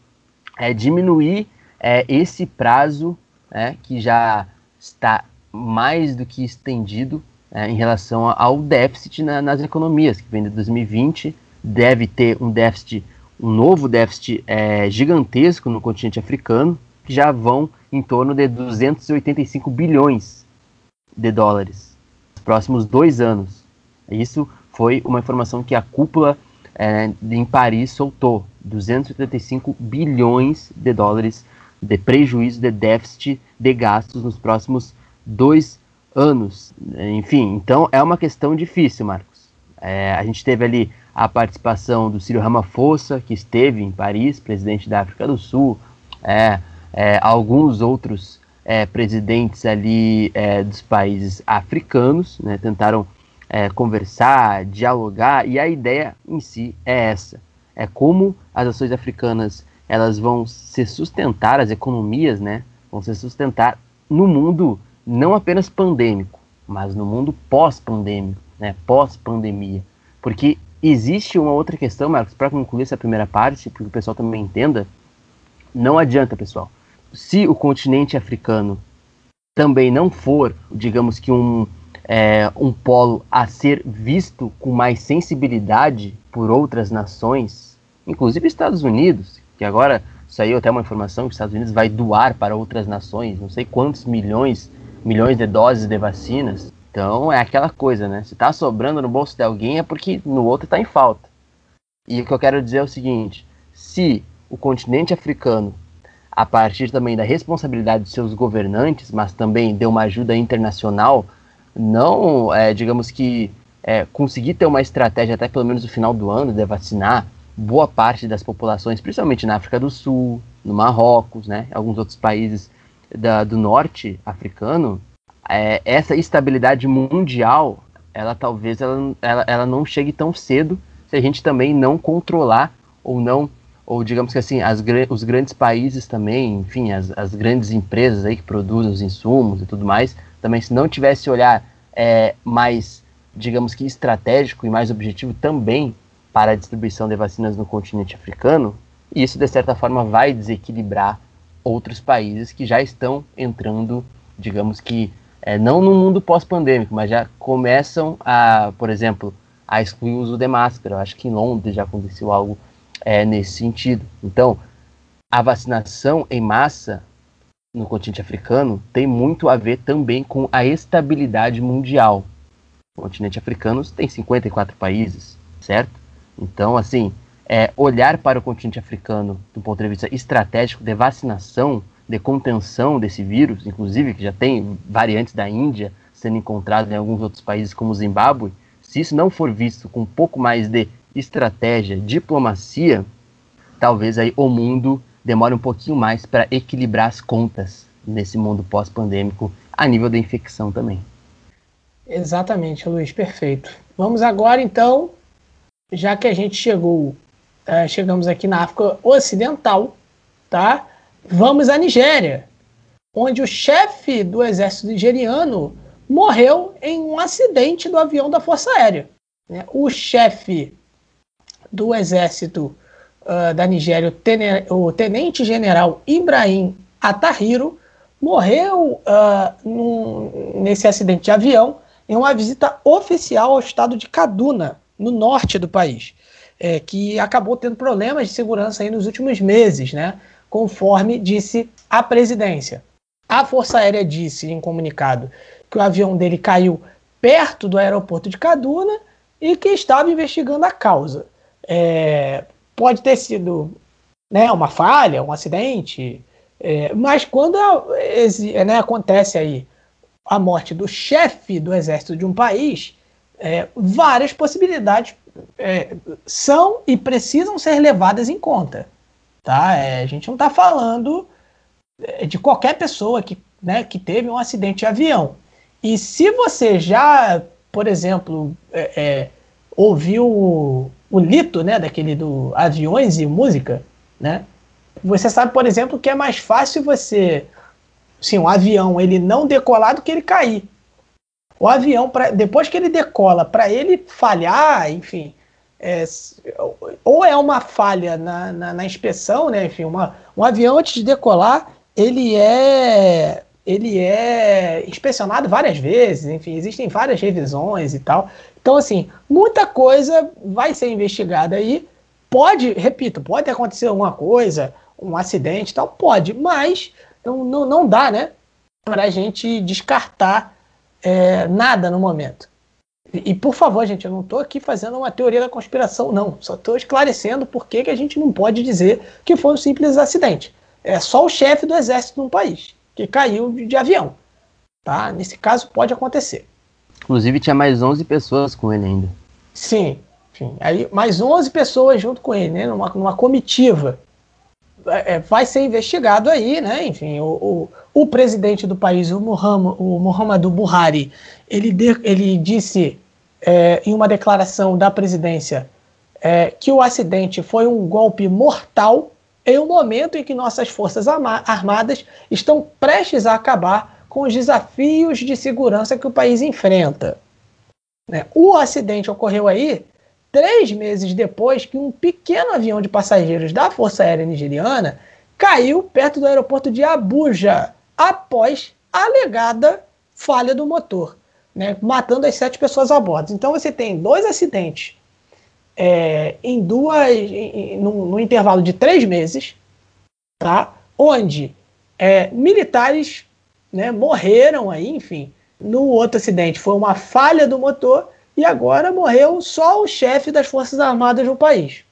é, diminuir é, esse prazo é, que já está mais do que estendido é, em relação ao déficit na, nas economias, que vem de 2020, deve ter um déficit, um novo déficit é, gigantesco no continente africano, que já vão em torno de 285 bilhões de dólares nos próximos dois anos. Isso foi uma informação que a cúpula é, em Paris soltou: 285 bilhões de dólares de prejuízo de déficit de gastos nos próximos dois anos. Enfim, então é uma questão difícil, Marcos. É, a gente teve ali a participação do Círio Ramaphosa, que esteve em Paris, presidente da África do Sul, é, é, alguns outros é, presidentes ali é, dos países africanos, né, tentaram é, conversar, dialogar, e a ideia em si é essa, é como as ações africanas elas vão se sustentar, as economias, né, vão se sustentar no mundo não apenas pandêmico, mas no mundo pós-pandêmico, né, pós-pandemia. Porque existe uma outra questão, Marcos, para concluir essa primeira parte, para que o pessoal também entenda, não adianta, pessoal. Se o continente africano também não for, digamos que um, é, um polo a ser visto com mais sensibilidade por outras nações, inclusive Estados Unidos, que agora saiu até uma informação que os Estados Unidos vai doar para outras nações, não sei quantos milhões milhões de doses de vacinas. Então é aquela coisa, né? Se está sobrando no bolso de alguém é porque no outro está em falta. E o que eu quero dizer é o seguinte: se o continente africano, a partir também da responsabilidade de seus governantes, mas também de uma ajuda internacional, não, é, digamos que, é, conseguir ter uma estratégia até pelo menos no final do ano de vacinar boa parte das populações, principalmente na África do Sul, no Marrocos, né, alguns outros países da, do norte africano, é, essa estabilidade mundial, ela talvez ela, ela, ela não chegue tão cedo se a gente também não controlar ou não, ou digamos que assim, as, os grandes países também, enfim, as, as grandes empresas aí que produzem os insumos e tudo mais, também se não tivesse olhar é, mais, digamos que estratégico e mais objetivo também para a distribuição de vacinas no continente africano, isso de certa forma vai desequilibrar outros países que já estão entrando, digamos que, é, não no mundo pós-pandêmico, mas já começam a, por exemplo, a excluir o uso de máscara. Eu acho que em Londres já aconteceu algo é, nesse sentido. Então, a vacinação em massa no continente africano tem muito a ver também com a estabilidade mundial. O continente africano tem 54 países, certo? Então, assim, é, olhar para o continente africano do ponto de vista estratégico de vacinação, de contenção desse vírus, inclusive que já tem variantes da Índia sendo encontradas em alguns outros países como Zimbábue, se isso não for visto com um pouco mais de estratégia, diplomacia, talvez aí o mundo demore um pouquinho mais para equilibrar as contas nesse mundo pós-pandêmico a nível da infecção também. Exatamente, Luiz, perfeito. Vamos agora então, já que a gente chegou, uh, chegamos aqui na África Ocidental, tá? Vamos à Nigéria, onde o chefe do exército nigeriano morreu em um acidente do avião da Força Aérea. Né? O chefe do exército uh, da Nigéria, o tenente-general Ibrahim Atahiro, morreu uh, num, nesse acidente de avião em uma visita oficial ao estado de Kaduna, no norte do país, é, que acabou tendo problemas de segurança aí nos últimos meses, né, conforme disse a presidência. A Força Aérea disse em comunicado que o avião dele caiu perto do aeroporto de Kaduna e que estava investigando a causa. É, pode ter sido né, uma falha, um acidente, é, mas quando né, acontece aí a morte do chefe do exército de um país, é, várias possibilidades é, são e precisam ser levadas em conta. Tá? É, a gente não está falando é, de qualquer pessoa que, né, que teve um acidente de avião. E se você já, por exemplo, é, ouviu o Lito, né, daquele do aviões e música, né? Você sabe, por exemplo, que é mais fácil você, sim, um avião ele não decolar do que ele cair. O avião, pra, depois que ele decola, para ele falhar, enfim, é, ou é uma falha na, na, na, inspeção, né? Enfim, uma, um avião antes de decolar, ele é ele é inspecionado várias vezes, enfim, existem várias revisões e tal. Então, assim, muita coisa vai ser investigada aí. Pode, repito, pode acontecer alguma coisa, um acidente e tal, pode, mas não, não, não dá, né, para a gente descartar é, nada no momento. E, e, por favor, gente, eu não estou aqui fazendo uma teoria da conspiração, não. Só estou esclarecendo por que, que a gente não pode dizer que foi um simples acidente. É só o chefe do exército num país que caiu de, de avião. Tá? Nesse caso, pode acontecer. Inclusive tinha mais 11 pessoas com ele ainda. Sim, enfim, aí mais 11 pessoas junto com ele, né, numa, numa comitiva. É, vai ser investigado aí, né? Enfim, o, o, o presidente do país, o, Muhammad, o Muhammadu Buhari, ele, de, ele disse é, em uma declaração da presidência é, que o acidente foi um golpe mortal em um momento em que nossas forças armadas estão prestes a acabar com os desafios de segurança que o país enfrenta. Né? O acidente ocorreu aí três meses depois que um pequeno avião de passageiros da Força Aérea Nigeriana caiu perto do aeroporto de Abuja após alegada falha do motor, né? matando as sete pessoas a bordo. Então você tem dois acidentes é, em duas, no, intervalo de três meses, tá? onde é, militares né, morreram aí, enfim. No outro acidente foi uma falha do motor e agora morreu só o chefe das Forças Armadas do país.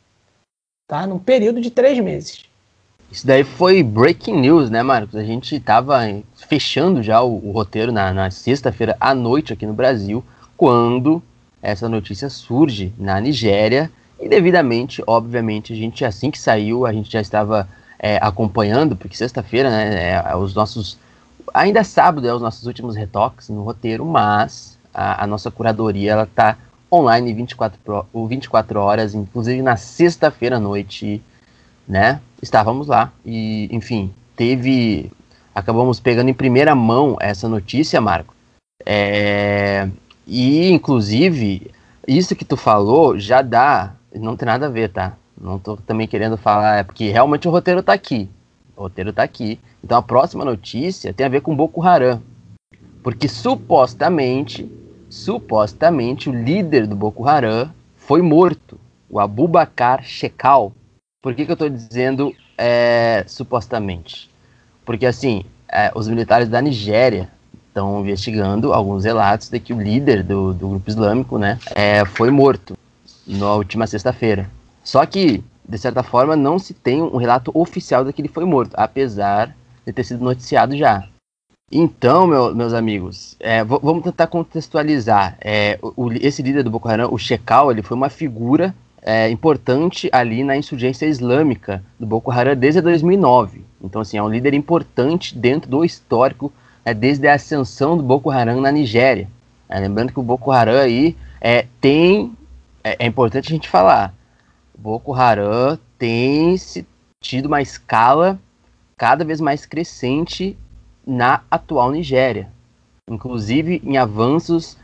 Tá? Num período de três meses. Isso daí foi breaking news, né, Marcos? A gente estava fechando já o, o roteiro na, na sexta-feira à noite aqui no Brasil, quando essa notícia surge na Nigéria e devidamente, obviamente, a gente assim que saiu, a gente já estava é, acompanhando, porque sexta-feira, né, é, os nossos ainda é sábado é os nossos últimos retoques no roteiro, mas a, a nossa curadoria ela tá online 24, 24 horas, inclusive na sexta-feira à noite, né? Estávamos lá e, enfim, teve. Acabamos pegando em primeira mão essa notícia, Marco. É, e, inclusive, isso que tu falou já dá. Não tem nada a ver, tá? Não tô também querendo falar, é porque realmente o roteiro tá aqui. O roteiro tá aqui. Então a próxima notícia tem a ver com Boko Haram. Porque supostamente supostamente o líder do Boko Haram foi morto, o Abubakar Shekau. Por que, que eu estou dizendo é, supostamente? Porque assim, é, os militares da Nigéria estão investigando alguns relatos de que o líder do, do grupo islâmico, né, é, foi morto na última sexta-feira. Só que, de certa forma, não se tem um relato oficial de que ele foi morto, apesar de ter sido noticiado já. Então, meu, meus amigos, é, vamos tentar contextualizar. É, o, esse líder do Boko Haram, o Shekau, ele foi uma figura é, importante ali na insurgência islâmica do Boko Haram desde 2009. Então, assim, é um líder importante dentro do histórico é, desde a ascensão do Boko Haram na Nigéria. É, lembrando que o Boko Haram aí é, tem, é, importante a gente falar, o Boko Haram tem se tido uma escala cada vez mais crescente na atual Nigéria, inclusive em avanços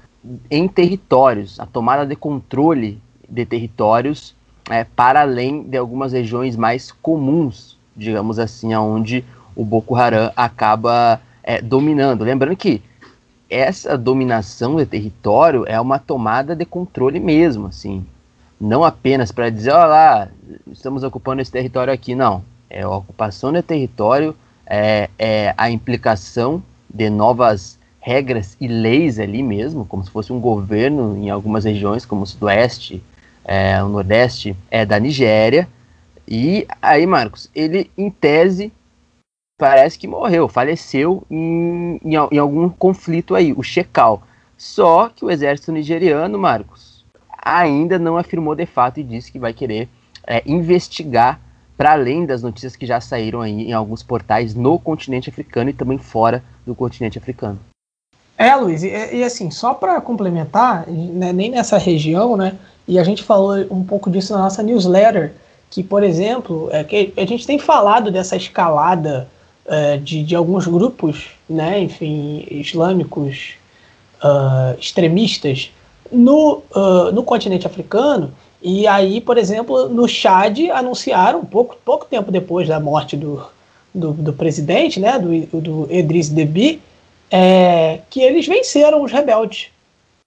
em territórios, a tomada de controle de territórios é, para além de algumas regiões mais comuns, digamos assim, onde o Boko Haram acaba é, dominando. Lembrando que essa dominação de território é uma tomada de controle mesmo, assim, não apenas para dizer, olha lá, estamos ocupando esse território aqui, não. É a ocupação de território é, é a implicação de novas regras e leis ali mesmo, como se fosse um governo em algumas regiões, como o Sudoeste, é, o Nordeste é da Nigéria. E aí, Marcos, ele em tese parece que morreu, faleceu em, em, em algum conflito aí, o Shekau. Só que o exército nigeriano, Marcos, ainda não afirmou de fato e disse que vai querer é, investigar para além das notícias que já saíram aí em alguns portais no continente africano e também fora do continente africano. É, Luiz, e, e assim, só para complementar, né, nem nessa região, né, e a gente falou um pouco disso na nossa newsletter, que, por exemplo, é, que a gente tem falado dessa escalada é, de, de alguns grupos, né, enfim, islâmicos uh, extremistas no, uh, no continente africano, e aí, por exemplo, no Chad anunciaram, pouco, pouco tempo depois da morte do, do, do presidente, né, do, do Idriss Deby, é, que eles venceram os rebeldes.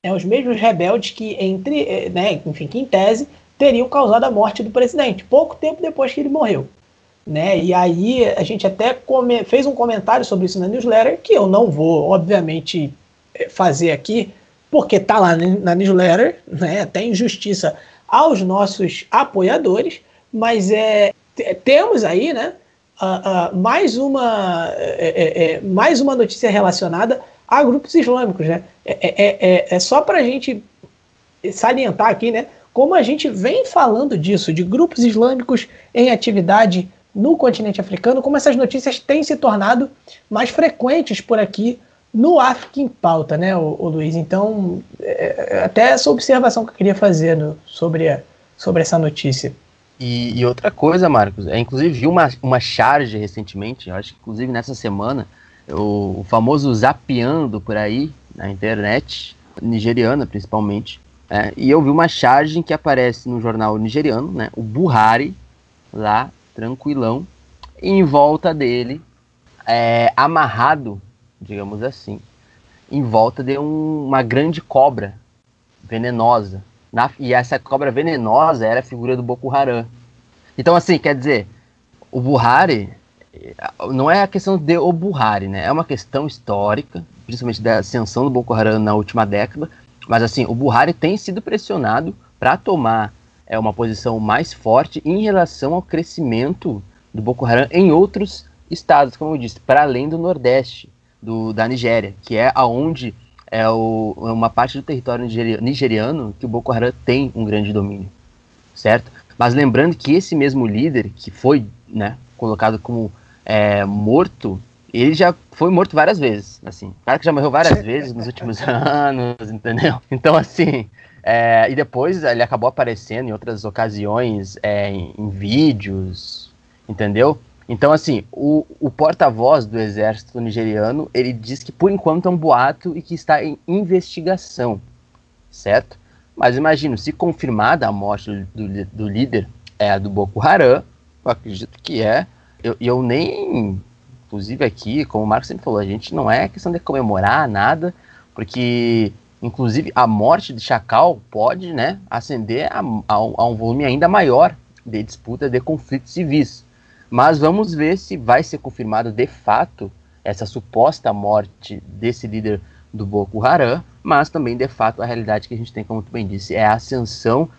É, os mesmos rebeldes que, entre, é, né, enfim, que em tese, teriam causado a morte do presidente, pouco tempo depois que ele morreu. Né? E aí a gente até come, fez um comentário sobre isso na newsletter, que eu não vou, obviamente, é, fazer aqui, porque está lá na newsletter, né? até injustiça aos nossos apoiadores, mas é, temos aí né, mais, uma, é, é, é, mais uma notícia relacionada a grupos islâmicos. Né? É, é, é, é só para a gente salientar aqui né, como a gente vem falando disso, de grupos islâmicos em atividade no continente africano, como essas notícias têm se tornado mais frequentes por aqui no África em Pauta, né, o, o Luiz? Então, é, é, até essa observação que eu queria fazer no, sobre, a, sobre essa notícia. E, e, outra coisa, Marcos, é inclusive vi uma, uma charge recentemente, acho que inclusive nessa semana, o, o famoso zapeando por aí na internet, nigeriana principalmente, é, e eu vi uma charge que aparece no jornal nigeriano, né, o Buhari, lá, tranquilão, em volta dele, é, amarrado digamos assim, em volta de um, uma grande cobra venenosa. Na, e essa cobra venenosa era a figura do Boko Haram. Então, assim, quer dizer, o Buhari não é a questão de o Buhari, né? É uma questão histórica, principalmente da ascensão do Boko Haram na última década. Mas, assim, o Buhari tem sido pressionado para tomar é, uma posição mais forte em relação ao crescimento do Boko Haram em outros estados, como eu disse, para além do Nordeste do, da Nigéria, que é aonde é o, é uma parte do território nigeriano que o Boko Haram tem um grande domínio, certo? Mas lembrando que esse mesmo líder, que foi né, colocado como é, morto, ele já foi morto várias vezes, assim. O cara que já morreu várias vezes nos últimos anos, entendeu? Então, assim, é, e depois ele acabou aparecendo em outras ocasiões é, em, em vídeos, entendeu? Então, assim, o, o porta-voz do exército nigeriano, ele diz que por enquanto é um boato e que está em investigação, certo? Mas imagino, se confirmada a morte do, do líder é do Boko Haram, eu acredito que é. Eu, eu nem, inclusive aqui, como o Marcos sempre falou, a gente não é questão de comemorar nada, porque Inclusive, a morte de Chacal pode né, ascender a, a, a um volume ainda maior de disputa de conflitos civis. Mas vamos ver se vai ser confirmado de fato essa suposta morte desse líder do Boko Haram, mas também de fato a realidade que a gente tem, como tu bem disse, é a ascensão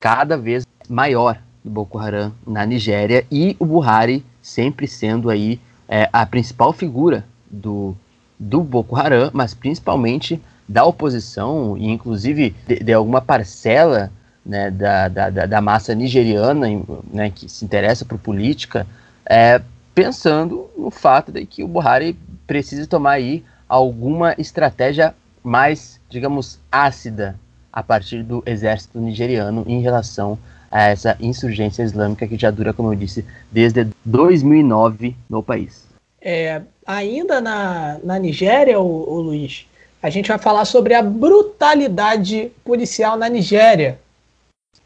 cada vez maior do Boko Haram na Nigéria e o Buhari sempre sendo aí é, a principal figura do, do Boko Haram, mas principalmente da oposição e inclusive de, de alguma parcela né, da, da, da, massa nigeriana né, que se interessa por política, é, pensando no fato de que o Buhari precisa tomar aí alguma estratégia mais, digamos, ácida a partir do exército nigeriano em relação a essa insurgência islâmica que já dura, como eu disse, desde 2009 no país. É, ainda na, na Nigéria, o, o Luiz, a gente vai falar sobre a brutalidade policial na Nigéria,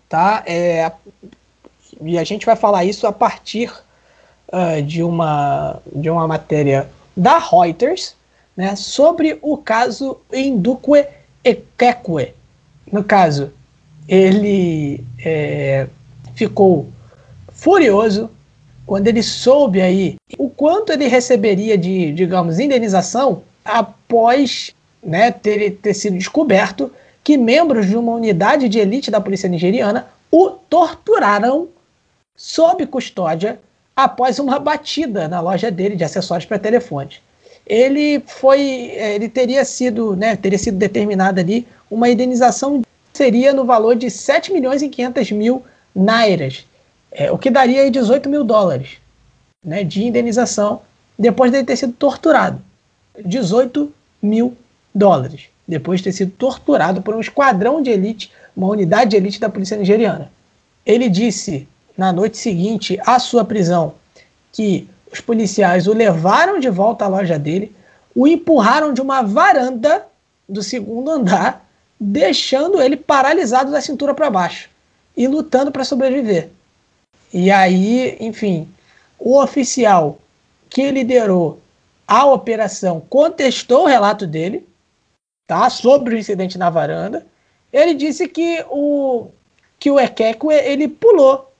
tá? É, e a gente vai falar isso a partir uh, de, uma, de uma matéria da Reuters, né, sobre o caso Indukwe Ekekwe. No caso, ele é, ficou furioso quando ele soube aí o quanto ele receberia de, digamos, indenização após né, ter, ter sido descoberto que membros de uma unidade de elite da polícia nigeriana o torturaram sob custódia após uma batida na loja dele de acessórios para telefones ele foi, é, ele teria sido, né, teria sido determinada ali uma indenização seria no valor de 7 milhões e 500 mil nairas, é, o que daria aí 18 mil dólares, né, de indenização depois de ele ter sido torturado, 18 mil dólares depois de ter sido torturado por um esquadrão de elite, uma unidade de elite da polícia nigeriana. Ele disse na noite seguinte à sua prisão que os policiais o levaram de volta à loja dele, o empurraram de uma varanda do segundo andar, deixando ele paralisado da cintura para baixo e lutando para sobreviver. E aí, enfim, o oficial que liderou a operação contestou o relato dele, tá, sobre o incidente na varanda. Ele disse que o que o Ekekwe ele pulou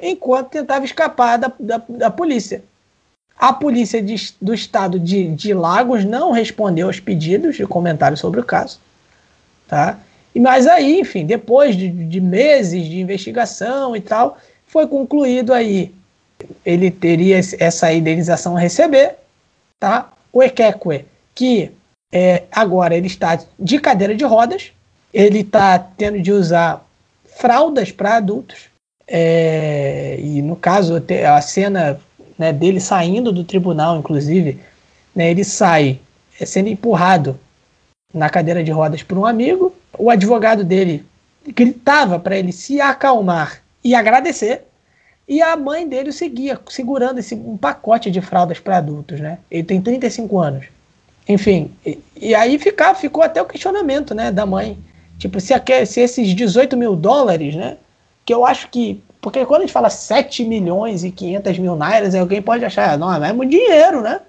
enquanto tentava escapar da, da, da polícia. A polícia de, do estado de, de, Lagos não respondeu aos pedidos de comentários sobre o caso. Tá? E, mas aí, enfim, depois de, de meses de investigação e tal, foi concluído aí ele teria essa indenização a receber, tá? O Ekekwe, que é, agora ele está de cadeira de rodas, ele está tendo de usar fraldas para adultos, é, e no caso, a cena né, dele saindo do tribunal, inclusive, né, ele sai é, sendo empurrado na cadeira de rodas por um amigo. O advogado dele gritava para ele se acalmar e agradecer. E a mãe dele seguia, segurando esse, um pacote de fraldas para adultos. Né? Ele tem 35 anos. Enfim, e, e aí fica, ficou até o questionamento né, da mãe. Tipo, se, se esses 18 mil dólares, né? que eu acho que. Porque quando a gente fala 7 milhões e 500 mil nairas, alguém pode achar, não, é muito dinheiro, né?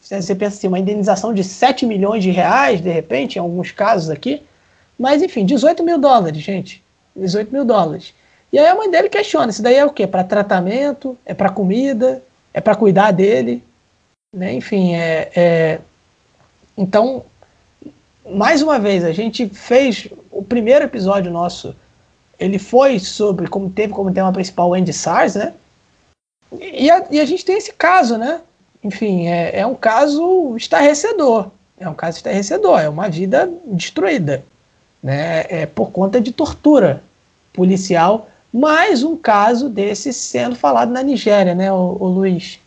Você pensa assim, uma indenização de 7 milhões de reais, de repente, em alguns casos aqui. Mas, enfim, 18 mil dólares, gente. 18 mil dólares. E aí a mãe dele questiona: isso daí é o quê? Para tratamento? É para comida? É para cuidar dele? Né? Enfim, é, é. Então, mais uma vez, a gente fez o primeiro episódio nosso ele foi sobre, como teve como tema principal o Andy SARS, né? E a, e a gente tem esse caso, né? Enfim, é, é um caso estarrecedor. É um caso estarrecedor, é uma vida destruída. Né? É por conta de tortura policial. Mais um caso desse sendo falado na Nigéria, né, o, o Luiz?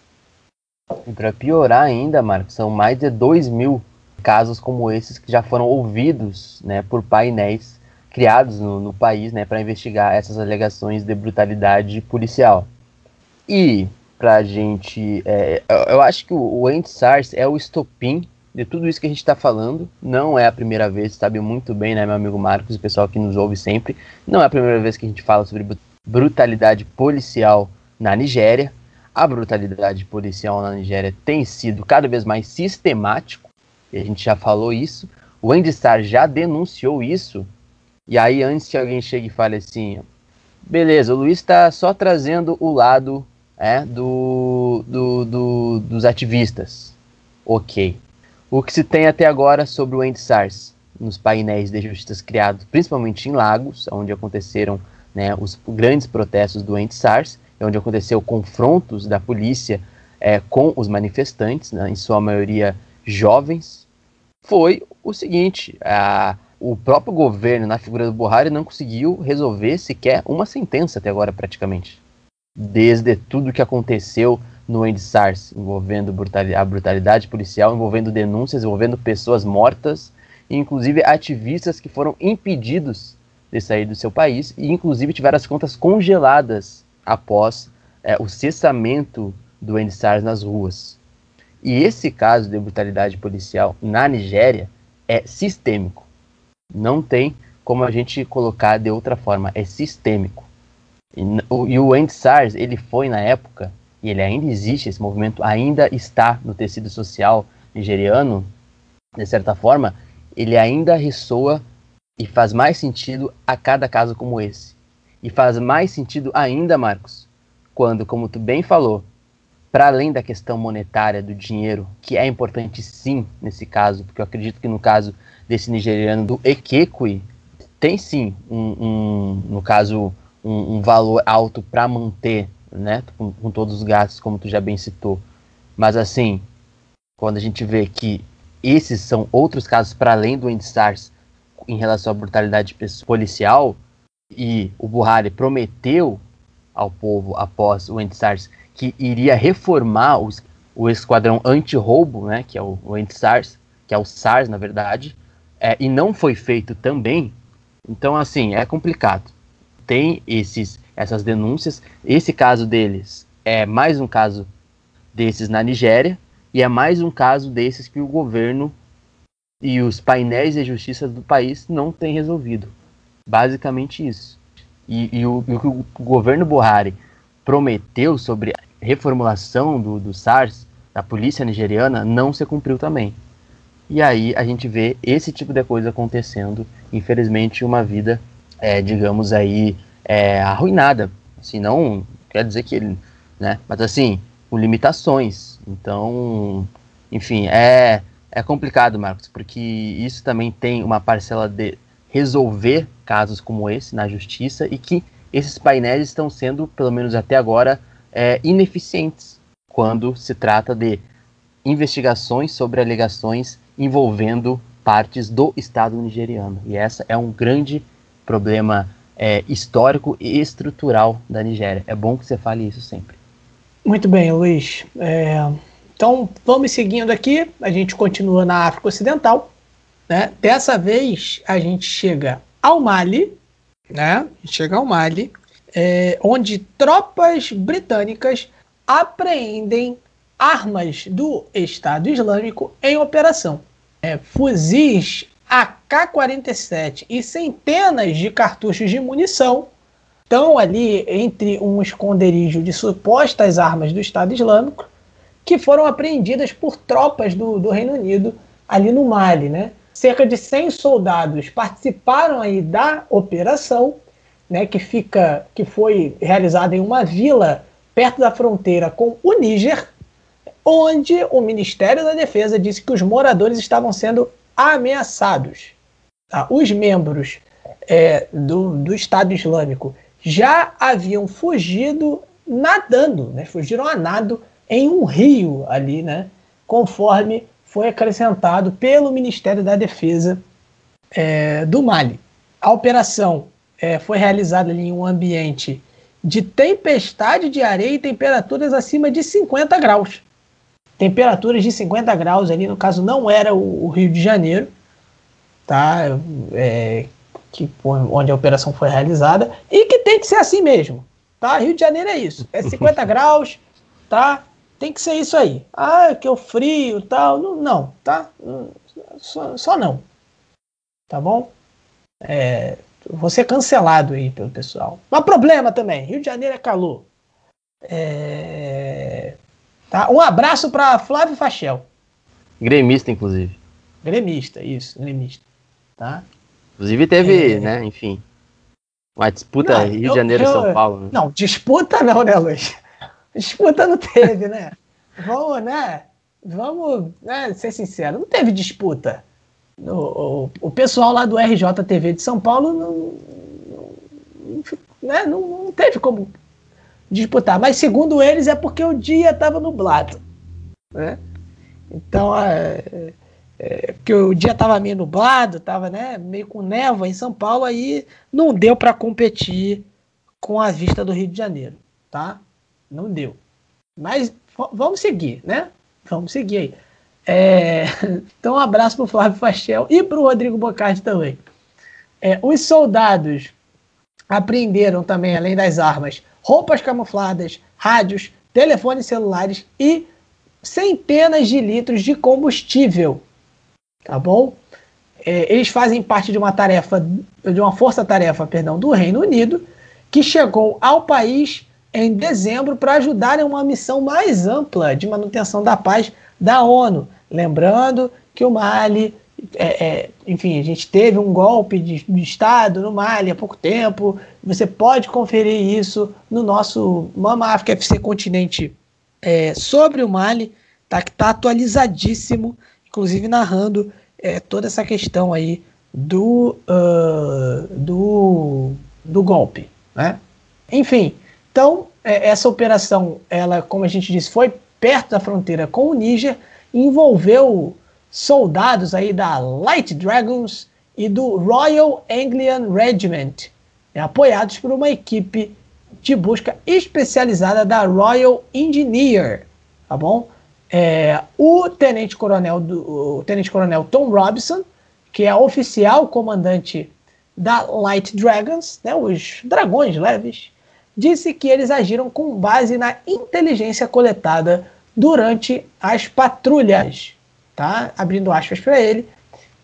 E para piorar ainda, Marcos, são mais de 2 mil casos como esses que já foram ouvidos né, por painéis criados no, no país né, para investigar essas alegações de brutalidade policial. E, para a gente. É, eu acho que o, o SARS é o estopim de tudo isso que a gente está falando. Não é a primeira vez, sabe muito bem, né, meu amigo Marcos, o pessoal que nos ouve sempre. Não é a primeira vez que a gente fala sobre brutalidade policial na Nigéria. A brutalidade policial na Nigéria tem sido cada vez mais sistemático, e a gente já falou isso. o Andy Star já denunciou isso, e aí antes que alguém chegue e fale assim, beleza, o Luiz está só trazendo o lado é, do, do, do, dos ativistas. Ok. O que se tem até agora sobre o Andy SARS nos painéis de justiça criados, principalmente em Lagos, onde aconteceram né, os grandes protestos do Andy SARS, onde aconteceu confrontos da polícia é, com os manifestantes, né, em sua maioria jovens, foi o seguinte: a, o próprio governo, na figura do Buhari, não conseguiu resolver sequer uma sentença até agora, praticamente. Desde tudo que aconteceu no EndSARS, envolvendo a brutalidade policial, envolvendo denúncias, envolvendo pessoas mortas, inclusive ativistas que foram impedidos de sair do seu país, e inclusive tiveram as contas congeladas após é, o cessamento do EndSARS nas ruas. E esse caso de brutalidade policial na Nigéria é sistêmico. Não tem como a gente colocar de outra forma, é sistêmico. E, o, e o EndSARS, ele foi na época, e ele ainda existe, esse movimento ainda está no tecido social nigeriano, de certa forma, ele ainda ressoa e faz mais sentido a cada caso como esse. E faz mais sentido ainda, Marcos, quando, como tu bem falou, para além da questão monetária do dinheiro, que é importante sim nesse caso, porque eu acredito que no caso desse nigeriano do Ekekui, tem sim, um, um no caso, um, um valor alto para manter, né, com, com, todos os gastos, como tu já bem citou. Mas assim, quando a gente vê que esses são outros casos para além do EndSARS em relação à brutalidade policial, e o Buhari prometeu ao povo após o EndSARS que iria reformar os, o esquadrão anti-roubo, né, que é o, o anti-SARS, que é o SARS, na verdade, é, e não foi feito também. Então, assim, é complicado. Tem esses, essas denúncias. Esse caso deles é mais um caso desses na Nigéria, e é mais um caso desses que o governo e os painéis de justiça do país não têm resolvido. Basicamente isso. E, e o, o, o governo Buhari prometeu sobre reformulação do, do SARS, da polícia nigeriana, não se cumpriu também. E aí a gente vê esse tipo de coisa acontecendo, infelizmente, uma vida, é, digamos aí, é, arruinada. Assim, não quer dizer que ele, né? Mas assim, com limitações. Então, enfim, é, é complicado, Marcos, porque isso também tem uma parcela de resolver casos como esse na justiça e que esses painéis estão sendo, pelo menos até agora, é, ineficientes quando se trata de investigações sobre alegações envolvendo partes do Estado nigeriano. E essa é um grande problema é, histórico e estrutural da Nigéria. É bom que você fale isso sempre. Muito bem, Luiz. É, então, vamos seguindo aqui. A gente continua na África Ocidental. Né? Dessa vez, a gente chega ao Mali, né? chega ao Mali, é, onde tropas britânicas apreendem armas do Estado Islâmico em operação. É, fuzis AK-47 e centenas de cartuchos de munição estão ali entre um esconderijo de supostas armas do Estado Islâmico que foram apreendidas por tropas do, do Reino Unido ali no Mali, né? Cerca de 100 soldados participaram aí da operação né, que fica, que foi realizada em uma vila perto da fronteira com o Níger, onde o Ministério da Defesa disse que os moradores estavam sendo ameaçados. Tá? Os membros é, do, do Estado Islâmico já haviam fugido nadando, né? fugiram a nado em um rio ali, né? conforme foi acrescentado pelo Ministério da Defesa é, do Mali. A operação é, foi realizada ali em um ambiente de tempestade de areia e temperaturas acima de 50 graus. Temperaturas de 50 graus ali, no caso, não era o, o Rio de Janeiro, tá? É, que, onde a operação foi realizada, e que tem que ser assim mesmo. Tá? Rio de Janeiro é isso. É 50 graus, tá? Tem que ser isso aí. Ah, que o frio tal. Não, não tá? Só, só não. Tá bom? É, vou ser cancelado aí pelo pessoal. Mas problema também, Rio de Janeiro é calor. É... Tá? Um abraço para Flávio Fachel. Gremista, inclusive. Gremista, isso, gremista. Tá? Inclusive teve, é... né, enfim, uma disputa não, Rio de Janeiro e São Paulo. Né? Não, disputa não, né, Luiz? Disputa não teve, né? Vamos, né? Vamos né, ser sincero, não teve disputa. O, o, pessoal lá do RJTV de São Paulo não, não, né, não, não teve como disputar. Mas segundo eles é porque o dia estava nublado. Né? Então, é, é, porque o dia estava meio nublado, estava né, meio com névoa em São Paulo, aí não deu para competir com a vista do Rio de Janeiro, tá? Não deu. Mas vamos seguir, né? Vamos seguir aí. É, então, um abraço para o Flávio Fachel e para o Rodrigo Bocardi também. É, os soldados apreenderam também, além das armas, roupas camufladas, rádios, telefones celulares e centenas de litros de combustível. Tá bom? É, eles fazem parte de uma tarefa, de uma força-tarefa, perdão, do Reino Unido, que chegou ao país em dezembro para ajudar em uma missão mais ampla de manutenção da paz da ONU. Lembrando que o Mali, é, é, enfim, a gente teve um golpe de, de, Estado no Mali há pouco tempo. Você pode conferir isso no nosso Mama África FC Continente é, sobre o Mali, tá, que está atualizadíssimo, inclusive narrando é, toda essa questão aí do, uh, do, do golpe. Né? Enfim, então, é, essa operação, ela, como a gente disse, foi perto da fronteira com o Níger, envolveu soldados aí da Light Dragons e do Royal Anglian Regiment, né, apoiados por uma equipe de busca especializada da Royal Engineer, tá bom? É, o tenente coronel do, o tenente coronel Tom Robinson, que é oficial comandante da Light Dragons, né, os dragões leves, disse que eles agiram com base na inteligência coletada durante as patrulhas. Tá? Abrindo aspas para ele,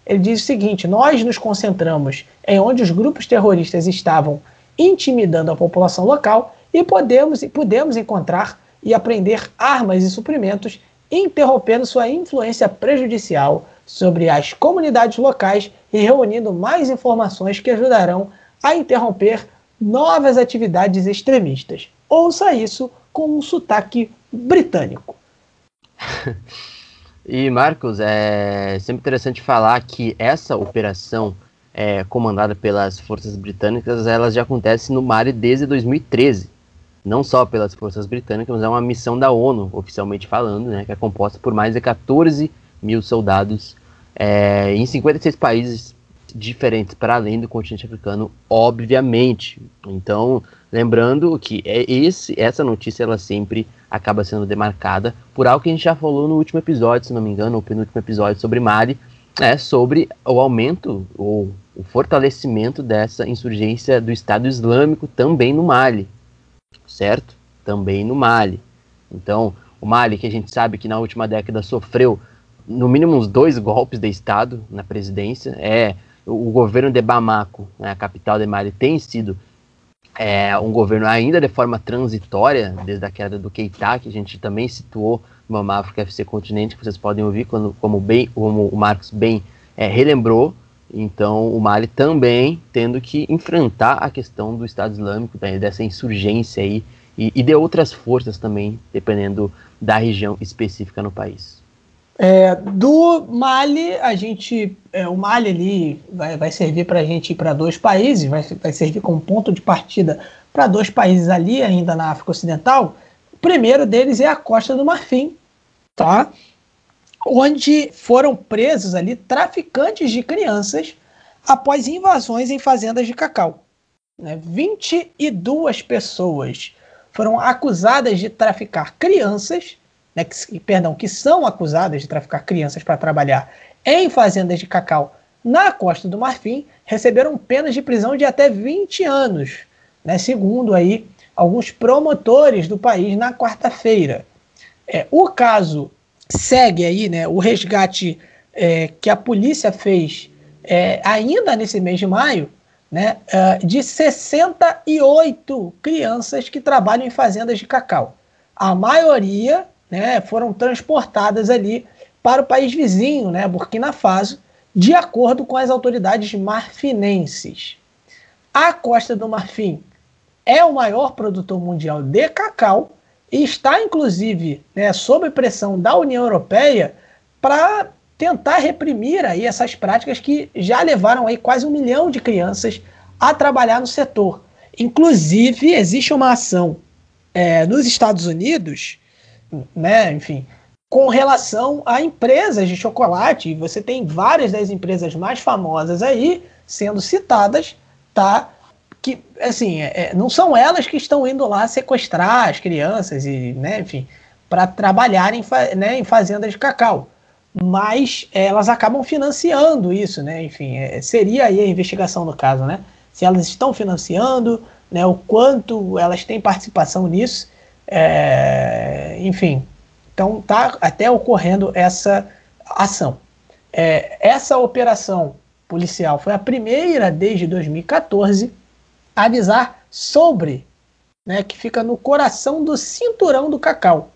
ele diz o seguinte: Nós nos concentramos em onde os grupos terroristas estavam intimidando a população local e podemos, podemos encontrar e aprender armas e suprimentos, interrompendo sua influência prejudicial sobre as comunidades locais e reunindo mais informações que ajudarão a interromper novas atividades extremistas. Ouça isso com um sotaque britânico. E Marcos, é sempre interessante falar que essa operação é, comandada pelas forças britânicas, elas já acontece no Mali desde 2013. Não só pelas forças britânicas, mas é uma missão da ONU, oficialmente falando, né, que é composta por mais de 14 mil soldados é, em 56 países diferentes para além do continente africano, obviamente. Então, lembrando que é esse, essa notícia ela sempre acaba sendo demarcada por algo que a gente já falou no último episódio, se não me engano, ou penúltimo episódio sobre Mali, é sobre o aumento ou o fortalecimento dessa insurgência do Estado Islâmico também no Mali, certo? Também no Mali. Então, o Mali, que a gente sabe que na última década sofreu no mínimo uns dois golpes de Estado na presidência, é o governo de Bamako, né, a capital de Mali, tem sido é, um governo ainda de forma transitória, desde a queda do Keita, que a gente também situou no Mama África FC Continente, que vocês podem ouvir quando, como, bem, como o Marcos bem é, relembrou. Então, o Mali também tendo que enfrentar a questão do Estado Islâmico, né, dessa insurgência aí, e, e de outras forças também, dependendo da região específica no país. É, do Mali, a gente. É, o Mali ali vai, vai servir para a gente ir para dois países, vai, vai servir como ponto de partida para dois países ali, ainda na África Ocidental. O primeiro deles é a Costa do Marfim, tá? Onde foram presos ali traficantes de crianças após invasões em fazendas de cacau. Né? 22 pessoas foram acusadas de traficar crianças né, que, perdão, que são acusadas de traficar crianças para trabalhar em fazendas de cacau na Costa do Marfim, receberam penas de prisão de até 20 anos, né, segundo aí alguns promotores do país na quarta-feira. É, o caso segue aí, né, o resgate é, que a polícia fez é, ainda nesse mês de maio, né, é, de 68 crianças que trabalham em fazendas de cacau. A maioria né, foram transportadas ali para o país vizinho, né, Burkina Faso, de acordo com as autoridades marfinenses. A Costa do Marfim é o maior produtor mundial de cacau e está, inclusive, né, sob pressão da União Europeia para tentar reprimir aí essas práticas que já levaram aí quase um milhão de crianças a trabalhar no setor. Inclusive, existe uma ação é, nos Estados Unidos, né, enfim, com relação a empresas de chocolate. Você tem várias das empresas mais famosas aí sendo citadas, tá? Que, assim, é, é não são elas que estão indo lá sequestrar as crianças e, né, enfim, para trabalharem né, em fazendas de cacau. Mas elas acabam financiando isso, né? Enfim, é, seria aí a investigação no caso, né? Se elas estão financiando, né, o quanto elas têm participação nisso, é, enfim, então está até ocorrendo essa ação. É, essa operação policial foi a primeira desde 2014 a avisar sobre, né, que fica no coração do cinturão do cacau.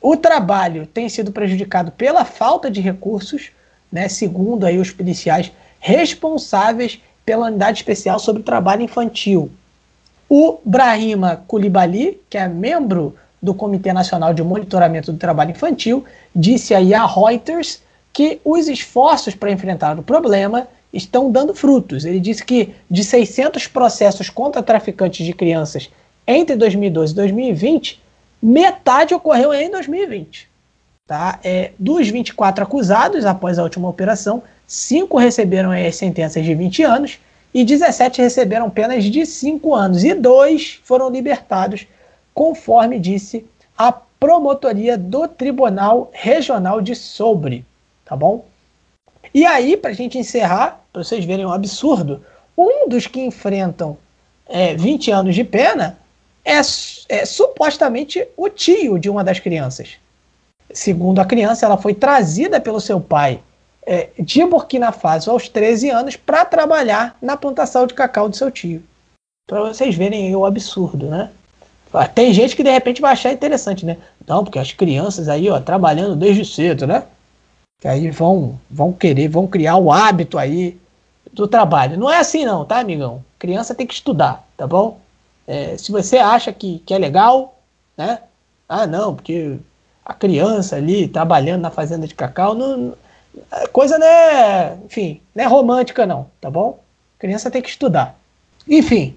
O trabalho tem sido prejudicado pela falta de recursos, né, segundo aí os policiais responsáveis pela unidade especial sobre o trabalho infantil. O Brahima Koulibaly, que é membro do Comitê Nacional de Monitoramento do Trabalho Infantil, disse aí a Reuters que os esforços para enfrentar o problema estão dando frutos. Ele disse que de 600 processos contra traficantes de crianças entre 2012 e 2020, metade ocorreu em 2020. Tá? É, dos 24 acusados após a última operação, cinco receberam as sentenças de 20 anos e 17 receberam penas de 5 anos e dois foram libertados conforme disse a promotoria do Tribunal Regional de Sobre, tá bom? E aí, para a gente encerrar, para vocês verem um absurdo, um dos que enfrentam é, 20 anos de pena é, é supostamente o tio de uma das crianças. Segundo a criança, ela foi trazida pelo seu pai é, de Burkina Faso aos 13 anos para trabalhar na plantação de cacau do seu tio. Para vocês verem o absurdo, né? Tem gente que de repente vai achar interessante, né? Não, porque as crianças aí, ó, trabalhando desde cedo, né? Que aí vão, vão querer, vão criar o hábito aí do trabalho. Não é assim não, tá, amigão? Criança tem que estudar, tá bom? É, se você acha que, que é legal, né? Ah, não, porque a criança ali trabalhando na fazenda de cacau, não, coisa não é, enfim, não é romântica não, tá bom? criança tem que estudar. Enfim,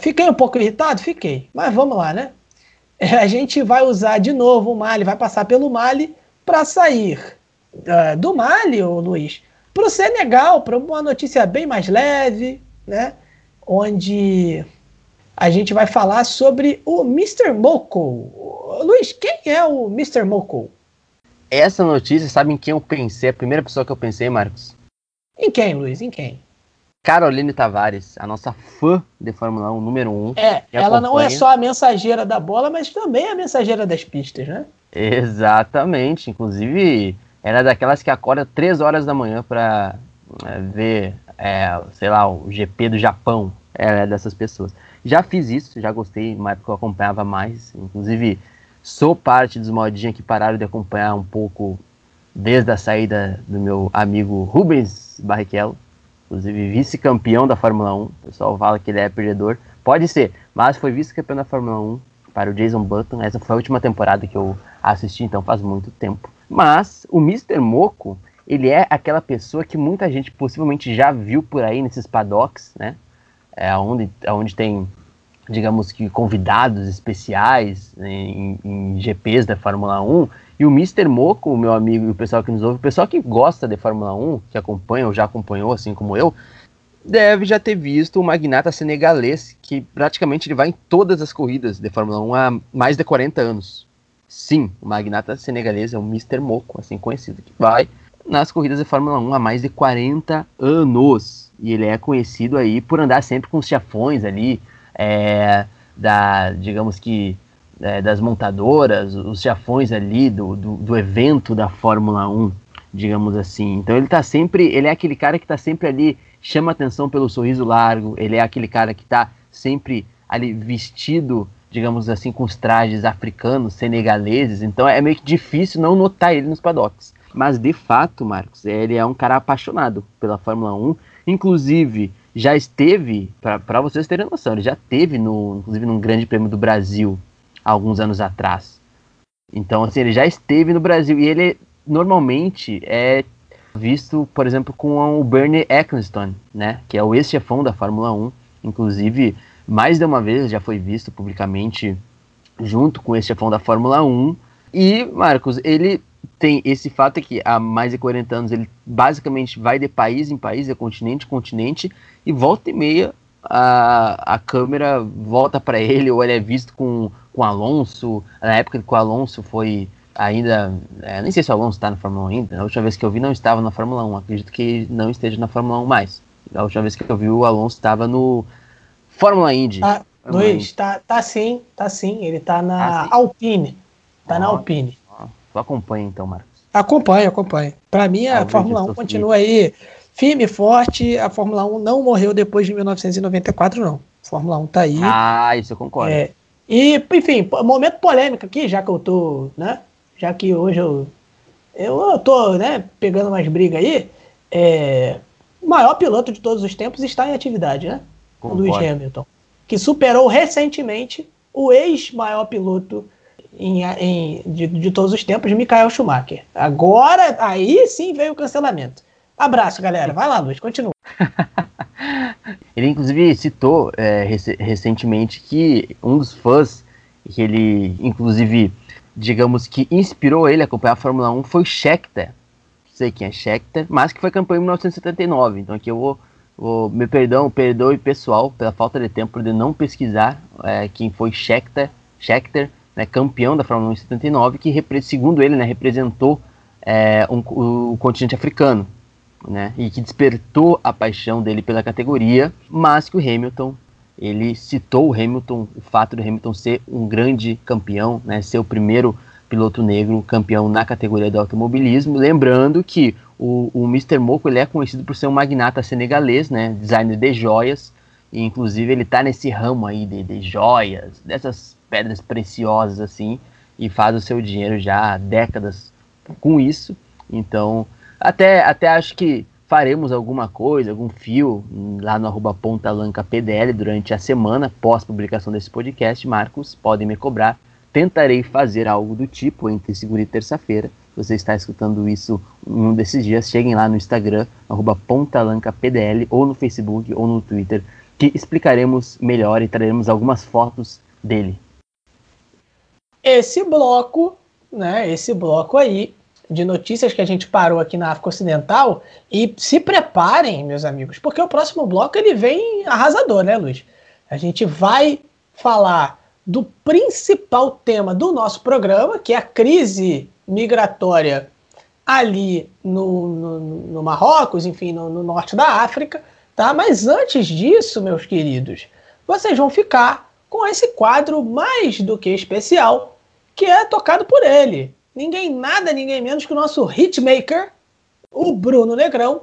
Fiquei um pouco irritado? Fiquei. Mas vamos lá, né? A gente vai usar de novo o Mali, vai passar pelo Mali para sair uh, do Mali, ô Luiz, para o Senegal, para uma notícia bem mais leve, né? Onde a gente vai falar sobre o Mr. Moko. Luiz, quem é o Mr. Moko? Essa notícia, sabe em quem eu pensei? A primeira pessoa que eu pensei, Marcos? Em quem, Luiz? Em quem? Caroline Tavares, a nossa fã de Fórmula 1 número 1. É, ela acompanha. não é só a mensageira da bola, mas também a mensageira das pistas, né? Exatamente. Inclusive, ela é daquelas que acorda 3 horas da manhã para é, ver, é, sei lá, o GP do Japão. Ela é dessas pessoas. Já fiz isso, já gostei, uma época eu acompanhava mais. Inclusive, sou parte dos modinhos que pararam de acompanhar um pouco desde a saída do meu amigo Rubens Barrichello inclusive vice-campeão da Fórmula 1. O pessoal fala que ele é perdedor. Pode ser, mas foi vice-campeão da Fórmula 1 para o Jason Button. Essa foi a última temporada que eu assisti, então faz muito tempo. Mas o Mr. Moco, ele é aquela pessoa que muita gente possivelmente já viu por aí nesses paddocks, né? É onde, é onde tem, digamos que, convidados especiais né, em, em GPs da Fórmula 1 e o Mr. Moco, o meu amigo e o pessoal que nos ouve, o pessoal que gosta de Fórmula 1, que acompanha ou já acompanhou, assim como eu, deve já ter visto o magnata senegalês, que praticamente ele vai em todas as corridas de Fórmula 1 há mais de 40 anos. Sim, o magnata senegalês é o Mr. Moco, assim conhecido, que vai nas corridas de Fórmula 1 há mais de 40 anos. E ele é conhecido aí por andar sempre com os chefões ali, é, da, digamos que, é, das montadoras, os chafões ali do, do, do, evento da Fórmula 1, digamos assim. Então ele tá sempre, ele é aquele cara que tá sempre ali, chama atenção pelo sorriso largo, ele é aquele cara que tá sempre ali vestido, digamos assim, com os trajes africanos, senegaleses, então é meio que difícil não notar ele nos paddocks. Mas de fato, Marcos, ele é um cara apaixonado pela Fórmula 1. Inclusive, já esteve, para vocês terem noção, ele já teve no, inclusive num Grande Prêmio do Brasil alguns anos atrás. Então, assim, ele já esteve no Brasil e ele normalmente é visto, por exemplo, com o Bernie Ecclestone, né, que é o ex-chefão da Fórmula 1. Inclusive, mais de uma vez já foi visto publicamente junto com esse chefão da Fórmula 1. E, Marcos, ele tem esse fato que há mais de 40 anos ele basicamente vai de país em país, de continente em continente, e volta e meia a, a câmera volta para ele, ou ele é visto com, com Alonso, na época que o Alonso foi ainda, é, nem sei se o Alonso está na Fórmula 1 ainda, a última vez que eu vi não estava na Fórmula 1, acredito que não esteja na Fórmula 1 mais. A última vez que eu vi o Alonso estava no Fórmula Indy. Ah, Luiz, tá, tá sim, tá sim, ele tá na ah, Alpine, tá na Alpine. Oh, tu acompanha então, Marcos? Acompanho, acompanho. Para mim a ah, Fórmula 1 continua aí firme e forte, a Fórmula 1 não morreu depois de 1994 não. A Fórmula 1 tá aí. Ah, isso eu concordo. É, e, enfim, momento polêmico aqui, já que eu tô, né, já que hoje eu, eu, tô né, pegando umas brigas aí, é, o maior piloto de todos os tempos está em atividade, né? O Lewis Hamilton. Que superou recentemente o ex-maior piloto em, em, de, de, todos os tempos, Michael Schumacher. Agora, aí sim veio o cancelamento. Abraço, galera. Vai lá, Luiz, continua. ele, inclusive, citou é, rec recentemente que um dos fãs que ele, inclusive, digamos que inspirou ele a acompanhar a Fórmula 1 foi Scheckter. Não sei quem é Scheckter, mas que foi campeão em 1979. Então aqui eu vou, vou me perdão, perdoe pessoal pela falta de tempo de não pesquisar é, quem foi Scheckter, Scheckter né, campeão da Fórmula 1 em 79, que segundo ele né, representou é, um, o, o continente africano. Né, e que despertou a paixão dele pela categoria, mas que o Hamilton ele citou o Hamilton, o fato do Hamilton ser um grande campeão, né, ser o primeiro piloto negro campeão na categoria do automobilismo. Lembrando que o, o Mr. Moco ele é conhecido por ser um magnata senegalês, né, designer de joias, e inclusive ele está nesse ramo aí de, de joias, dessas pedras preciosas assim, e faz o seu dinheiro já há décadas com isso. Então, até, até acho que faremos alguma coisa, algum fio lá no arroba PDL durante a semana pós publicação desse podcast. Marcos, podem me cobrar. Tentarei fazer algo do tipo entre segunda e terça-feira. Você está escutando isso um desses dias, cheguem lá no Instagram, arroba PDL, ou no Facebook, ou no Twitter, que explicaremos melhor e traremos algumas fotos dele. Esse bloco, né, esse bloco aí, de notícias que a gente parou aqui na África Ocidental. E se preparem, meus amigos, porque o próximo bloco ele vem arrasador, né, Luiz? A gente vai falar do principal tema do nosso programa, que é a crise migratória ali no, no, no Marrocos, enfim, no, no norte da África, tá? Mas antes disso, meus queridos, vocês vão ficar com esse quadro mais do que especial, que é tocado por ele, ninguém nada, ninguém menos que o nosso hitmaker, o Bruno Negrão,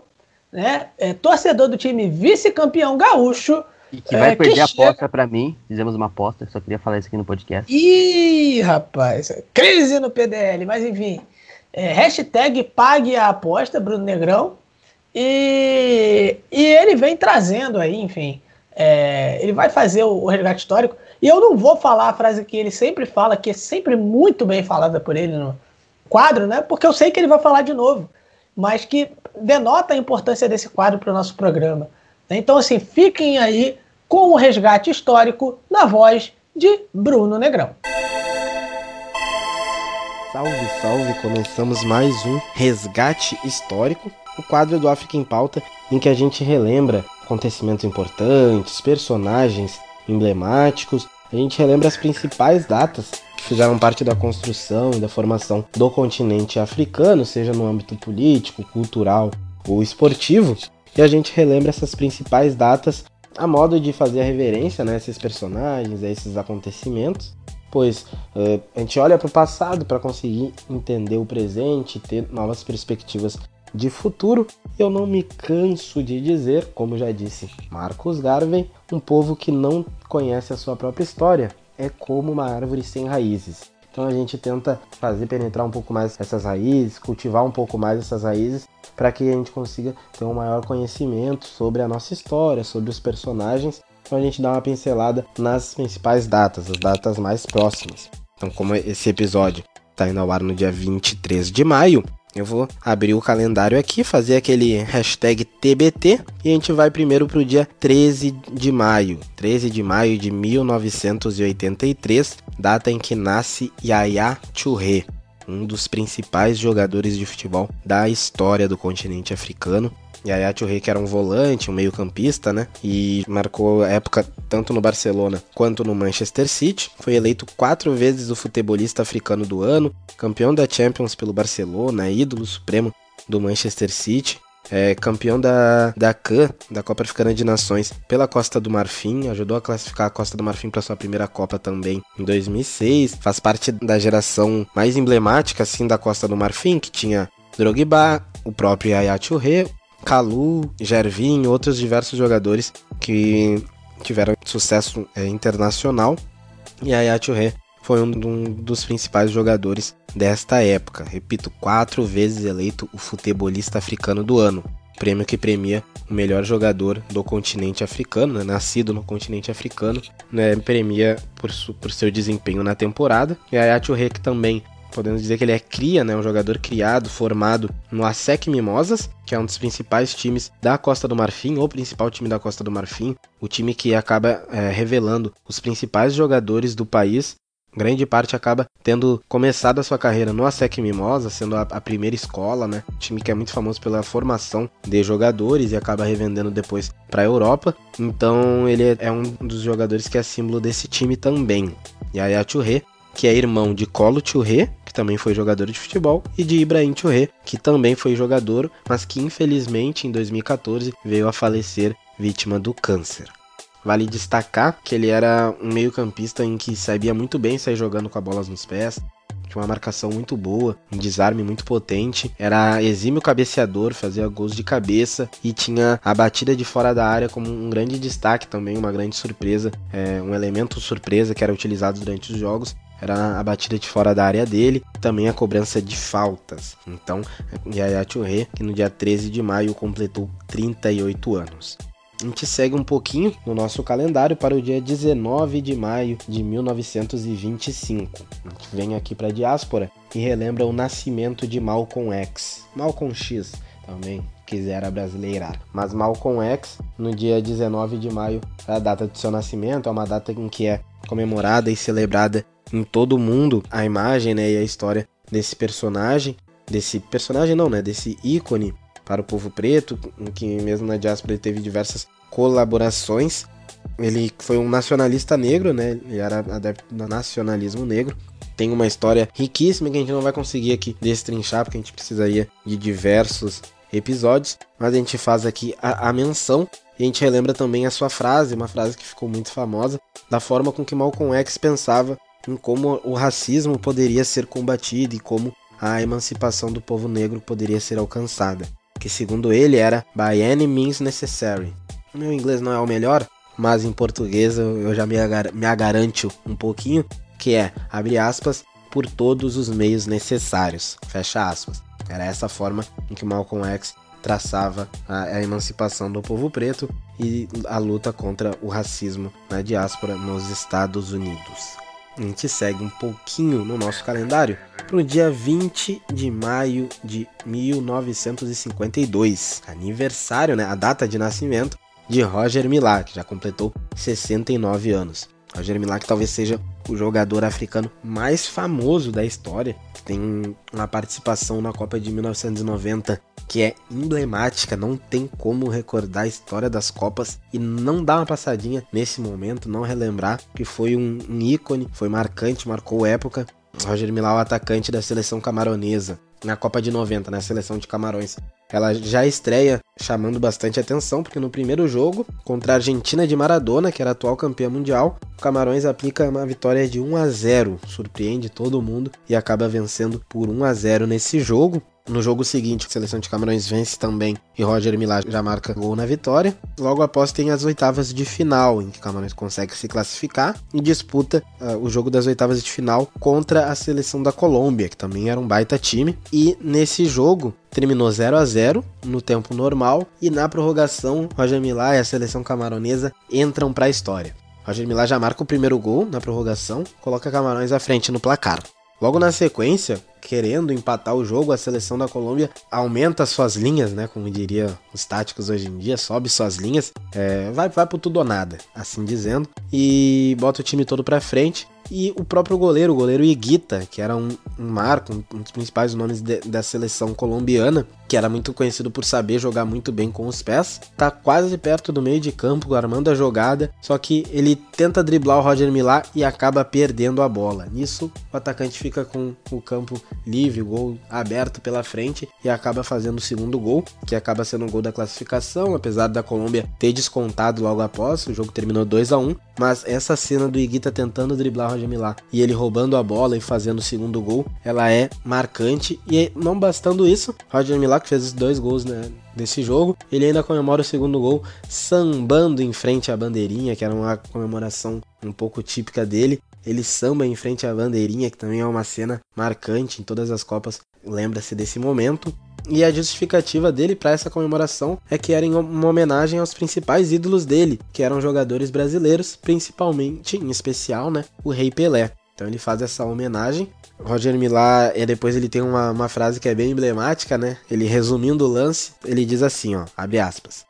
né? É, torcedor do time vice-campeão gaúcho. E que vai é, perder que a aposta chega... para mim. Fizemos uma aposta, só queria falar isso aqui no podcast. Ih, rapaz, crise no PDL, mas enfim. É, hashtag pague a aposta, Bruno Negrão. E, e ele vem trazendo aí, enfim. É, ele vai fazer o, o resgate histórico. E eu não vou falar a frase que ele sempre fala, que é sempre muito bem falada por ele no, quadro, né? Porque eu sei que ele vai falar de novo, mas que denota a importância desse quadro para o nosso programa. Então, assim, fiquem aí com o resgate histórico na voz de Bruno Negrão. Salve, salve! Começamos mais um Resgate Histórico, o quadro do África em Pauta, em que a gente relembra acontecimentos importantes, personagens emblemáticos, a gente relembra as principais datas fizeram parte da construção e da formação do continente africano, seja no âmbito político, cultural ou esportivo, e a gente relembra essas principais datas a modo de fazer a reverência né, a esses personagens, a esses acontecimentos, pois uh, a gente olha para o passado para conseguir entender o presente, ter novas perspectivas de futuro. Eu não me canso de dizer, como já disse Marcos Garvey, um povo que não conhece a sua própria história é como uma árvore sem raízes. Então a gente tenta fazer penetrar um pouco mais essas raízes, cultivar um pouco mais essas raízes, para que a gente consiga ter um maior conhecimento sobre a nossa história, sobre os personagens. Então a gente dá uma pincelada nas principais datas, as datas mais próximas. Então, como esse episódio está indo ao ar no dia 23 de maio, eu vou abrir o calendário aqui, fazer aquele hashtag TBT e a gente vai primeiro para o dia 13 de maio. 13 de maio de 1983, data em que nasce Yaya Touré, um dos principais jogadores de futebol da história do continente africano. Yaya Touré, que era um volante, um meio-campista, né? E marcou época tanto no Barcelona quanto no Manchester City. Foi eleito quatro vezes o futebolista africano do ano, campeão da Champions pelo Barcelona, ídolo supremo do Manchester City. É, campeão da, da CAN, da Copa Africana de Nações, pela Costa do Marfim, ajudou a classificar a Costa do Marfim para sua primeira Copa também em 2006. Faz parte da geração mais emblemática assim da Costa do Marfim, que tinha Drogba, o próprio Yaya Touré, Calu, Gervinho, outros diversos jogadores que tiveram sucesso é, internacional. E a Yaya foi um, dos principais jogadores desta época. Repito, quatro vezes eleito o futebolista africano do ano. Prêmio que premia o melhor jogador do continente africano, né, nascido no continente africano, né, premia por, por, seu desempenho na temporada. E a Yaya que também podemos dizer que ele é cria, né, um jogador criado, formado no ASEC Mimosas, que é um dos principais times da Costa do Marfim, ou principal time da Costa do Marfim, o time que acaba é, revelando os principais jogadores do país. Grande parte acaba tendo começado a sua carreira no ASEC Mimosa, sendo a, a primeira escola, né? time que é muito famoso pela formação de jogadores e acaba revendendo depois para a Europa. Então ele é um dos jogadores que é símbolo desse time também. E a Touré, que é irmão de Colo Touré, também foi jogador de futebol, e de Ibrahim Touré, que também foi jogador, mas que infelizmente em 2014 veio a falecer vítima do câncer. Vale destacar que ele era um meio-campista em que sabia muito bem sair jogando com a bola nos pés, tinha uma marcação muito boa, um desarme muito potente, era exímio cabeceador, fazia gols de cabeça e tinha a batida de fora da área como um grande destaque também, uma grande surpresa, é, um elemento surpresa que era utilizado durante os jogos era a batida de fora da área dele, também a cobrança de faltas. Então, Yaya Touré, que no dia 13 de maio completou 38 anos. A gente segue um pouquinho no nosso calendário para o dia 19 de maio de 1925. A gente vem aqui para a diáspora e relembra o nascimento de Malcolm X. Malcolm X também quisera brasileirar. Mas Malcolm X, no dia 19 de maio, é a data de seu nascimento, é uma data em que é comemorada e celebrada em todo mundo a imagem né, e a história desse personagem, desse personagem não, né, desse ícone para o povo preto, que mesmo na diáspora ele teve diversas colaborações. Ele foi um nacionalista negro, né? Ele era adepto do nacionalismo negro. Tem uma história riquíssima que a gente não vai conseguir aqui destrinchar, porque a gente precisaria de diversos episódios, mas a gente faz aqui a, a menção e a gente relembra também a sua frase, uma frase que ficou muito famosa, da forma com que Malcolm X pensava em como o racismo poderia ser combatido e como a emancipação do povo negro poderia ser alcançada. Que segundo ele era by any means necessary. Meu inglês não é o melhor, mas em português eu já me, agar me agaranto um pouquinho, que é, abre aspas, por todos os meios necessários, fecha aspas. Era essa forma em que Malcolm X traçava a, a, emancipação do povo preto e a luta contra o racismo na diáspora nos Estados Unidos a gente segue um pouquinho no nosso calendário para o dia 20 de maio de 1952, aniversário, né, a data de nascimento de Roger Milá, que já completou 69 anos. Roger Milá que talvez seja o jogador africano mais famoso da história, tem uma participação na Copa de 1990 que é emblemática, não tem como recordar a história das Copas e não dar uma passadinha nesse momento, não relembrar que foi um, um ícone, foi marcante, marcou época. Roger Milá, o atacante da seleção camaronesa, na Copa de 90, na seleção de Camarões. Ela já estreia chamando bastante atenção, porque no primeiro jogo, contra a Argentina de Maradona, que era atual campeã mundial, o Camarões aplica uma vitória de 1 a 0, surpreende todo mundo e acaba vencendo por 1 a 0 nesse jogo. No jogo seguinte, a seleção de Camarões vence também e Roger Milá já marca gol na vitória. Logo após tem as oitavas de final, em que Camarões consegue se classificar e disputa uh, o jogo das oitavas de final contra a seleção da Colômbia, que também era um baita time. E nesse jogo terminou 0 a 0 no tempo normal e na prorrogação Roger Milá e a seleção camaronesa entram para a história. Roger Milá já marca o primeiro gol na prorrogação, coloca Camarões à frente no placar. Logo na sequência, querendo empatar o jogo, a seleção da Colômbia aumenta suas linhas, né? Como diria os táticos hoje em dia, sobe suas linhas, é, vai, vai pro tudo ou nada, assim dizendo, e bota o time todo pra frente. E o próprio goleiro, o goleiro Iguita, que era um, um marco, um, um, dos principais nomes de, da seleção colombiana, que era muito conhecido por saber jogar muito bem com os pés, tá quase perto do meio de campo, armando a jogada, só que ele tenta driblar o Roger Milá e acaba perdendo a bola. Nisso, o atacante fica com o campo livre, o gol aberto pela frente e acaba fazendo o segundo gol, que acaba sendo o gol da classificação, apesar da Colômbia ter descontado logo após, o jogo terminou 2 a 1 mas essa cena do Iguita tentando driblar o Roger Milá e ele roubando a bola e fazendo o segundo gol, ela é marcante e não bastando isso, Roger Milá que fez os dois gols né, desse jogo, ele ainda comemora o segundo gol sambando em frente à bandeirinha, que era uma comemoração um pouco típica dele. Ele samba em frente à bandeirinha, que também é uma cena marcante em todas as copas, lembra-se desse momento. E a justificativa dele para essa comemoração é que era uma homenagem aos principais ídolos dele, que eram jogadores brasileiros, principalmente, em especial, né, o Rei Pelé. Então ele faz essa homenagem. Roger Milá, e depois ele tem uma, uma frase que é bem emblemática, né? Ele resumindo o lance, ele diz assim, ó, abre aspas.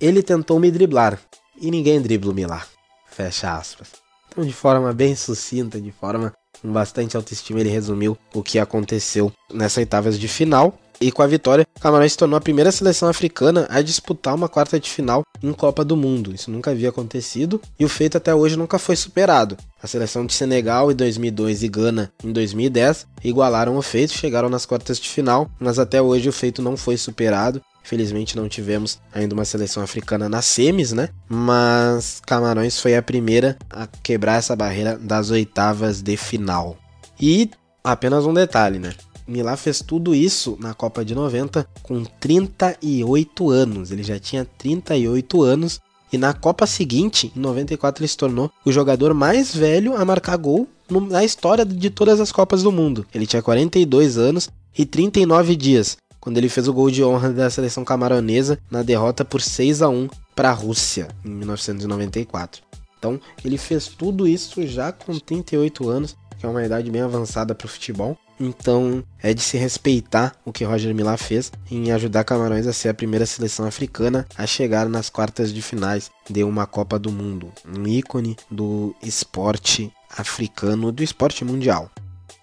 Ele tentou me driblar e ninguém dribla o Milá. Fecha aspas. Então de forma bem sucinta, de forma com bastante autoestima, ele resumiu o que aconteceu nessa oitavas de final. E com a vitória, Camarões se tornou a primeira seleção africana a disputar uma quarta de final em Copa do Mundo. Isso nunca havia acontecido e o feito até hoje nunca foi superado. A seleção de Senegal em 2002 e Gana em 2010 igualaram o feito, chegaram nas quartas de final, mas até hoje o feito não foi superado. Felizmente não tivemos ainda uma seleção africana nas semis, né? Mas Camarões foi a primeira a quebrar essa barreira das oitavas de final. E apenas um detalhe, né? Milá fez tudo isso na Copa de 90 com 38 anos. Ele já tinha 38 anos e na Copa seguinte, em 94, ele se tornou o jogador mais velho a marcar gol na história de todas as Copas do Mundo. Ele tinha 42 anos e 39 dias, quando ele fez o gol de honra da seleção camaronesa na derrota por 6 a 1 para a Rússia em 1994. Então, ele fez tudo isso já com 38 anos, que é uma idade bem avançada para o futebol. Então é de se respeitar o que Roger Milá fez em ajudar Camarões a ser a primeira seleção africana a chegar nas quartas de finais de uma Copa do Mundo, um ícone do esporte africano, do esporte mundial.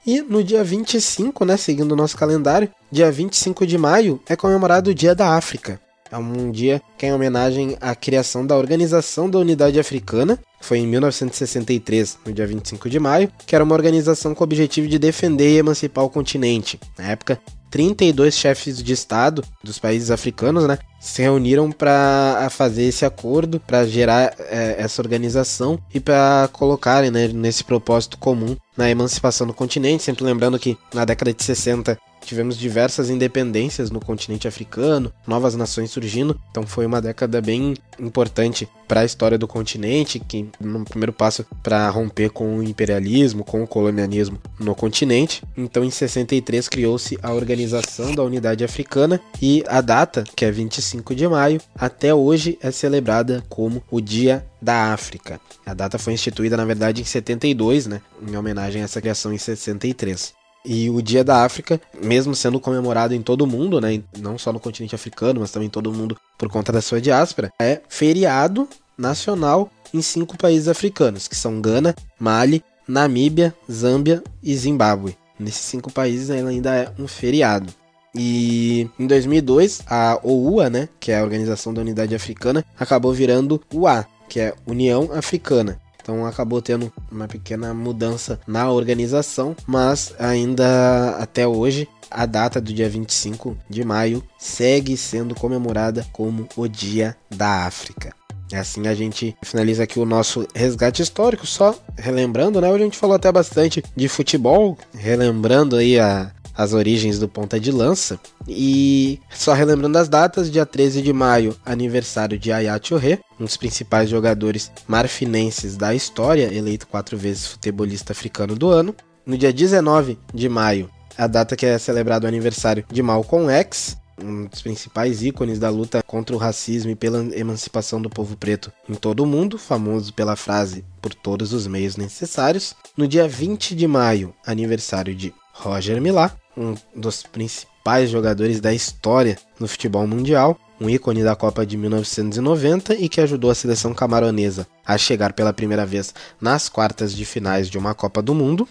E no dia 25, né, seguindo o nosso calendário, dia 25 de maio é comemorado o Dia da África. É um dia que é em homenagem à criação da Organização da Unidade Africana, foi em 1963, no dia 25 de maio, que era uma organização com o objetivo de defender e emancipar o continente. Na época, 32 chefes de Estado dos países africanos né, se reuniram para fazer esse acordo, para gerar é, essa organização e para colocarem né, nesse propósito comum na emancipação do continente. Sempre lembrando que na década de 60 tivemos diversas independências no continente africano, novas nações surgindo, então foi uma década bem importante para a história do continente, que no primeiro passo para romper com o imperialismo, com o colonialismo no continente. Então em 63 criou-se a Organização da Unidade Africana e a data, que é 25 de maio, até hoje é celebrada como o Dia da África. A data foi instituída na verdade em 72, né, em homenagem a essa criação em 63. E o Dia da África, mesmo sendo comemorado em todo o mundo, né, não só no continente africano, mas também em todo o mundo por conta da sua diáspora, é feriado nacional em cinco países africanos, que são Gana, Mali, Namíbia, Zâmbia e Zimbábue. Nesses cinco países ela ainda é um feriado. E em 2002, a OUA, né, que é a Organização da Unidade Africana, acabou virando UA, que é União Africana. Então acabou tendo uma pequena mudança na organização, mas ainda até hoje a data do dia 25 de maio segue sendo comemorada como o Dia da África. Assim a gente finaliza aqui o nosso resgate histórico, só relembrando, né? Hoje a gente falou até bastante de futebol, relembrando aí a, as origens do ponta de lança. E só relembrando as datas, dia 13 de maio, aniversário de Yaya Touré, um dos principais jogadores marfinenses da história, eleito quatro vezes futebolista africano do ano. No dia 19 de maio, a data que é celebrado o aniversário de Malcolm X, um dos principais ícones da luta contra o racismo e pela emancipação do povo preto em todo o mundo, famoso pela frase por todos os meios necessários. No dia 20 de maio, aniversário de Roger Milá, um dos principais jogadores da história no futebol mundial, um ícone da Copa de 1990 e que ajudou a seleção camaronesa a chegar pela primeira vez nas quartas de finais de uma Copa do Mundo.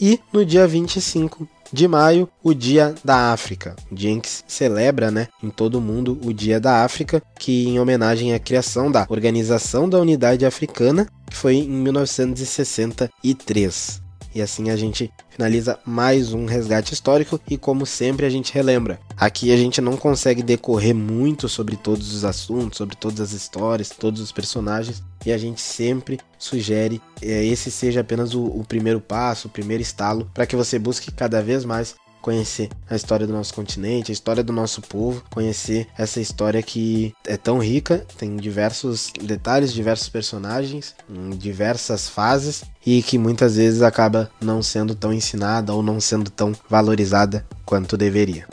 E no dia 25 de maio, o Dia da África, o dia em que celebra né, em todo o mundo o Dia da África, que em homenagem à criação da Organização da Unidade Africana, que foi em 1963. E assim a gente finaliza mais um resgate histórico e como sempre a gente relembra. Aqui a gente não consegue decorrer muito sobre todos os assuntos, sobre todas as histórias, todos os personagens e a gente sempre sugere é, esse seja apenas o, o primeiro passo, o primeiro estalo para que você busque cada vez mais conhecer a história do nosso continente, a história do nosso povo, conhecer essa história que é tão rica, tem diversos detalhes, diversos personagens, diversas fases e que muitas vezes acaba não sendo tão ensinada ou não sendo tão valorizada quanto deveria.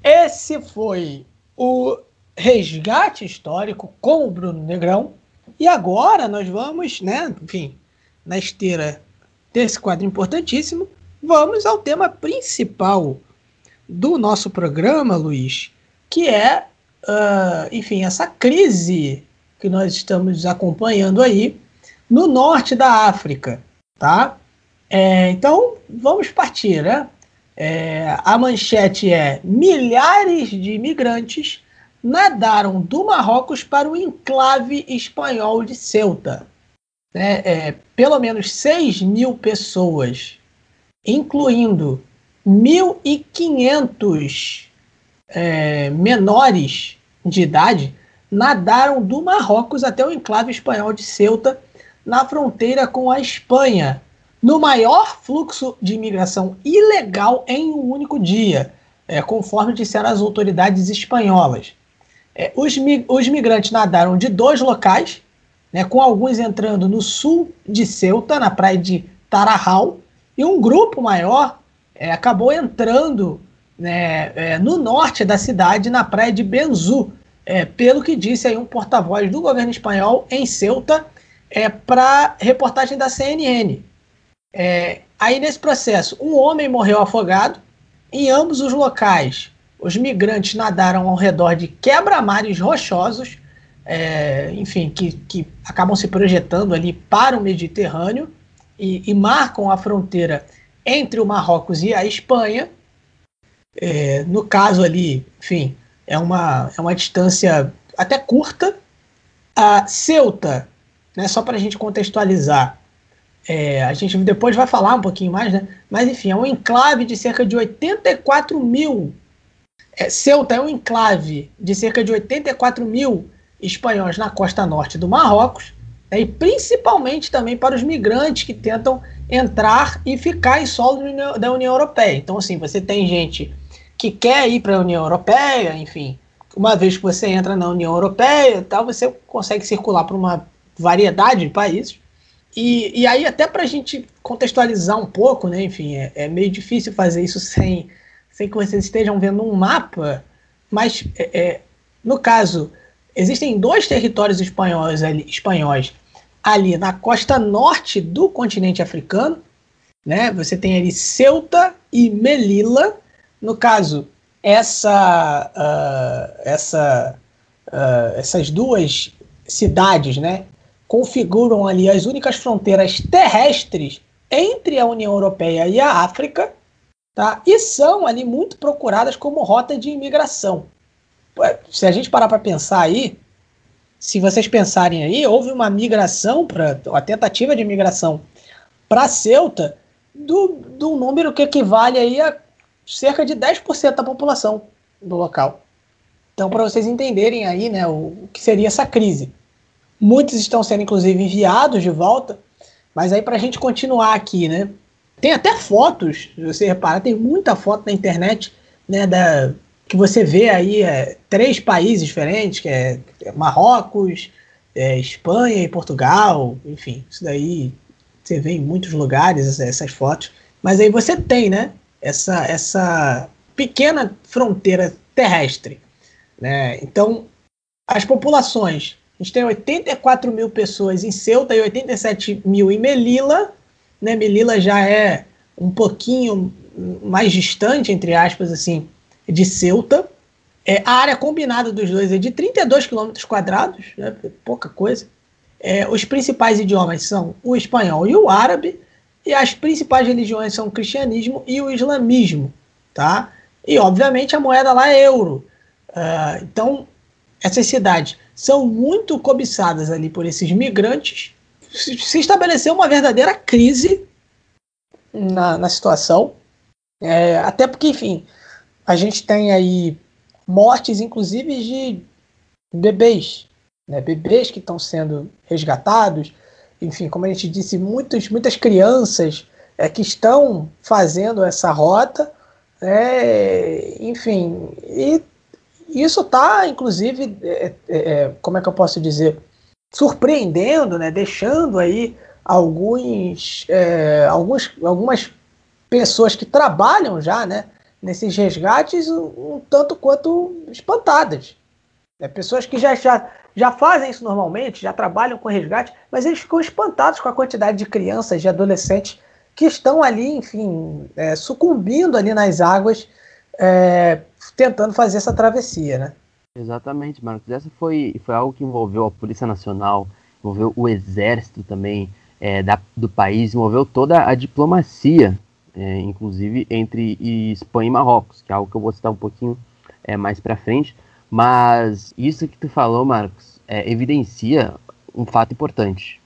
Esse foi o resgate histórico com o Bruno Negrão. E agora nós vamos, né, enfim, na esteira desse quadro importantíssimo, vamos ao tema principal do nosso programa, Luiz, que é, uh, enfim, essa crise que nós estamos acompanhando aí no norte da África, tá? É, então, vamos partir, né? É, a manchete é: milhares de imigrantes nadaram do Marrocos para o enclave espanhol de Ceuta né, é, pelo menos 6 mil pessoas, incluindo 1.500 é, menores de idade, nadaram do Marrocos até o enclave espanhol de Ceuta, na fronteira com a Espanha, no maior fluxo de imigração ilegal em um único dia, é, conforme disseram as autoridades espanholas. É, os, os migrantes nadaram de dois locais, né, com alguns entrando no sul de Ceuta, na praia de Tarajal, e um grupo maior é, acabou entrando né, é, no norte da cidade, na praia de Benzu, é, pelo que disse aí um porta-voz do governo espanhol em Ceuta é, para reportagem da CNN. É, aí nesse processo, um homem morreu afogado. Em ambos os locais, os migrantes nadaram ao redor de quebra-mares rochosos é, enfim, que, que acabam se projetando ali para o Mediterrâneo e, e marcam a fronteira entre o Marrocos e a Espanha. É, no caso ali, enfim, é uma, é uma distância até curta. A Ceuta, né, só para a gente contextualizar, é, a gente depois vai falar um pouquinho mais, né? Mas enfim, é um enclave de cerca de 84 mil. É, Ceuta é um enclave de cerca de 84 mil espanhóis na costa norte do Marrocos, né, e principalmente também para os migrantes que tentam entrar e ficar em solo da União Europeia. Então, assim, você tem gente que quer ir para a União Europeia, enfim, uma vez que você entra na União Europeia, tal, você consegue circular por uma variedade de países. E, e aí, até para a gente contextualizar um pouco, né, enfim, é, é, meio difícil fazer isso sem, sem que vocês estejam vendo um mapa, mas é, é no caso existem dois territórios espanhóis ali, espanhóis ali na costa norte do continente africano. Né? Você tem ali Ceuta e Melilla. No caso, essa, uh, essa, uh, essas duas cidades né, configuram ali as únicas fronteiras terrestres entre a União Europeia e a África, tá? e são ali muito procuradas como rota de imigração se a gente parar para pensar aí, se vocês pensarem aí, houve uma migração, para a tentativa de migração para Ceuta do, do número que equivale aí a cerca de 10% da população do local. Então, para vocês entenderem aí né, o, o, que seria essa crise. Muitos estão sendo, inclusive, enviados de volta. Mas aí para a gente continuar aqui, né? Tem até fotos, se você reparar, tem muita foto na internet, né? Da, que você vê aí é, três países diferentes, que é, é Marrocos, é, Espanha e Portugal, enfim, isso daí você vê em muitos lugares essas fotos. Mas aí você tem, né? Essa, essa pequena fronteira terrestre. Né? Então, as populações. A gente tem 84 mil pessoas em Ceuta e 87 mil em Melilla. Né? Melilla já é um pouquinho mais distante, entre aspas, assim, de Ceuta. É, a área combinada dos dois é de 32 quilômetros quadrados, né? pouca coisa. É, os principais idiomas são o espanhol e o árabe, e as principais religiões são o cristianismo e o islamismo, tá? E obviamente a moeda lá é euro. Uh, então essas cidades são muito cobiçadas ali por esses migrantes. Se, se estabeleceu uma verdadeira crise na, na situação, é, até porque, enfim, a gente tem aí mortes, inclusive de bebês, né? bebês que estão sendo resgatados, enfim, como a gente disse, muitos, muitas crianças é, que estão fazendo essa rota, é, enfim, e isso está, inclusive, é, é, é, como é que eu posso dizer, surpreendendo, né, deixando aí alguns, é, alguns, algumas pessoas que trabalham já, né, nesses resgates um, um tanto quanto espantadas. É, pessoas que já, já já fazem isso normalmente, já trabalham com resgate, mas eles ficam espantados com a quantidade de crianças, de adolescentes que estão ali, enfim, é, sucumbindo ali nas águas, é, tentando fazer essa travessia, né? Exatamente, Marcos. Essa foi, foi algo que envolveu a Polícia Nacional, envolveu o Exército também é, da, do país, envolveu toda a diplomacia, é, inclusive entre Espanha e Marrocos, que é algo que eu vou citar um pouquinho é, mais para frente. Mas isso que tu falou, Marcos, é, evidencia um fato importante.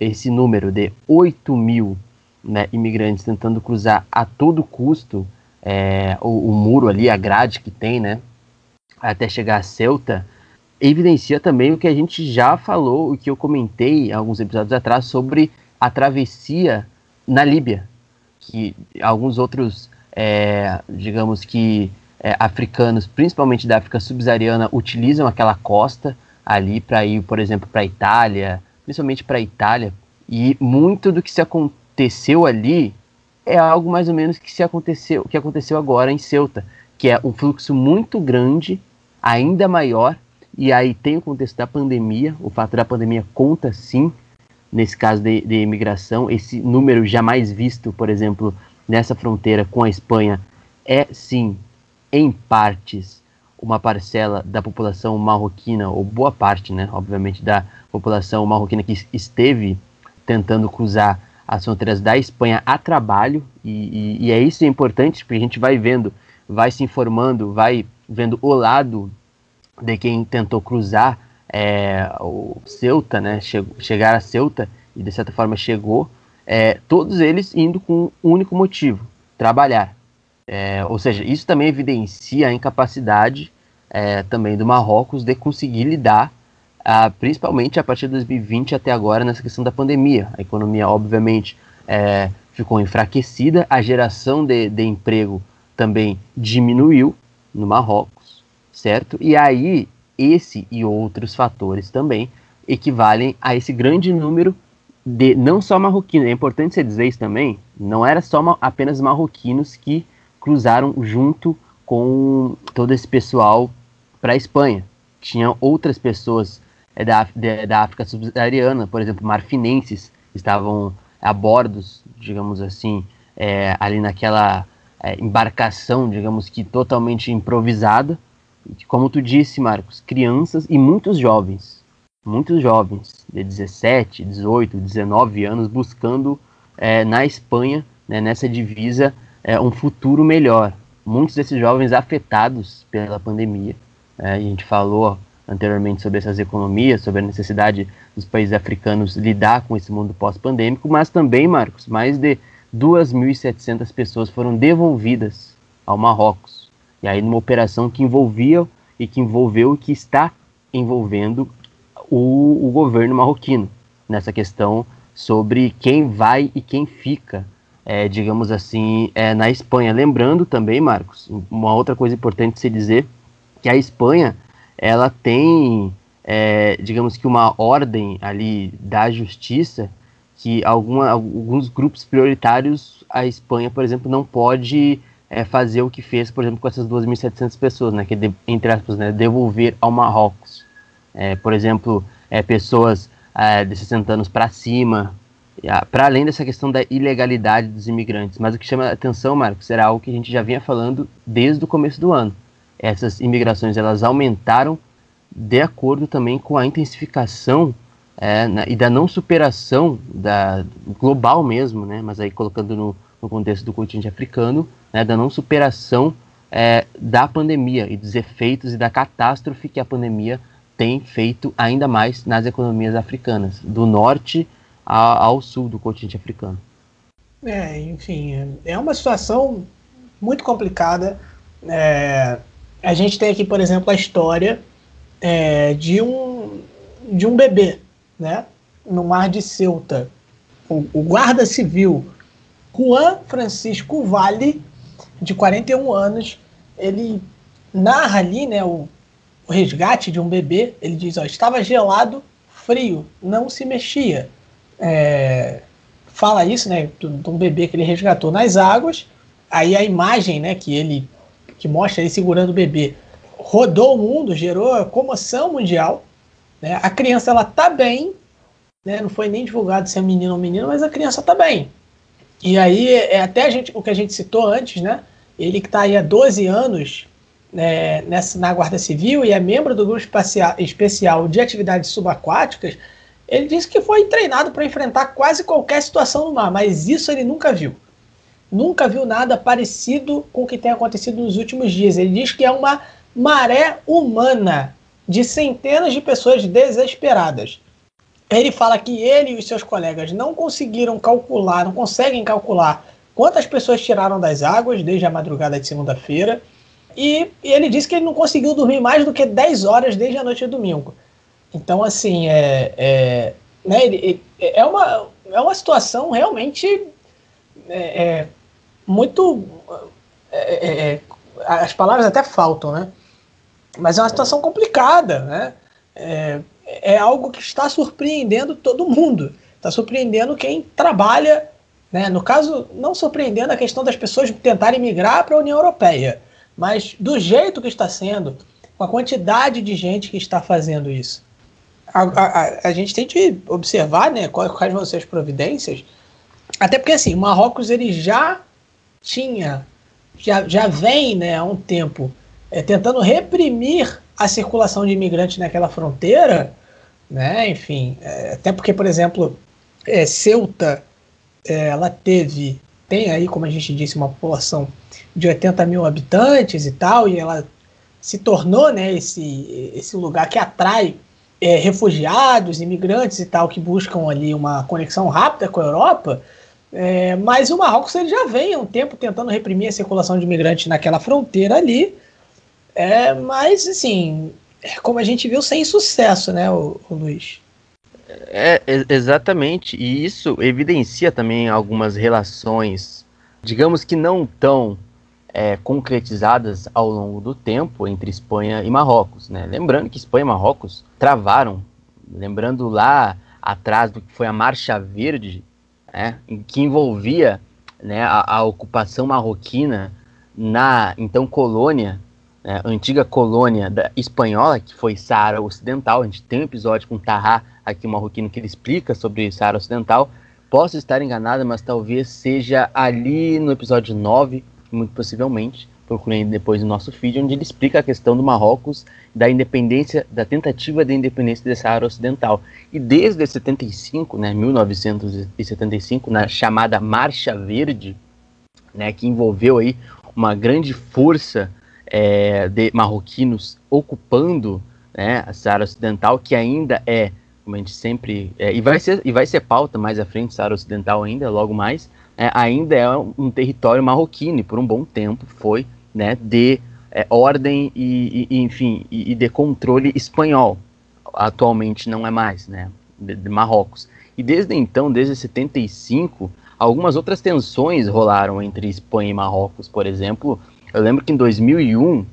Esse número de 8 mil né, imigrantes tentando cruzar a todo custo é, o, o, muro ali, a grade que tem, né, até chegar a Ceuta, evidencia também o que a gente já falou, o que eu comentei alguns episódios atrás sobre a travessia na Líbia, que alguns outros, é, digamos que é, africanos, principalmente da África subsaariana, utilizam aquela costa ali para ir, por exemplo, para a Itália, principalmente para a Itália. E muito do que se aconteceu ali é algo mais ou menos que se aconteceu, que aconteceu agora em Ceuta, que é um fluxo muito grande, ainda maior, e aí tem o contexto da pandemia, o fato da pandemia conta sim nesse caso de, de imigração, esse número jamais visto, por exemplo, nessa fronteira com a Espanha é sim em partes, uma parcela da população marroquina, ou boa parte, né, obviamente, da população marroquina que esteve tentando cruzar as fronteiras da Espanha a trabalho, e, e, e é isso é importante, porque a gente vai vendo, vai se informando, vai vendo o lado de quem tentou cruzar é, o Ceuta, né, che chegar a Ceuta, e de certa forma chegou, é, todos eles indo com um único motivo, trabalhar. É, ou seja, isso também evidencia a incapacidade é, também do Marrocos de conseguir lidar, a, principalmente a partir de 2020 até agora, nessa questão da pandemia. A economia, obviamente, é, ficou enfraquecida, a geração de, de emprego também diminuiu no Marrocos, certo? E aí, esse e outros fatores também equivalem a esse grande número de não só marroquinos, é importante você dizer isso também, não era só apenas marroquinos que cruzaram junto com todo esse pessoal para a Espanha. Tinha outras pessoas é, da, da África subsaariana, por exemplo, marfinenses, estavam a bordo, digamos assim, é, ali naquela é, embarcação, digamos que totalmente improvisada. Como tu disse, Marcos, crianças e muitos jovens, muitos jovens de 17, 18, 19 anos buscando é, na Espanha, né, nessa divisa, é, um futuro melhor. Muitos desses jovens afetados pela pandemia. É, a gente falou anteriormente sobre essas economias, sobre a necessidade dos países africanos lidar com esse mundo pós-pandêmico, mas também, Marcos, mais de 2.700 pessoas foram devolvidas ao Marrocos. E aí numa operação que envolvia e que envolveu e que está envolvendo o, o governo marroquino nessa questão sobre quem vai e quem fica, é, digamos assim, é, na Espanha. Lembrando também, Marcos, uma outra coisa importante se dizer, que a Espanha, ela tem, é, digamos que uma ordem ali da justiça, que alguma, alguns grupos prioritários, a Espanha, por exemplo, não pode é, fazer o que fez, por exemplo, com essas 2.700 pessoas, né, que é, entre aspas, né, devolver ao Marrocos. É, por exemplo, é, pessoas é, de 60 anos para cima, para além dessa questão da ilegalidade dos imigrantes. Mas o que chama a atenção, Marcos, era algo que a gente já vinha falando desde o começo do ano. Essas imigrações elas aumentaram de acordo também com a intensificação é, na, e da não superação da global mesmo, né? Mas aí colocando no, no contexto do continente africano, né? Da não superação é, da pandemia e dos efeitos e da catástrofe que a pandemia tem feito ainda mais nas economias africanas, do norte ao sul do continente africano. É, enfim, é uma situação muito complicada. É, a gente tem aqui, por exemplo, a história é, de, um, de um bebê, né, no mar de Ceuta. O, o guarda civil Juan Francisco Vale, de 41 anos, ele narra ali né, o, o resgate de um bebê. Ele diz: ó, estava gelado, frio, não se mexia. É, fala isso, né, de um bebê que ele resgatou nas águas. Aí a imagem, né, que ele que mostra ele segurando o bebê rodou o mundo, gerou comoção mundial. Né? A criança ela tá bem, né? Não foi nem divulgado se é menino ou menino, mas a criança tá bem. E aí é até a gente, o que a gente citou antes, né? Ele que está aí há 12 anos né, nessa, na Guarda Civil e é membro do grupo especial de atividades subaquáticas, ele disse que foi treinado para enfrentar quase qualquer situação no mar, mas isso ele nunca viu. Nunca viu nada parecido com o que tem acontecido nos últimos dias. Ele diz que é uma maré humana de centenas de pessoas desesperadas. Ele fala que ele e os seus colegas não conseguiram calcular, não conseguem calcular quantas pessoas tiraram das águas desde a madrugada de segunda-feira e, e, ele disse que ele não conseguiu dormir mais do que 10 horas desde a noite de domingo. Então, assim, é, é, né, ele, é, uma, é uma situação realmente é, é muito. É, é, é, as palavras até faltam, né? Mas é uma situação complicada, né? É, algo que está surpreendendo todo mundo. Está surpreendendo quem trabalha, né? No caso, não surpreendendo a questão das pessoas tentarem migrar para a União Europeia mas do jeito que está sendo, com a quantidade de gente que está fazendo isso. A, a, a gente tem que observar né, quais, quais vão ser as providências, até porque assim, Marrocos ele já tinha, já, já vem né, há um tempo é, tentando reprimir a circulação de imigrantes naquela fronteira, né, enfim, é, até porque, por exemplo, é, Ceuta, é, ela teve, tem aí, como a gente disse, uma população de 80 mil habitantes e tal, e ela se tornou né, esse, esse lugar que atrai é, refugiados, imigrantes e tal, que buscam ali uma conexão rápida com a Europa. É, mas o Marrocos ele já vem há um tempo tentando reprimir a circulação de imigrantes naquela fronteira ali. É, mas, assim, como a gente viu, sem sucesso, né, o, o Luiz? É, exatamente. E isso evidencia também algumas relações, digamos que não tão é, concretizadas ao longo do tempo entre Espanha e Marrocos. Né? Lembrando que Espanha e Marrocos travaram, lembrando lá atrás do que foi a Marcha Verde, né, que envolvia né, a, a, ocupação marroquina na então colônia, né, antiga colônia da, espanhola, que foi Saara Ocidental. A gente tem um episódio com Tahá, aqui marroquino, que ele explica sobre Saara Ocidental. Posso estar enganado, mas talvez seja ali no episódio 9 muito possivelmente, procurem depois no nosso feed, onde ele explica a questão do Marrocos, da independência, da tentativa de independência dessa área ocidental. E desde 75, né, 1975, na chamada Marcha Verde, né, que envolveu aí uma grande força é, de marroquinos ocupando né, a Saara Ocidental, que ainda é, como a gente sempre. É, e, vai ser, e vai ser pauta mais à frente, Saara Ocidental ainda, logo mais, é, ainda é um território marroquino e por um bom tempo foi né, de é, ordem e, e enfim e, e, de controle espanhol. Atualmente não é mais, né, de, de, Marrocos. E desde então, desde 75, algumas outras tensões rolaram entre Espanha e Marrocos, por exemplo. Eu lembro que em 2001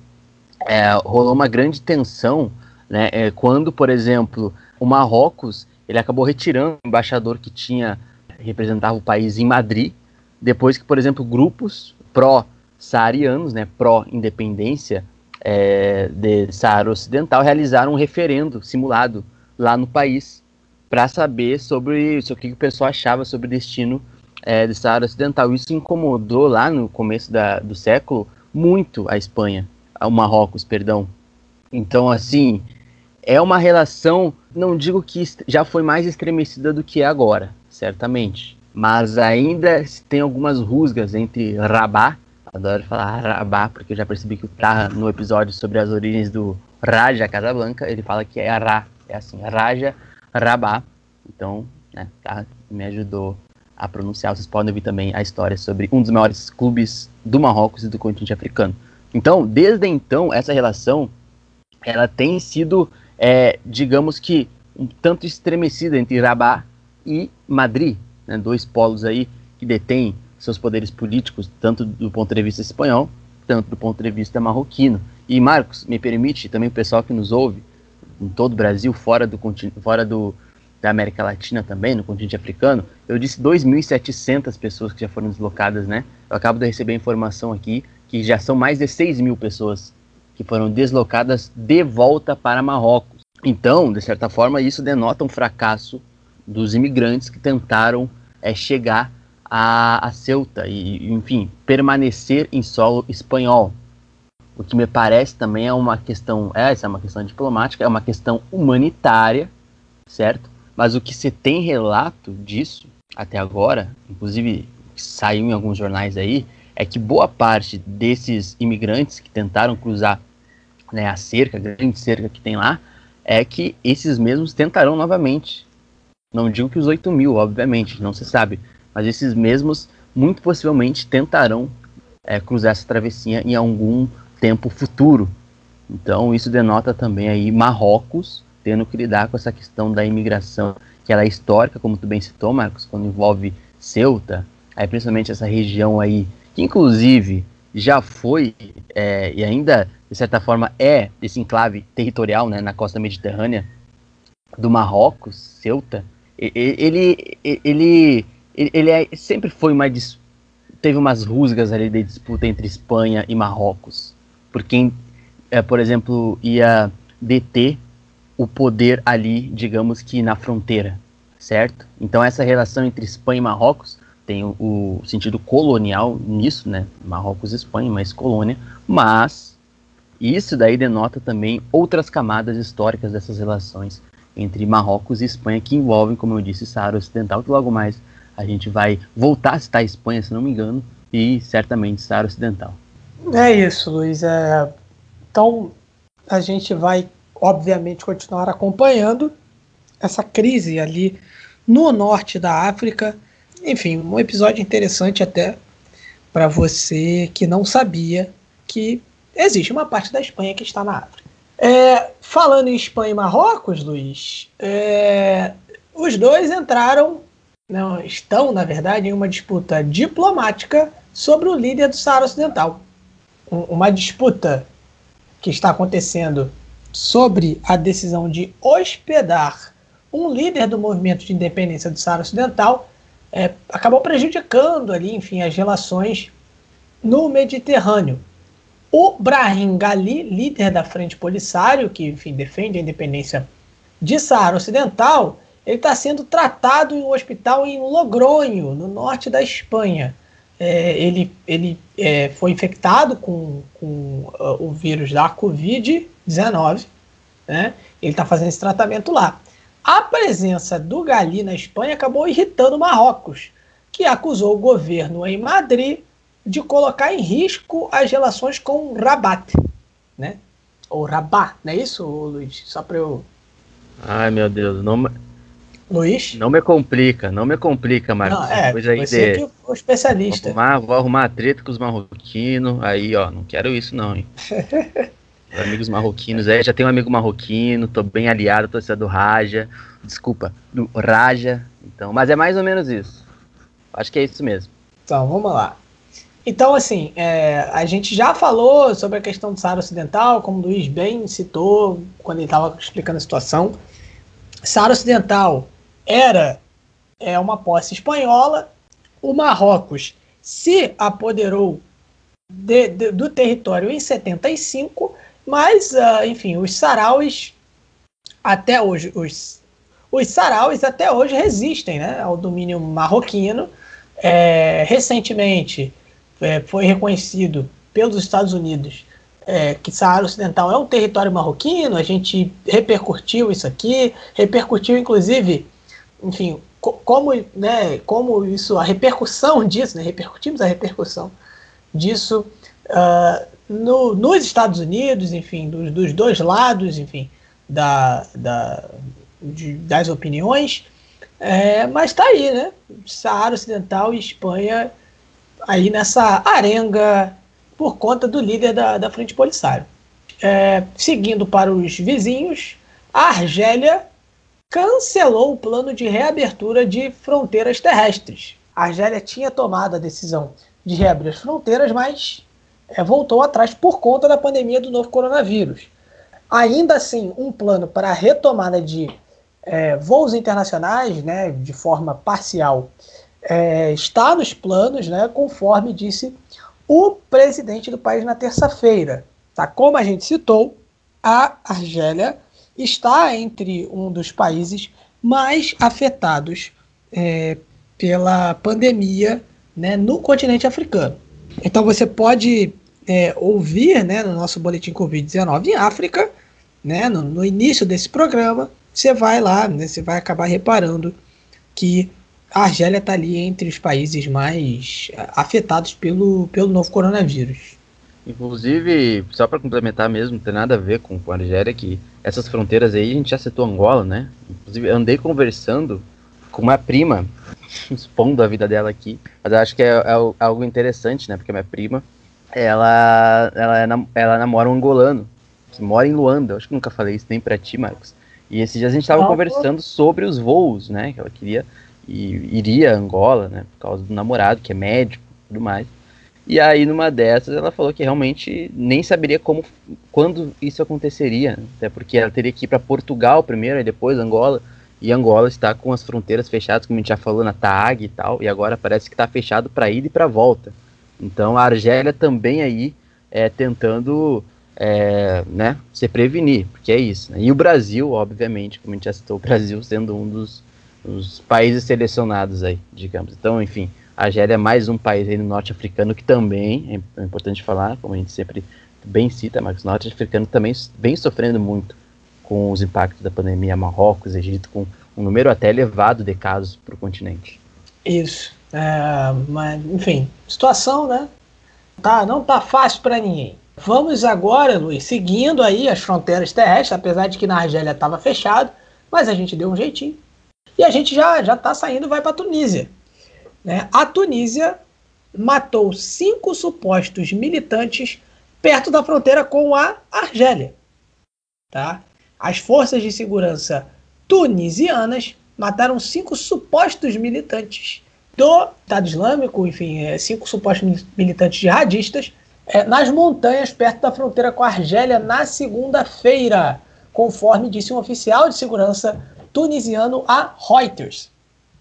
é, rolou uma grande tensão, né, é, quando, por exemplo, o Marrocos ele acabou retirando o embaixador que tinha representava o país em Madrid, depois que, por exemplo, grupos pró-saarianos, né, pró-independência é, de Saara Ocidental, realizaram um referendo simulado lá no país para saber sobre, o que o pessoal achava sobre o destino é, de Saara Ocidental. Isso incomodou lá no começo da, do século muito a Espanha, o Marrocos, perdão. Então, assim, é uma relação, não digo que já foi mais estremecida do que é agora, certamente. Mas ainda tem algumas rusgas entre Rabá, adoro falar Rabá, porque eu já percebi que o Praha, no episódio sobre as origens do Raja Casablanca, ele fala que é Ra, é assim, Raja Rabá. Então, né, tá, me ajudou a pronunciar. Vocês podem ouvir também a história sobre um dos maiores clubes do Marrocos e do continente africano. Então, desde então, essa relação ela tem sido, é, digamos que, um tanto estremecida entre Rabat e Madrid, né, dois polos aí que detêm seus poderes políticos, tanto do ponto de vista espanhol, tanto do ponto de vista marroquino. E Marcos, me permite, também o pessoal que nos ouve, em todo o Brasil, fora do, fora do, da América Latina também, no continente africano, eu disse 2.700 pessoas que já foram deslocadas, né? Eu acabo de receber informação aqui que já são mais de 6 mil pessoas que foram deslocadas de volta para Marrocos. Então, de certa forma, isso denota um fracasso dos imigrantes que tentaram é, chegar a, a Ceuta e, enfim, permanecer em solo espanhol. O que me parece também é uma questão, essa é uma questão diplomática, é uma questão humanitária, certo? Mas o que se tem relato disso até agora, inclusive saiu em alguns jornais aí, é que boa parte desses imigrantes que tentaram cruzar né, a cerca, a grande cerca que tem lá, é que esses mesmos tentarão novamente não digo que os 8 mil, obviamente, não se sabe. Mas esses mesmos, muito possivelmente, tentarão é, cruzar essa travessia em algum tempo futuro. Então, isso denota também aí Marrocos tendo que lidar com essa questão da imigração, que ela é histórica, como tu bem citou, Marcos, quando envolve Ceuta, aí principalmente essa região aí, que inclusive já foi é, e ainda, de certa forma, é esse enclave territorial né, na costa mediterrânea do Marrocos, Ceuta, ele, ele, ele, ele é, sempre foi uma teve umas rusgas ali de disputa entre Espanha e Marrocos, por quem, é, por exemplo, ia deter o poder ali, digamos que na fronteira, certo? Então essa relação entre Espanha e Marrocos tem o, o sentido colonial nisso, né? Marrocos Espanha, mas colônia, mas isso daí denota também outras camadas históricas dessas relações entre Marrocos e Espanha, que envolvem, como eu disse, Saara Ocidental, que logo mais a gente vai voltar a citar a Espanha, se não me engano, e certamente Saara Ocidental. É isso, Luiz. É... Então, a gente vai, obviamente, continuar acompanhando essa crise ali no norte da África. Enfim, um episódio interessante até para você que não sabia que existe uma parte da Espanha que está na África. É, falando em Espanha e Marrocos, Luiz, é, os dois entraram, não, estão, na verdade, em uma disputa diplomática sobre o líder do Saara Ocidental. Um, uma disputa que está acontecendo sobre a decisão de hospedar um líder do movimento de independência do Saara Ocidental é, acabou prejudicando ali, enfim, as relações no Mediterrâneo. O Brahim Gali, líder da Frente Polisário, que enfim, defende a independência de Saara Ocidental, ele está sendo tratado em um hospital em Logronho, no norte da Espanha. É, ele ele é, foi infectado com, com uh, o vírus da Covid-19, né? ele está fazendo esse tratamento lá. A presença do Gali na Espanha acabou irritando Marrocos, que acusou o governo em Madrid de colocar em risco as relações com Rabat, né? Ou Rabat, não é isso, Luiz? Só para eu. Ai, meu Deus, não me... Luiz? Não me complica, não me complica, Marcos. Não, é, coisa aí você de... que é o especialista. Vou arrumar, vou arrumar treta com os marroquinos, aí, ó, não quero isso não, hein? Os amigos marroquinos aí, já tenho um amigo marroquino, tô bem aliado, torcedor do Raja. Desculpa, do Raja. Então, mas é mais ou menos isso. Acho que é isso mesmo. Então, vamos lá. Então, assim, é, a gente já falou sobre a questão do Saara Ocidental, como o Luiz bem citou quando ele estava explicando a situação. Saara Ocidental era é, uma posse espanhola. O Marrocos se apoderou de, de, do território em 75, mas, uh, enfim, os sarauis até hoje, os, os sarauis até hoje resistem né, ao domínio marroquino. É, recentemente é, foi reconhecido pelos Estados Unidos é, que Saara Ocidental é um território marroquino, a gente repercutiu isso aqui, repercutiu inclusive, enfim, co como, né, como isso, a repercussão disso, né, repercutimos a repercussão disso uh, no, nos Estados Unidos, enfim, dos, dos dois lados, enfim, da, da, de, das opiniões, é, mas está aí, né? Saara Ocidental e Espanha aí nessa arenga por conta do líder da, da Frente Polisário. É, seguindo para os vizinhos, a Argélia cancelou o plano de reabertura de fronteiras terrestres. A Argélia tinha tomado a decisão de reabrir as fronteiras, mas é, voltou atrás por conta da pandemia do novo coronavírus. Ainda assim, um plano para a retomada de é, voos internacionais, né, de forma parcial, é, está nos planos, né, conforme disse o presidente do país na terça-feira. Tá? Como a gente citou, a Argélia está entre um dos países mais afetados é, pela pandemia né, no continente africano. Então você pode é, ouvir né, no nosso boletim Covid-19 em África, né, no, no, início desse programa, você vai lá, né, você vai acabar reparando que a Argélia está ali entre os países mais é, afetados pelo, pelo novo coronavírus. Inclusive, só para complementar mesmo, não tem nada a ver com, com a Argélia, que essas fronteiras aí, a gente já citou Angola, né? Inclusive, andei conversando com uma prima, expondo a vida dela aqui, mas eu acho que é, é, algo interessante, né? Porque minha prima, ela, ela, é, ela namora um angolano, que mora em Luanda, eu acho que nunca falei isso nem para ti, Marcos. E esses dias a gente estava conversando sobre os voos, né? Que ela queria e iria a Angola, né? Por causa do namorado, que é médico e tudo mais. E aí, numa dessas, ela falou que realmente nem saberia como, quando isso aconteceria. Né? Até porque ela teria que ir para Portugal primeiro, e depois Angola. E Angola está com as fronteiras fechadas, como a gente já falou na TAG e tal. E agora parece que está fechado para ir e para volta. Então a Argélia também aí é, tentando é, né, se prevenir, porque é isso. Né? E o Brasil, obviamente, como a gente já citou, o Brasil sendo um dos, dos países selecionados aí, digamos. Então, enfim, a Argélia é mais um país aí no norte africano que também, é importante falar, como a gente sempre bem cita, mas o norte africano também vem sofrendo muito com os impactos da pandemia. Marrocos, Egito, com um número até elevado de casos para o continente. Isso. É, mas, enfim, situação, né? Tá, não tá fácil para ninguém. Vamos agora, Luiz, seguindo aí as fronteiras terrestres, apesar de que na Argélia estava fechado, mas a gente deu um jeitinho. E a gente já já está saindo, vai para Tunísia. Né? A Tunísia matou cinco supostos militantes perto da fronteira com a Argélia. Tá? As forças de segurança tunisianas mataram cinco supostos militantes do Estado Islâmico, enfim, é, cinco supostos militantes jihadistas, é, nas montanhas perto da fronteira com a Argélia na segunda-feira, conforme disse um oficial de segurança tunisiano a Reuters.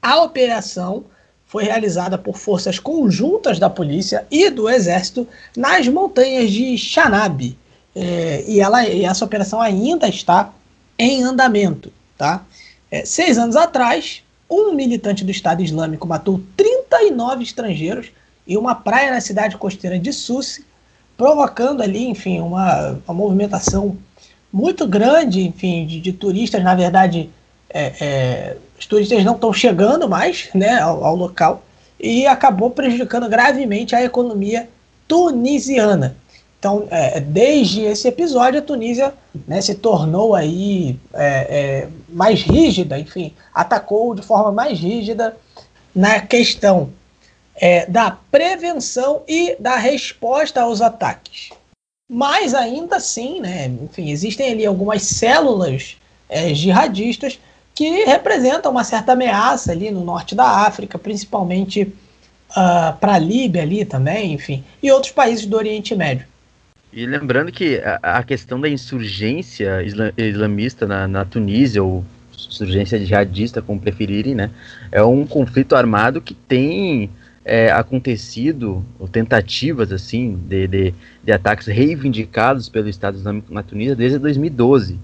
A operação foi realizada por forças conjuntas da polícia e do exército nas montanhas de Xanab. É, e, ela, e essa operação ainda está em andamento. Tá? É, seis anos atrás, um militante do Estado Islâmico matou 39 estrangeiros em uma praia na cidade costeira de Sussi, provocando ali, enfim, uma, uma movimentação muito grande, enfim, de, de turistas, na verdade, é, é, os turistas não estão chegando mais né, ao, ao, local e acabou prejudicando gravemente a economia tunisiana. Então, é, desde esse episódio, a Tunísia né, se tornou aí é, é, mais rígida, enfim, atacou de forma mais rígida na questão é, da prevenção e da resposta aos ataques. mas ainda assim, né, enfim, existem ali algumas células é, jihadistas que representam uma certa ameaça ali no norte da África, principalmente uh, ah, para a Líbia ali também, enfim, e outros países do Oriente Médio. E lembrando que a, a questão da insurgência islamista na, na Tunísia, ou insurgência jihadista, como preferirem, né, é um conflito armado que tem é, acontecido, ou tentativas assim, de, de, de, ataques reivindicados pelo Estado Islâmico na Tunísia desde 2012.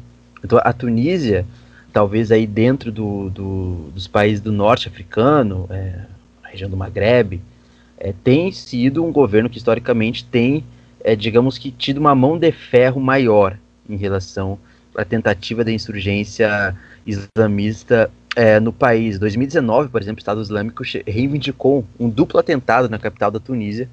Então a Tunísia, talvez aí dentro do, do, dos países do norte africano, é, a região do Maghreb, é, tem sido um governo que historicamente tem, é, digamos que, tido uma mão de ferro maior em relação à tentativa da insurgência islamista é, no país. 2019, por exemplo, o Estado Islâmico reivindicou um duplo atentado na capital da Tunísia,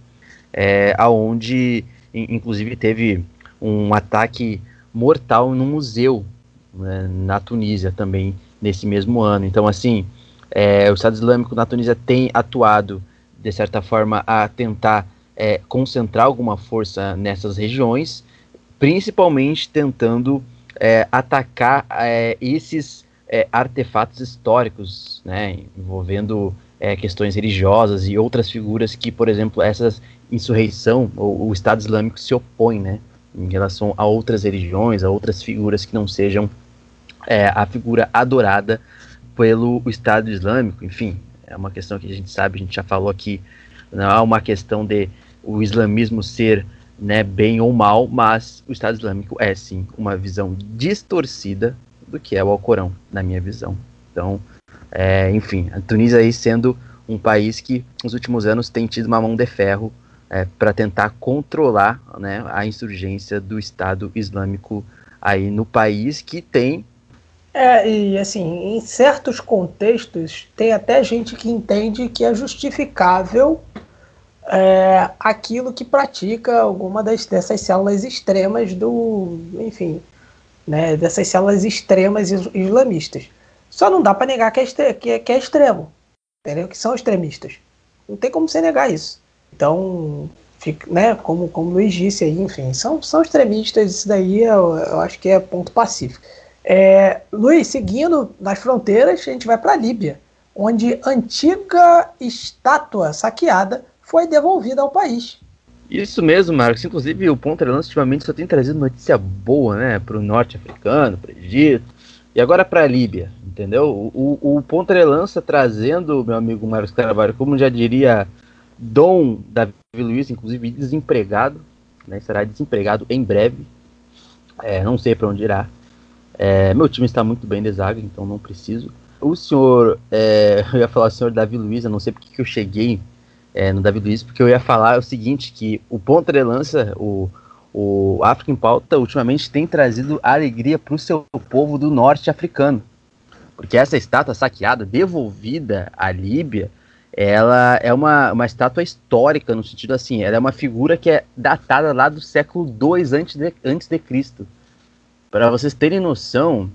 é, aonde inclusive teve um ataque mortal no museu né, na Tunísia também nesse mesmo ano. Então, assim, é, o Estado Islâmico na Tunísia tem atuado de certa forma a tentar é, concentrar alguma força nessas regiões, principalmente tentando é, atacar é, esses é, artefatos históricos, né, envolvendo é, questões religiosas e outras figuras que, por exemplo, essa insurreição, ou o Estado Islâmico se opõe, né, em relação a outras religiões, a outras figuras que não sejam é, a figura adorada pelo Estado Islâmico, enfim, é uma questão que a gente sabe, a gente já falou aqui, não é uma questão de o islamismo ser né, bem ou mal, mas o Estado Islâmico é sim uma visão distorcida do que é o Alcorão, na minha visão. Então, é, enfim, a Tunísia aí sendo um país que nos últimos anos tem tido uma mão de ferro é, para tentar controlar né, a insurgência do Estado Islâmico aí no país que tem é, e assim, em certos contextos, tem até gente que entende que é justificável é, aquilo que pratica alguma das, dessas células extremas do, enfim, né, dessas células extremas islamistas. Só não dá para negar que é, que, é, que é extremo, entendeu? Que são extremistas. Não tem como você negar isso. Então, fica, né, como, como o Luiz disse aí, enfim, são, são extremistas, isso daí eu, eu acho que é ponto pacífico. É, Luiz, seguindo nas fronteiras, a gente vai para a Líbia, onde antiga estátua saqueada foi devolvida ao país. Isso mesmo, Marcos. Inclusive, o Ponta Lança ultimamente só tem trazido notícia boa, né? Para o norte africano, para o Egito e agora para a Líbia, entendeu? O, o, o Ponta Lança trazendo, meu amigo Marcos Carvalho, como já diria Dom Davi Luiz, inclusive desempregado, né? Será desempregado em breve. É, não sei para onde irá. É, meu time está muito bem de zaga, então não preciso. O senhor, é, eu ia falar o senhor Davi Luiz, eu não sei porque que eu cheguei é, no Davi Luiz, porque eu ia falar o seguinte, que o ponta de lança, o, o África em Pauta, ultimamente tem trazido alegria para o seu povo do norte africano. Porque essa estátua saqueada, devolvida à Líbia, ela é uma, uma estátua histórica, no sentido assim, ela é uma figura que é datada lá do século II antes de, antes de Cristo. Para vocês terem noção,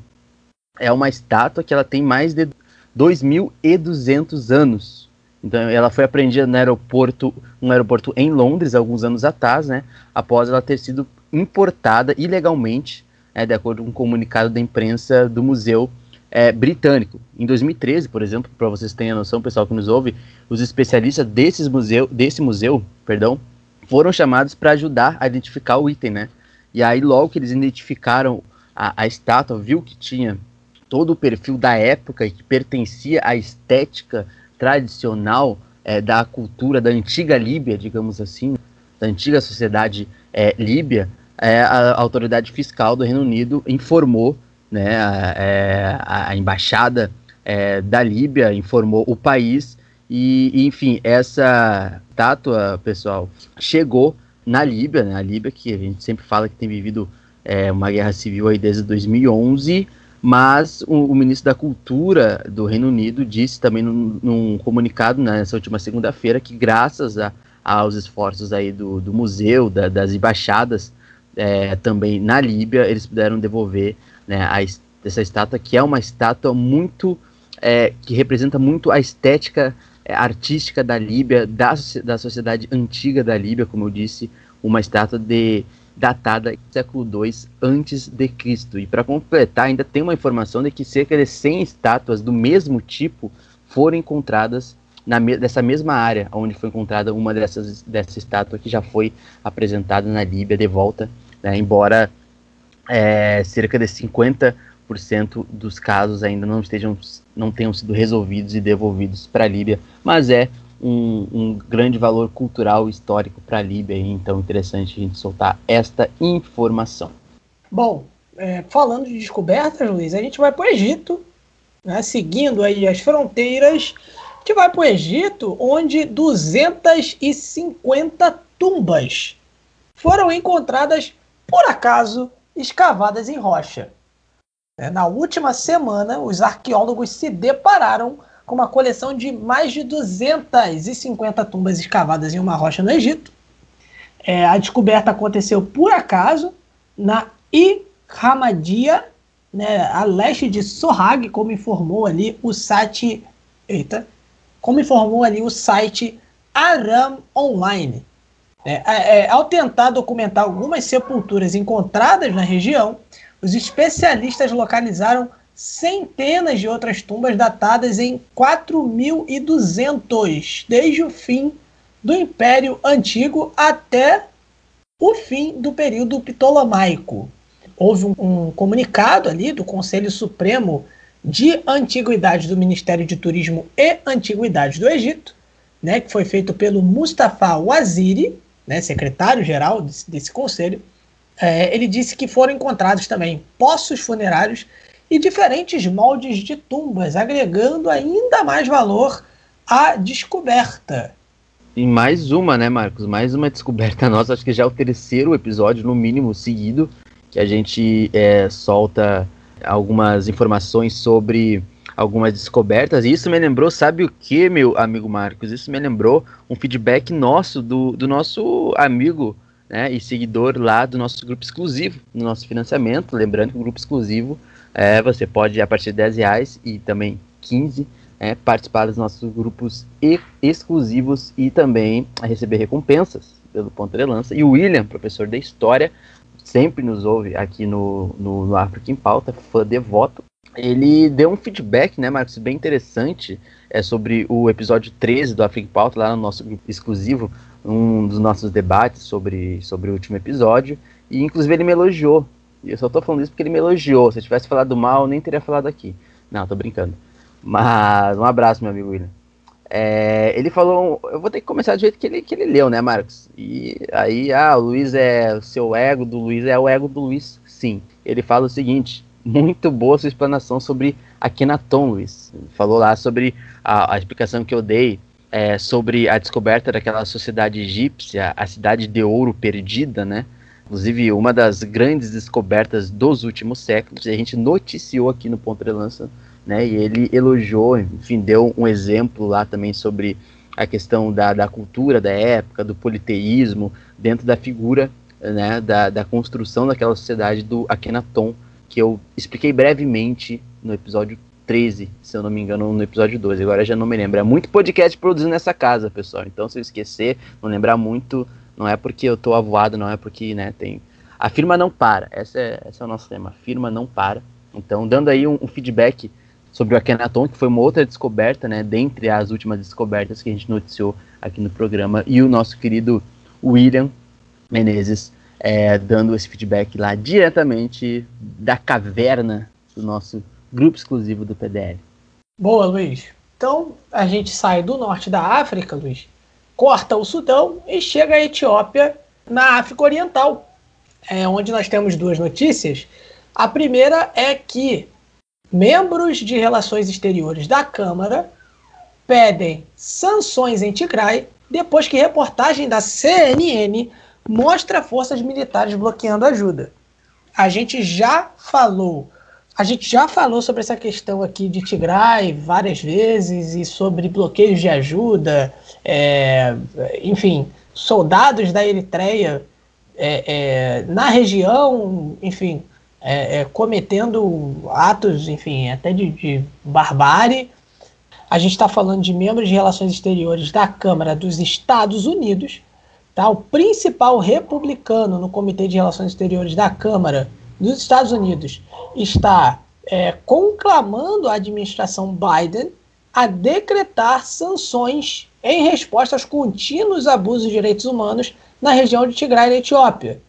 é uma estátua que ela tem mais de 2.200 anos. Então ela foi apreendida no aeroporto, no aeroporto em Londres alguns anos atrás, né? Após ela ter sido importada ilegalmente, né, de acordo com um comunicado da imprensa do museu é, britânico. Em 2013, por exemplo, para vocês terem a noção, pessoal que nos ouve, os especialistas desses museu, desse museu, perdão, foram chamados para ajudar a identificar o item, né? E aí logo que eles identificaram a, a estátua, viu que tinha todo o perfil da época e que pertencia à estética tradicional é, da cultura da antiga Líbia, digamos assim, da antiga sociedade é, líbia, é, a, autoridade fiscal do Reino Unido informou, né, a, é, a embaixada é, da Líbia informou o país e, enfim, essa estátua, pessoal, chegou na Líbia, né, a Líbia que a gente sempre fala que tem vivido é, uma guerra civil aí desde 2011 mas o, o, ministro da Cultura do Reino Unido disse também num, num comunicado né, nessa última segunda-feira que graças a, aos esforços aí do, do museu, da, das embaixadas é, também na Líbia, eles puderam devolver né, a, essa estátua, que é uma estátua muito, é, que representa muito a estética artística da Líbia, da, da sociedade antiga da Líbia, como eu disse, uma estátua de datada século II antes de Cristo. E para completar, ainda tem uma informação de que cerca de 100 estátuas do mesmo tipo foram encontradas na dessa mesma área onde foi encontrada uma dessas dessa estátua que já foi apresentada na Líbia de volta, né, embora é, cerca de 50% dos casos ainda não estejam não tenham sido resolvidos e devolvidos para a Líbia, mas é um, um, grande valor cultural e histórico para a Líbia, então interessante a gente soltar esta informação. Bom, é, falando de descobertas, Luiz, a gente vai para o Egito, né, seguindo aí as fronteiras, a gente vai para o Egito, onde 250 tumbas foram encontradas, por acaso, escavadas em rocha. É, na última semana, os arqueólogos se depararam com uma coleção de mais de 250 tumbas escavadas em uma rocha no Egito. É, a descoberta aconteceu por acaso na Ihamadia, né, a leste de Sohag, como informou ali o site. Eita! Como informou ali o site Aram Online. É, é ao tentar documentar algumas sepulturas encontradas na região, os especialistas localizaram centenas de outras tumbas datadas em 4200, desde o fim do Império Antigo até o fim do período ptolomaico. Houve um, um comunicado ali do Conselho Supremo de Antiguidades do Ministério de Turismo e Antiguidades do Egito, né, que foi feito pelo Mustafa Waziri, né, secretário-geral desse, desse conselho. É, ele disse que foram encontrados também poços funerários e diferentes moldes de tumbas, agregando ainda mais valor à descoberta. E mais uma, né, Marcos? Mais uma descoberta nossa, acho que já é o terceiro episódio, no mínimo, seguido, que a gente é, solta algumas informações sobre algumas descobertas. E isso me lembrou, sabe o que, meu amigo Marcos? Isso me lembrou um feedback nosso, do, do nosso amigo né, e seguidor lá do nosso grupo exclusivo, no nosso financiamento. Lembrando que o grupo exclusivo é, você pode, a partir de 10 reais e também 15, é, participar dos nossos grupos e exclusivos e também receber recompensas pelo ponto de lança. E o William, professor de História, sempre nos ouve aqui no, no, no África em Pauta, fã devoto. Ele deu um feedback, né, Marcos, bem interessante é, sobre o episódio 13 do África em Pauta, lá no nosso exclusivo, um dos nossos debates sobre, sobre o último episódio. E inclusive ele me elogiou e eu só tô falando isso porque ele me elogiou. Se eu tivesse falado mal, eu nem teria falado aqui. Não, tô brincando. Mas um abraço, meu amigo William. É, ele falou, eu vou ter que começar do jeito que ele, que ele leu, né, Marcos? E aí, ah, o Luiz é o seu ego do Luiz, é o ego do Luiz, sim. Ele fala o seguinte, muito boa sua explanação sobre Akhenaton, Luiz. Falou lá sobre a, a explicação que eu dei é, sobre a descoberta daquela sociedade egípcia, a cidade de ouro perdida, né? Inclusive, uma das grandes descobertas dos últimos séculos, a gente noticiou aqui no Ponto de Lança, né? E ele elogiou, enfim, deu um exemplo lá também sobre a questão da, da cultura da época, do politeísmo, dentro da figura né, da, da construção daquela sociedade do Akhenaton, que eu expliquei brevemente no episódio 13, se eu não me engano, no episódio 12. Agora já não me lembro. É muito podcast produzido nessa casa, pessoal. Então, se eu esquecer, não lembrar muito, não é porque eu tô avoado, não é porque, né, tem. A firma não para. Esse é, esse é o nosso tema. A firma não para. Então, dando aí um, um feedback sobre o Akhenaton, que foi uma outra descoberta, né, dentre as últimas descobertas que a gente noticiou aqui no programa, e o nosso querido William Menezes é, dando esse feedback lá diretamente da caverna do nosso grupo exclusivo do PDL. Boa, Luiz. Então, a gente sai do norte da África, Luiz, corta o Sudão e chega à Etiópia, na África Oriental, é, onde nós temos duas notícias. A primeira é que membros de relações exteriores da Câmara pedem sanções em Tigray depois que reportagem da CNN mostra forças militares bloqueando ajuda. A gente já falou a gente já falou sobre essa questão aqui de Tigray várias vezes e sobre bloqueios de ajuda, é, enfim, soldados da Eritreia é, é, na região, enfim, é, é, cometendo atos, enfim, até de, de barbárie. A gente está falando de membros de relações exteriores da Câmara dos Estados Unidos tá? o principal republicano no Comitê de Relações Exteriores da Câmara dos Estados Unidos, está é, conclamando a administração Biden a decretar sanções em resposta aos contínuos abusos de direitos humanos na região de Tigray, na Etiópia.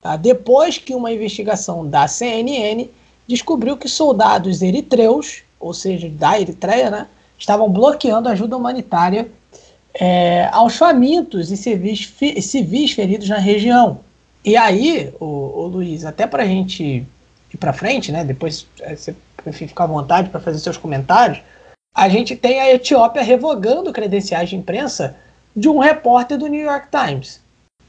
Tá? Depois que uma investigação da CNN descobriu que soldados eritreus, ou seja, da Eritreia, né, estavam bloqueando ajuda humanitária é, aos famintos e civis, civis, feridos na região. E aí, o, Luiz, até para a gente ir para frente, né, depois é, você fica à vontade para fazer seus comentários, a gente tem a Etiópia revogando credenciais de imprensa de um repórter do New York Times.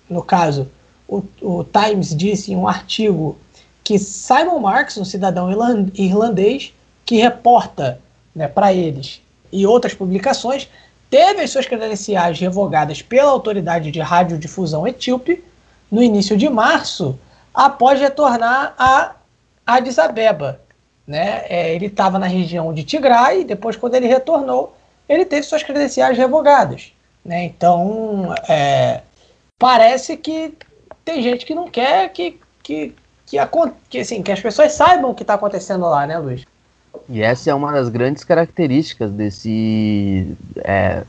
No caso, o, o Times disse em um artigo que Simon Marks, um cidadão irlandês que reporta né, para eles e outras publicações, teve as suas credenciais revogadas pela autoridade de radiodifusão etíope no início de março, após retornar a Addis Abeba. Né? É, ele estava na região de Tigray depois, quando ele retornou, ele teve suas credenciais revogadas. Né? Então, é, parece que tem gente que não quer que, que, que, que, assim, que as pessoas saibam o que está acontecendo lá, né, Luiz? E essa é uma das grandes características desse, é,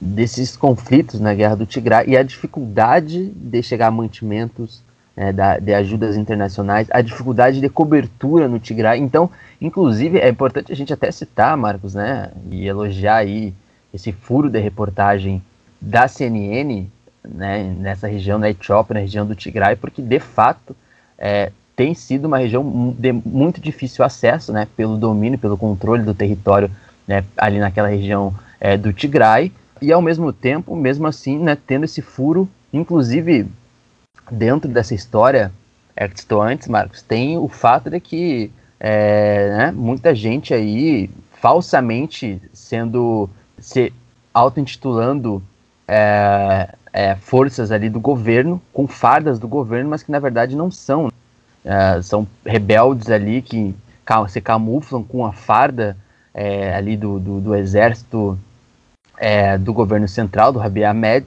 desses conflitos na Guerra do Tigray e a dificuldade de chegar a mantimentos, é, da, de ajudas internacionais, a dificuldade de cobertura no Tigray. Então, inclusive, é importante a gente até citar, Marcos, né, e elogiar aí esse furo de reportagem da CNN, né, nessa região da Etiópia, na região do Tigray, porque de fato é, tem sido uma região de muito difícil acesso, né, pelo domínio, pelo controle do território né, ali naquela região é, do Tigray, e ao mesmo tempo, mesmo assim, né, tendo esse furo, inclusive dentro dessa história é, que estou antes, Marcos, tem o fato de que é, né, muita gente aí falsamente sendo se auto-intitulando é, é, forças ali do governo, com fardas do governo, mas que na verdade não são. É, são rebeldes ali que se camuflam com a farda é, ali do, do, do exército é, do governo central, do Rabi Ahmed,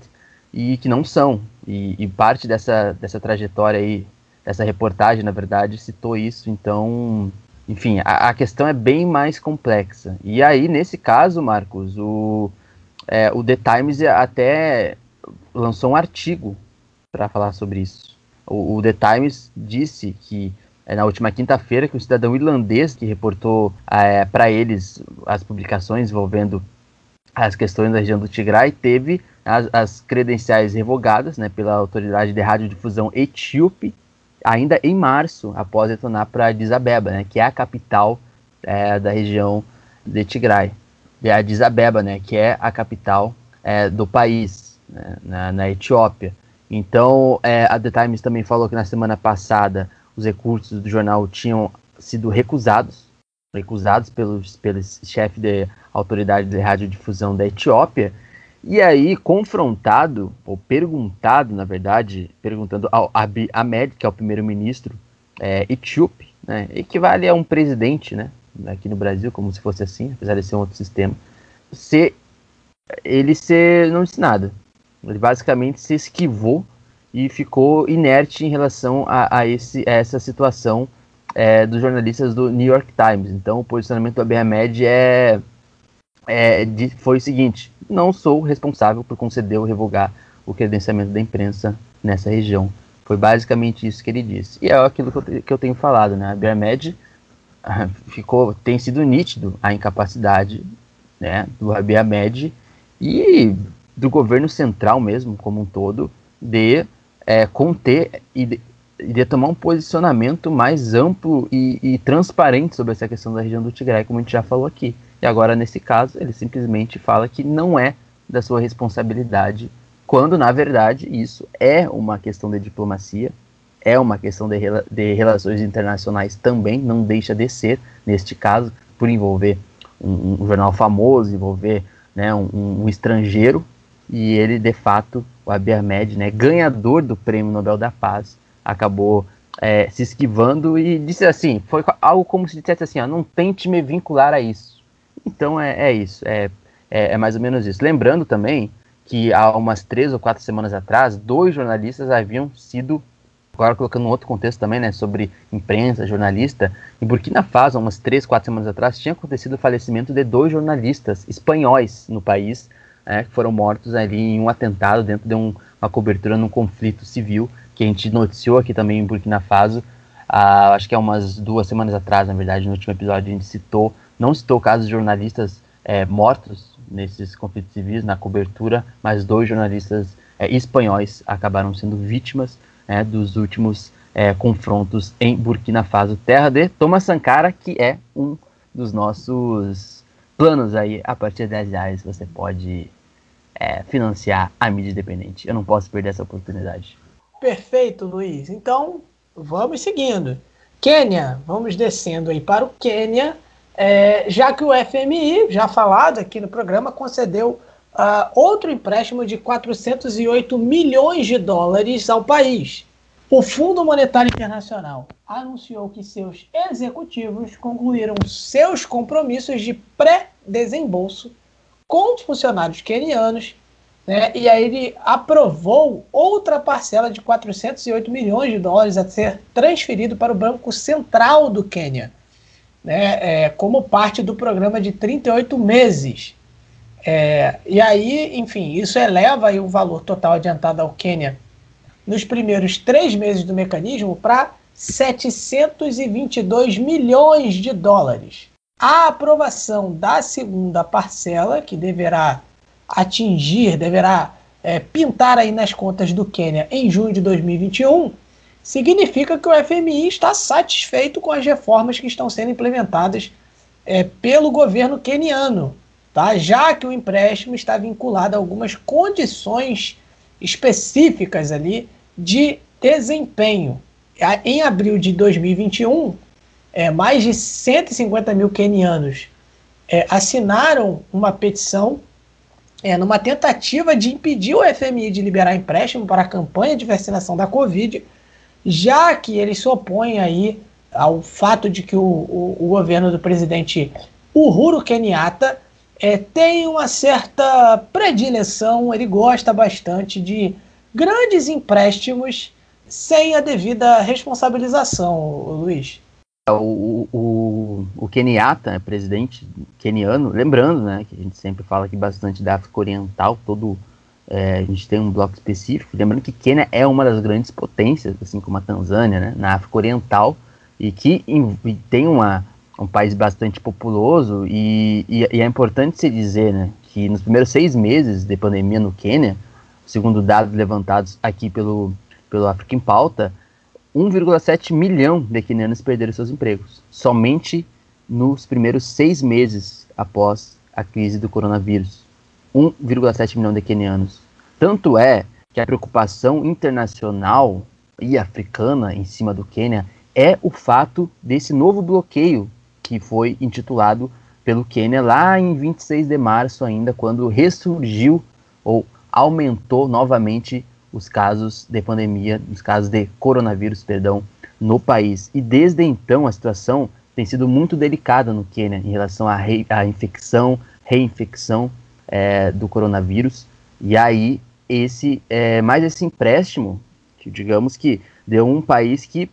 e que não são. E, e, parte dessa, dessa trajetória aí, dessa reportagem, na verdade, citou isso. Então, enfim, a, a questão é bem mais complexa. E aí, nesse caso, Marcos, o, é, o The Times até lançou um artigo para falar sobre isso. O, o, The Times disse que é, na última quinta-feira que um cidadão irlandês que reportou é, para eles as publicações envolvendo as questões da região do Tigray teve as, as credenciais revogadas né, pela autoridade de radiodifusão etíope ainda em março, após retornar para Addis Abeba, né, que é a capital é, da região de Tigray, de Addis Abeba, né, que é a capital é, do país, né, na, na, Etiópia. Então, é, a The Times também falou que na semana passada os recursos do jornal tinham sido recusados, recusados pelos, pelo chefe da autoridade de radiodifusão da Etiópia, e aí, confrontado, ou perguntado, na verdade, perguntando ao Abiy Ahmed, que é o primeiro-ministro é, etíope, né, equivale a um presidente, né, aqui no Brasil, como se fosse assim, apesar de ser um outro sistema, se ele se, não disse nada. Ele basicamente se esquivou e ficou inerte em relação a, a, esse, a essa situação é, dos jornalistas do New York Times. Então, o posicionamento do Abiy Ahmed é, é, de, foi o seguinte: não sou responsável por conceder ou revogar o credenciamento da imprensa nessa região. Foi basicamente isso que ele disse. E é aquilo que eu, que eu tenho falado, né? A Abiy Ahmed ficou, tem sido nítido a incapacidade né, do Abiy Ahmed e do governo central mesmo, como um todo, de é, conter e de, de, tomar um posicionamento mais amplo e, e, transparente sobre essa questão da região do Tigray, como a gente já falou aqui. E agora, nesse caso, ele simplesmente fala que não é da sua responsabilidade, quando, na verdade, isso é uma questão de diplomacia, é uma questão de, de relações internacionais também, não deixa de ser, neste caso, por envolver um, um jornal famoso, envolver né, um, um, estrangeiro, e ele, de fato, o Abiy Ahmed, né, ganhador do Prêmio Nobel da Paz, acabou é, se esquivando e disse assim, foi algo como se dissesse assim, ó, não tente me vincular a isso. Então é, é isso, é, é, é, mais ou menos isso. Lembrando também que há umas três ou quatro semanas atrás, dois jornalistas haviam sido, agora colocando um outro contexto também, né, sobre imprensa, jornalista, em Burkina Faso, umas três, quatro semanas atrás, tinha acontecido o falecimento de dois jornalistas espanhóis no país, né, que foram mortos ali em um atentado dentro de um, uma cobertura num conflito civil, que a gente noticiou aqui também em Burkina Faso, ah, acho que é umas duas semanas atrás, na verdade, no último episódio a gente citou, não citou casos de jornalistas é, mortos nesses conflitos civis, na cobertura, mas dois jornalistas é, espanhóis acabaram sendo vítimas é, dos últimos é, confrontos em Burkina Faso, terra de Thomas Sankara, que é um dos nossos planos aí. A partir de 10 reais você pode é, financiar a mídia independente. Eu não posso perder essa oportunidade. Perfeito, Luiz. Então, vamos seguindo. Quênia, vamos descendo aí para o Quênia é, já que o FMI, já falado aqui no programa, concedeu uh, outro empréstimo de 408 milhões de dólares ao país. O Fundo Monetário Internacional anunciou que seus executivos concluíram seus compromissos de pré-desembolso com os funcionários quenianos, né, e aí ele aprovou outra parcela de 408 milhões de dólares a ser transferido para o Banco Central do Quênia né, é, como parte do programa de 38 meses. É, e aí, enfim, isso eleva aí o valor total adiantado ao Quênia nos primeiros três meses do mecanismo para 722 milhões de dólares. A aprovação da segunda parcela, que deverá atingir, deverá é, pintar aí nas contas do Quênia em junho de 2021, significa que o FMI está satisfeito com as reformas que estão sendo implementadas é, pelo governo queniano, tá? já que o empréstimo está vinculado a algumas condições específicas ali de desempenho. Em abril de 2021, é, mais de 150 mil quenianos é, assinaram uma petição é, numa tentativa de impedir o FMI de liberar empréstimo para a campanha de vacinação da Covid já que ele se opõe aí ao fato de que o, o, o governo do presidente Uhuru Kenyatta é, tem uma certa predileção, ele gosta bastante de grandes empréstimos sem a devida responsabilização, Luiz. O, o, o Kenyatta, presidente keniano, lembrando né, que a gente sempre fala aqui bastante da África Oriental, todo é, a gente tem um bloco específico, lembrando que Quênia é uma das grandes potências, assim como a Tanzânia, né, na África Oriental, e que em, tem uma, um país bastante populoso, e, e, e, é importante se dizer né, que nos primeiros seis meses de pandemia no Quênia, segundo dados levantados aqui pelo, pelo África em Pauta, 1,7 milhão de quenianos perderam seus empregos, somente nos primeiros seis meses após a crise do coronavírus. 1,7 milhão de quenianos. Tanto é que a preocupação internacional e africana em cima do Quênia é o fato desse novo bloqueio que foi intitulado pelo Quênia lá em 26 de março ainda, quando ressurgiu ou aumentou novamente os casos de pandemia, os casos de coronavírus, perdão, no país. E desde então a situação tem sido muito delicada no Quênia em relação à, re, à infecção, reinfecção é, do coronavírus. E aí, esse é, mais esse empréstimo, que digamos que deu um país que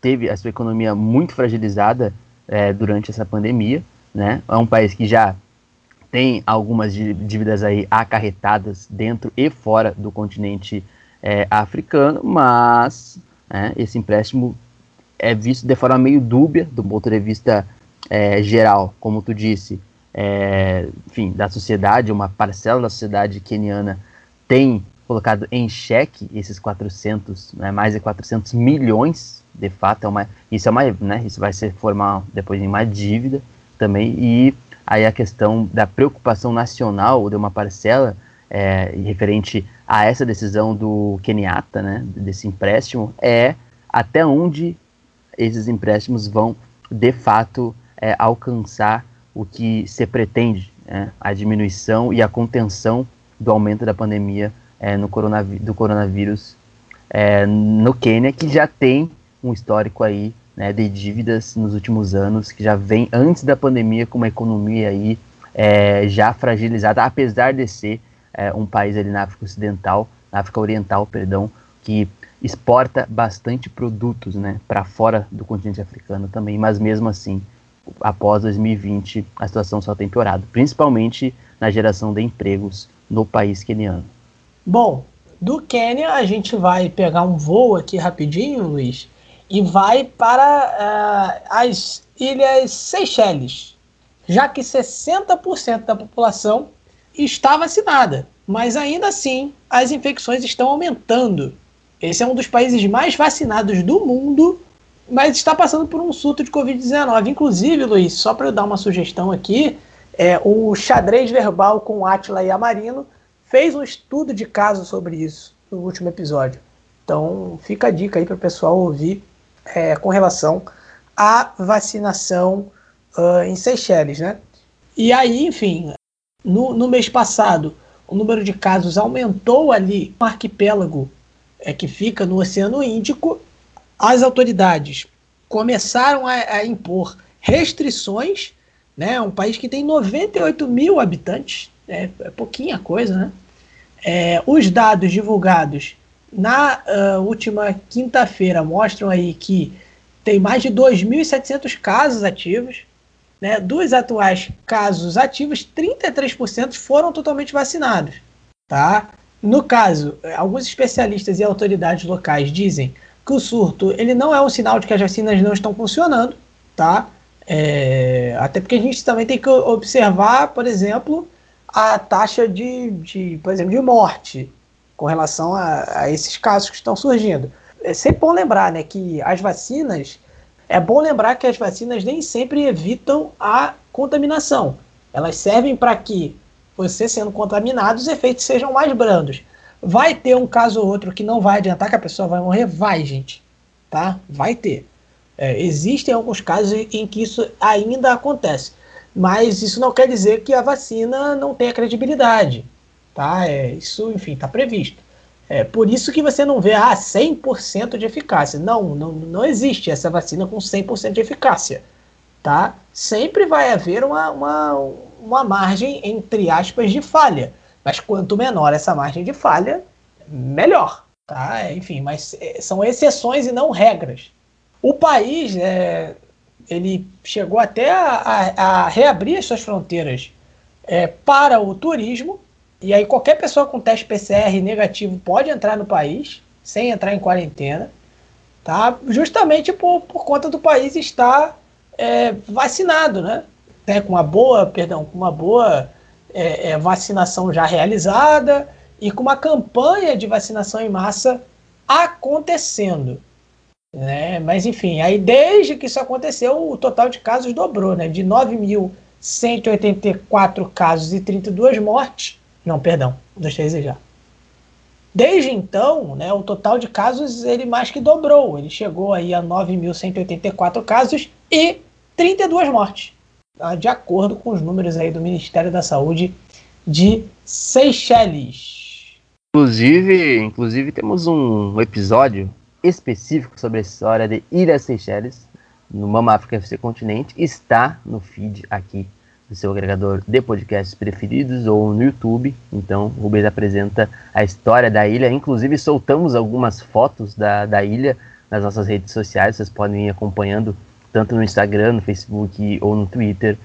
teve a sua economia muito fragilizada é, durante essa pandemia, né? É um país que já tem algumas dívidas aí acarretadas dentro e fora do continente é, africano, mas é, esse empréstimo é visto de forma meio dúbia do ponto de vista é, geral, como tu disse, é, enfim, da sociedade, uma parcela da sociedade queniana tem colocado em xeque esses 400, né, mais de 400 milhões, de fato, é uma, isso é uma, né, isso vai se formar depois em uma dívida também, e aí a questão da preocupação nacional de uma parcela é, referente a essa decisão do Kenyatta, né, desse empréstimo, é até onde esses empréstimos vão, de fato, é, alcançar o que se pretende, né, a diminuição e a contenção do aumento da pandemia é, no do coronavírus é, no Quênia, que já tem um histórico aí né, de dívidas nos últimos anos, que já vem antes da pandemia com uma economia aí é, já fragilizada, apesar de ser é, um país ali na África Ocidental, na África Oriental, perdão, que exporta bastante produtos, né, para fora do continente africano também, mas mesmo assim, após 2020, a situação só tem piorado, principalmente na geração de empregos no país queniano. Bom, do Quênia a gente vai pegar um voo aqui rapidinho, Luiz, e vai para uh, as Ilhas Seychelles, já que 60% da população está vacinada, mas ainda assim as infecções estão aumentando. Esse é um dos países mais vacinados do mundo, mas está passando por um surto de Covid-19. Inclusive, Luiz, só para eu dar uma sugestão aqui, é, o xadrez verbal com Atila e Amarino fez um estudo de caso sobre isso no último episódio. Então fica a dica aí para o pessoal ouvir é, com relação à vacinação uh, em Seychelles, né? E aí, enfim, no, no mês passado, o número de casos aumentou ali no arquipélago é, que fica no Oceano Índico. As autoridades começaram a, a impor restrições, né? Um país que tem 98 mil habitantes, é, é pouquinha coisa, né? É, os dados divulgados na uh, última quinta-feira mostram aí que tem mais de 2.700 casos ativos. Né? Dos atuais casos ativos, 33% foram totalmente vacinados. Tá? No caso, alguns especialistas e autoridades locais dizem que o surto ele não é um sinal de que as vacinas não estão funcionando. Tá? É, até porque a gente também tem que observar, por exemplo, a taxa de, de por exemplo, de morte com relação a, a, esses casos que estão surgindo. É sempre bom lembrar né, que as vacinas, é bom lembrar que as vacinas nem sempre evitam a contaminação. Elas servem para que você sendo contaminado, os efeitos sejam mais brandos. Vai ter um caso ou outro que não vai adiantar que a pessoa vai morrer? Vai, gente. Tá? Vai ter. É, existem alguns casos em que isso ainda acontece mas isso não quer dizer que a vacina não tenha credibilidade, tá? É, isso, enfim, está previsto. É por isso que você não vê ah, 100% de eficácia. Não, não, não existe essa vacina com 100% de eficácia, tá? Sempre vai haver uma, uma, uma margem, entre aspas, de falha. Mas quanto menor essa margem de falha, melhor, tá? Enfim, mas é, são exceções e não regras. O país, é, ele chegou até a, a, a reabrir as suas fronteiras é, para o turismo, e aí qualquer pessoa com teste PCR negativo pode entrar no país, sem entrar em quarentena, tá? justamente por, por conta do país estar é, vacinado, né? né? com uma boa, perdão, com uma boa é, é, vacinação já realizada e com uma campanha de vacinação em massa acontecendo. Né? Mas enfim, aí desde que isso aconteceu, o total de casos dobrou, né? De 9.184 casos e 32 mortes. Não, perdão, deixa eu já. Desde então, né, o total de casos ele mais que dobrou. Ele chegou aí a 9.184 casos e 32 mortes. Tá? De acordo com os números aí do Ministério da Saúde de Seychelles. Inclusive, inclusive temos um episódio específico sobre a história de Ilhas Seychelles, no Mama África FC Continente, está no feed aqui do seu agregador de podcasts preferidos ou no YouTube. Então, o Rubens apresenta a história da ilha. Inclusive, soltamos algumas fotos da, da ilha nas nossas redes sociais. Vocês podem ir acompanhando tanto no Instagram, no Facebook ou no Twitter.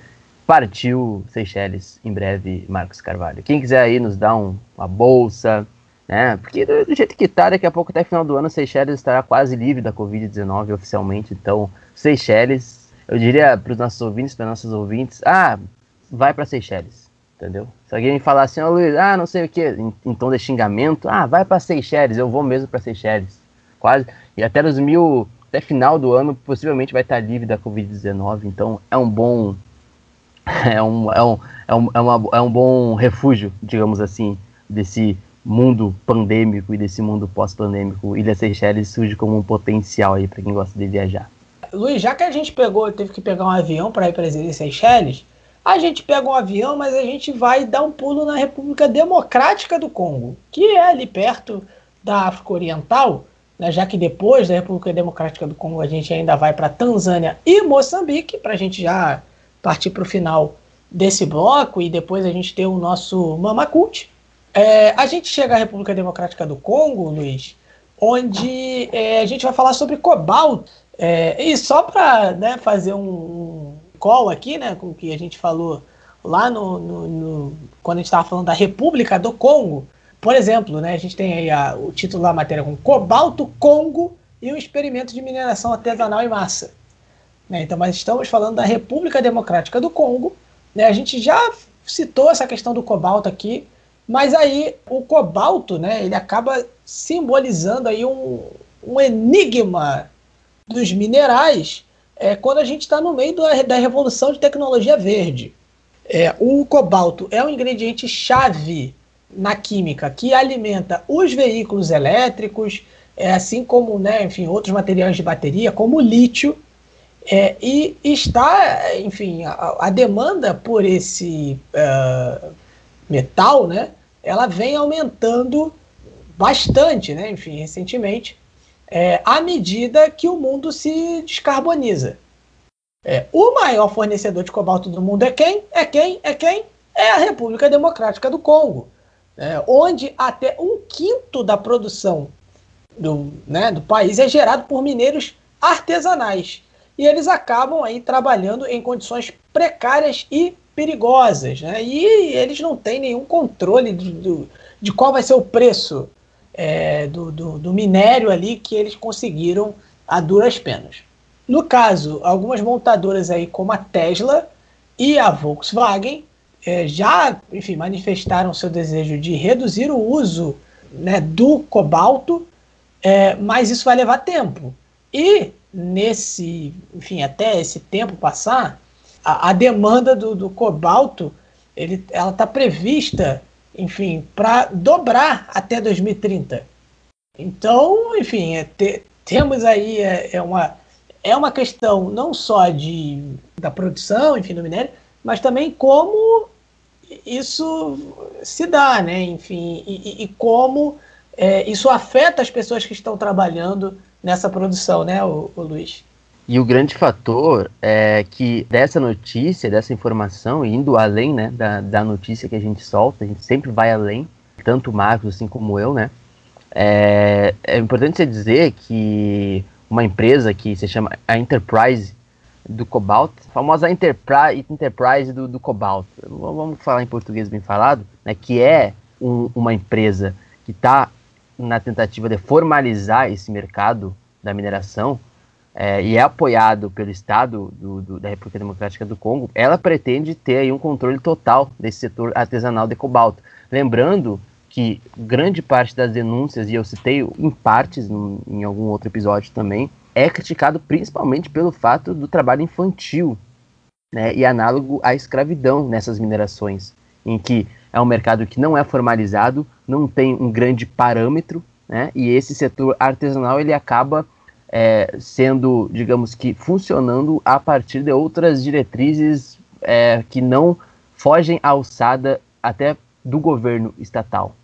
Partiu Seychelles em breve, Marcos Carvalho. Quem quiser aí nos dar um, uma bolsa, né? Porque do, do, jeito que tá, daqui a pouco até final do ano, Seychelles estará quase livre da Covid-19 oficialmente. Então, Seychelles, eu diria para os nossos ouvintes, para nossos ouvintes, ah, vai para Seychelles, entendeu? Se alguém falar assim, oh, Luiz, ah, não sei o que, em, em, tom de xingamento, ah, vai para Seychelles, eu vou mesmo para Seychelles, quase. E até nos mil, até final do ano, possivelmente vai estar livre da Covid-19. Então, é um bom, é um, é um, é um, é, uma, é um bom refúgio, digamos assim, desse mundo pandêmico e desse mundo pós-pandêmico, Ilha Seychelles surge como um potencial aí para quem gosta de viajar. Luiz, já que a gente pegou, teve que pegar um avião para ir para as Ilhas Seychelles, a gente pega um avião, mas a gente vai dar um pulo na República Democrática do Congo, que é ali perto da África Oriental, né, já que depois da República Democrática do Congo a gente ainda vai para Tanzânia e Moçambique, para a gente já partir para o final desse bloco e depois a gente ter o nosso Mamacult. é, a gente chega à República Democrática do Congo, Luiz, onde é, a gente vai falar sobre cobalto. É, e só para né, fazer um call aqui, né, com o que a gente falou lá no, no, no quando a gente estava falando da República do Congo, por exemplo, né, a gente tem aí a, o título da matéria com Cobalto Congo e o experimento de mineração artesanal em massa. Né, então, mas estamos falando da República Democrática do Congo. Né, a gente já citou essa questão do cobalto aqui, mas aí o cobalto, né, ele acaba simbolizando aí um, um enigma dos minerais é, quando a gente está no meio da, revolução de tecnologia verde. É, o cobalto é um ingrediente chave na química que alimenta os veículos elétricos, é, assim como né, enfim, outros materiais de bateria, como o lítio, é, e está, enfim, a, a demanda por esse uh, metal, né, ela vem aumentando bastante, né, enfim, recentemente, é, à medida que o mundo se descarboniza. É, o maior fornecedor de cobalto do mundo é quem? É quem? É quem? É a República Democrática do Congo, né, onde até um quinto da produção do, né, do país é gerado por mineiros artesanais. E eles acabam aí trabalhando em condições precárias e perigosas. Né? E eles não têm nenhum controle de, de, de qual vai ser o preço é, do, do, do minério ali que eles conseguiram a duras penas. No caso, algumas montadoras aí como a Tesla e a Volkswagen é, já, enfim, manifestaram seu desejo de reduzir o uso né, do cobalto, é, mas isso vai levar tempo. E nesse, enfim, até esse tempo passar, a, a demanda do, do, cobalto, ele, ela está prevista, enfim, para dobrar até 2030. Então, enfim, é, te, temos aí é, é, uma é uma questão não só de da produção, enfim, do minério, mas também como isso se dá, né? Enfim, e, e como é, isso afeta as pessoas que estão trabalhando nessa produção, né, o, o Luiz? E o grande fator é que dessa notícia, dessa informação, indo além né, da, da notícia que a gente solta, a gente sempre vai além, tanto o Marcos assim como eu, né? É, é importante você dizer que uma empresa que se chama a Enterprise do Cobalt, a famosa Enterprise, Enterprise do, do Cobalt, vamos falar em português bem falado, né, que é um, uma empresa que está na tentativa de formalizar esse mercado da mineração é, e é apoiado pelo Estado do, do, da República Democrática do Congo, ela pretende ter aí um controle total desse setor artesanal de cobalto. Lembrando que grande parte das denúncias, e eu citei em partes no, em algum outro episódio também, é criticado principalmente pelo fato do trabalho infantil né, e análogo à escravidão nessas minerações, em que é um mercado que não é formalizado, não tem um grande parâmetro, né? E esse setor artesanal ele acaba é, sendo, digamos que, funcionando a partir de outras diretrizes é, que não fogem à alçada até do governo estatal,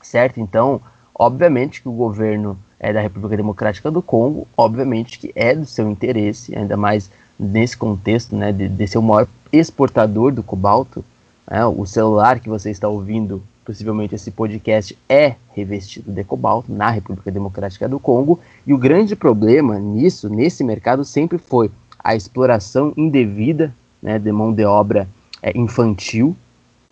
certo? Então, obviamente que o governo é da República Democrática do Congo, obviamente que é do seu interesse, ainda mais nesse contexto, né, de, de ser o maior exportador do cobalto, é, o celular que você está ouvindo, possivelmente esse podcast, é revestido de cobalto na República Democrática do Congo. E o grande problema nisso, nesse mercado, sempre foi a exploração indevida né, de mão de obra é, infantil,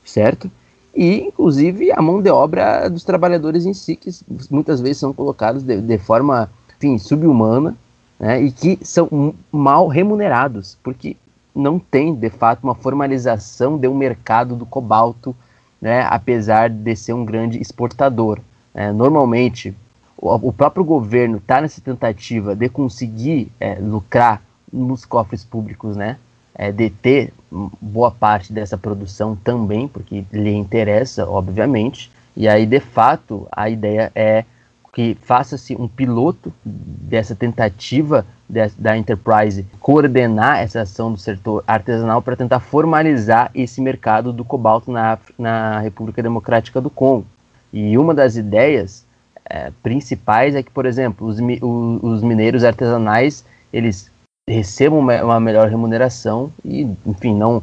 certo? E, inclusive, a mão de obra dos trabalhadores em si, que muitas vezes são colocados de, de forma, enfim, subhumana, né, e que são mal remunerados, porque não tem, de fato, uma formalização de um mercado do cobalto, né, apesar de ser um grande exportador. É, normalmente, o, o, próprio governo está nessa tentativa de conseguir é, lucrar nos cofres públicos, né, é, de ter boa parte dessa produção também, porque lhe interessa, obviamente, e aí, de fato, a ideia é que faça-se um piloto dessa tentativa de, da Enterprise coordenar essa ação do setor artesanal para tentar formalizar esse mercado do cobalto na, na República Democrática do Congo. E uma das ideias é, principais é que, por exemplo, os, os mineiros artesanais eles recebam uma, uma melhor remuneração e, enfim, não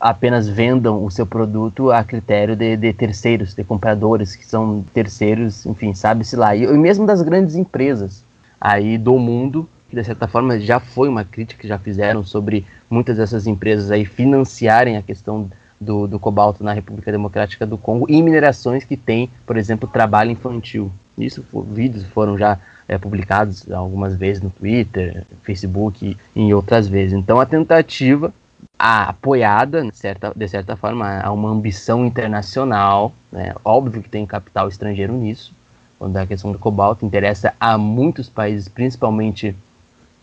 apenas vendam o seu produto a critério de, de terceiros, de compradores que são terceiros, enfim, sabe-se lá. E, e mesmo das grandes empresas aí do mundo, que de certa forma já foi uma crítica que já fizeram sobre muitas dessas empresas aí financiarem a questão do, do cobalto na República Democrática do Congo e minerações que tem, por exemplo, trabalho infantil. Isso, vídeos foram já é, publicados algumas vezes no Twitter, Facebook e em outras vezes. Então a tentativa a, apoiada, de certa, de certa forma, a uma ambição internacional, né? óbvio que tem capital estrangeiro nisso, quando a questão do cobalto interessa a muitos países, principalmente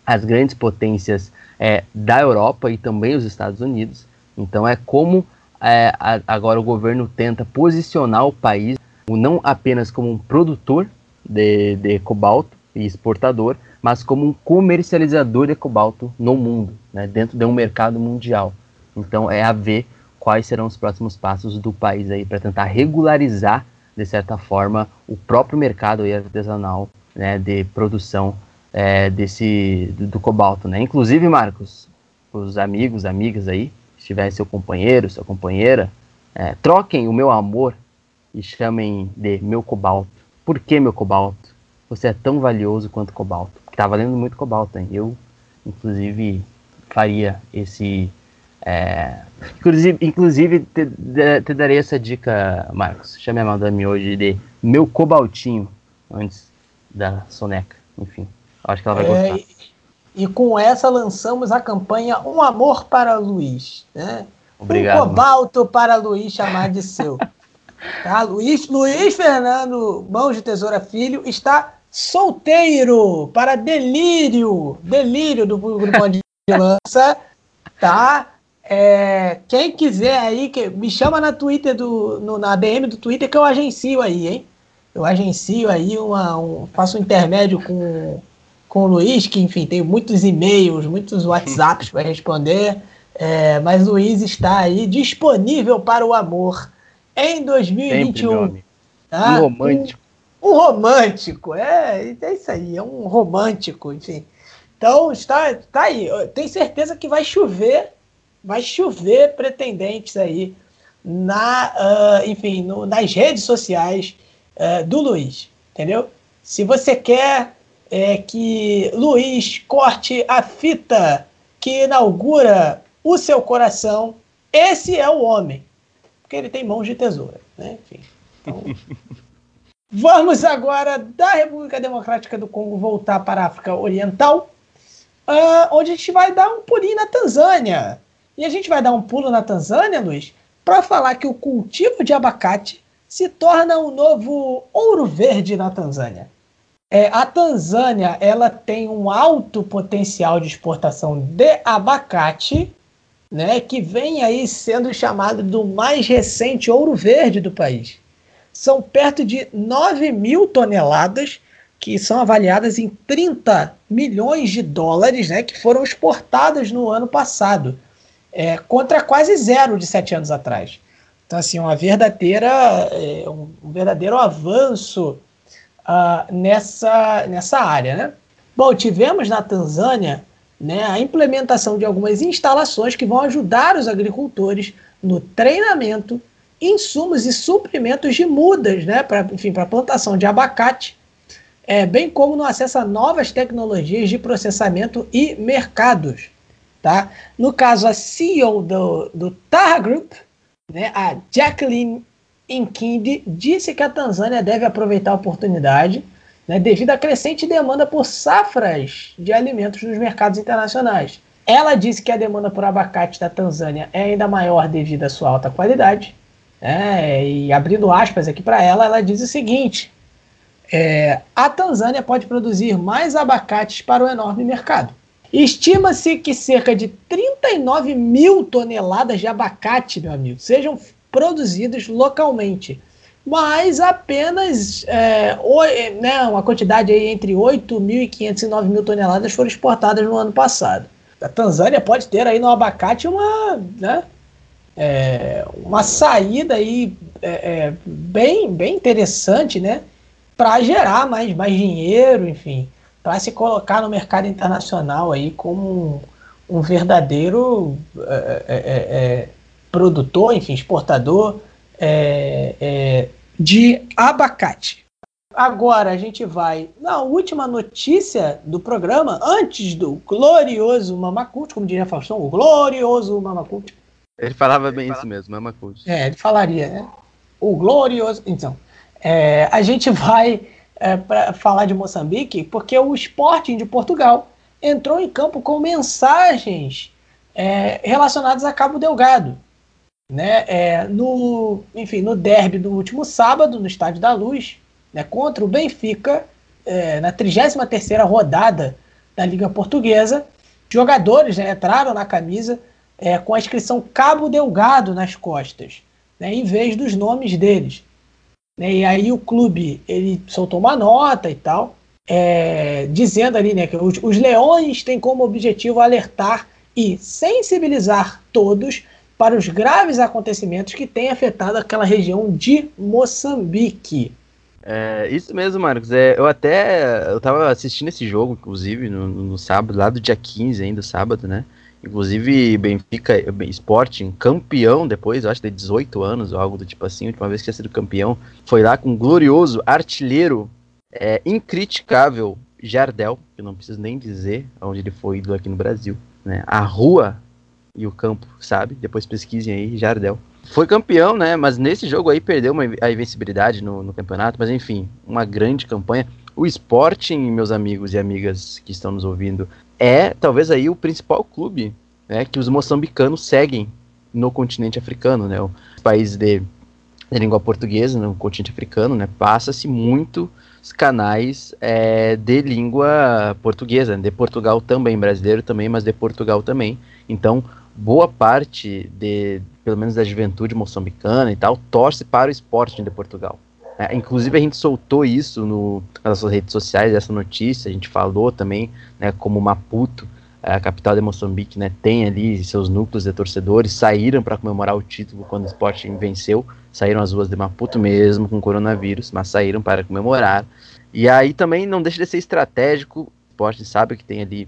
as grandes potências é, da Europa e também os Estados Unidos. Então é como é, a, agora o governo tenta posicionar o país não apenas como um produtor de, de cobalto e exportador, mas como um comercializador de cobalto no mundo, né, dentro de um mercado mundial. Então é a ver quais serão os próximos passos do país aí para tentar regularizar de certa forma o próprio mercado artesanal né, de produção é, desse do, do, cobalto, né? Inclusive, Marcos, os amigos, amigas aí, se tiver seu companheiro, sua companheira, é, troquem o meu amor e chamem de meu cobalto. Por que meu cobalto? Você é tão valioso quanto cobalto. Tá valendo muito cobalto, hein? Eu, inclusive, faria esse. É, inclusive, inclusive te, te, darei essa dica, Marcos. Chame a madame hoje de meu cobaltinho antes da soneca. Enfim. Acho que ela vai é, gostar. E, e, com essa lançamos a campanha Um Amor para Luiz. Né? Obrigado. Um cobalto para Luiz chamar de seu. tá? Luiz, Luiz Fernando Mãos de Tesoura Filho está solteiro para delírio. Delírio do grupo de lança. Tá? É, quem quiser aí, que, me chama na Twitter do, no, na DM do Twitter que eu agencio aí, hein? Eu agencio aí uma, um, faço um intermédio com com o Luiz, que enfim tem muitos e-mails, muitos WhatsApps para responder, é, mas o Luiz está aí disponível para o amor em 2021. Sempre, tá? Romântico. Um, romântico, é, é isso aí, é um romântico, enfim. Então está, está aí. Tenho certeza que vai chover, vai chover pretendentes aí na, uh, enfim, no, nas redes sociais uh, do Luiz, entendeu? Se você quer é que Luiz corte a fita que inaugura o seu coração. Esse é o homem, porque ele tem mãos de tesoura, né? Enfim. Então, vamos agora da República Democrática do Congo voltar para a África Oriental, uh, onde a gente vai dar um pulinho na Tanzânia. E a gente vai dar um pulo na Tanzânia, Luiz, para falar que o cultivo de abacate se torna um novo ouro verde na Tanzânia. É, a Tanzânia ela tem um alto potencial de exportação de abacate, né, que vem aí sendo chamado do mais recente ouro verde do país. São perto de 9 mil toneladas, que são avaliadas em 30 milhões de dólares, né, que foram exportadas no ano passado, é, contra quase zero de sete anos atrás. Então, assim, uma verdadeira, é, um verdadeiro avanço uh, nessa, nessa área. Né? Bom, tivemos na Tanzânia né, a implementação de algumas instalações que vão ajudar os agricultores no treinamento, insumos e suprimentos de mudas, né, para enfim, para plantação de abacate, é, bem como no acesso a novas tecnologias de processamento e mercados. Tá? No caso, a CEO do, do Taha Group, né, a Jacqueline Nkindi disse que a Tanzânia deve aproveitar a oportunidade né, devido à crescente demanda por safras de alimentos nos mercados internacionais. Ela disse que a demanda por abacate da Tanzânia é ainda maior devido à sua alta qualidade. Né, e abrindo aspas aqui para ela, ela diz o seguinte: é, a Tanzânia pode produzir mais abacates para o enorme mercado. Estima-se que cerca de 39 mil toneladas de abacate, meu amigo, sejam produzidos localmente. Mas apenas é, o, né, uma quantidade aí entre 8.500 e 9 mil toneladas foram exportadas no ano passado. A Tanzânia pode ter aí no abacate uma, né, é, uma saída aí é, é bem, bem interessante, né? Para gerar mais, mais dinheiro, enfim, para se colocar no mercado internacional aí como um, um verdadeiro é, é, produtor, enfim, exportador de abacate. Agora a gente vai na última notícia do programa, antes do glorioso Mamacult, como diria Faustão, o glorioso Mamacult. Ele falava bem isso mesmo, Mamacult. É, ele falaria, né? O glorioso. Então, é, a gente vai é, para falar de Moçambique porque o Sporting de Portugal entrou em campo com mensagens é, relacionadas a Cabo Delgado. Né? É, no, enfim, no derby do último sábado, no Estádio da Luz, né, contra o Benfica, é, na 33ª rodada da Liga Portuguesa. Jogadores né, entraram na camisa é, com a inscrição Cabo Delgado nas costas, né, em vez dos nomes deles. Né, e aí o clube ele soltou uma nota e tal, é, dizendo ali né, que os, os leões têm como objetivo alertar e sensibilizar todos para os graves acontecimentos que têm afetado aquela região de Moçambique. É, isso mesmo, Marcos. É, eu até eu tava assistindo esse jogo, inclusive, no, no, sábado, lá do dia 15 ainda, sábado, né? Inclusive, Benfica Sporting, campeão depois, eu acho, de 18 anos ou algo do tipo assim, a última vez que tinha sido campeão, foi lá com um glorioso artilheiro, é, incriticável Jardel, que não preciso nem dizer onde ele foi ido aqui no Brasil, né? A rua e o campo, sabe? Depois pesquisem aí, Jardel. Foi campeão, né? Mas nesse jogo aí perdeu uma, a invencibilidade no, no, campeonato. Mas enfim, uma grande campanha. O Sporting, meus amigos e amigas que estão nos ouvindo, é talvez aí o principal clube né, que os moçambicanos seguem no continente africano, né? O país de, de língua portuguesa no continente africano, né? Passa-se muito canais é, de língua portuguesa, de Portugal também, brasileiro também, mas de Portugal também. Então, boa parte de, pelo menos da juventude moçambicana e tal, torce para o Sporting de Portugal. É, inclusive a gente soltou isso no, nas nossas redes sociais, essa notícia, a gente falou também, né, como Maputo, a capital de Moçambique, né, tem ali seus núcleos de torcedores, saíram para comemorar o título quando o Sporting venceu, saíram às ruas de Maputo mesmo com coronavírus, mas saíram para comemorar. E aí também não deixa de ser estratégico, o Sporting sabe que tem ali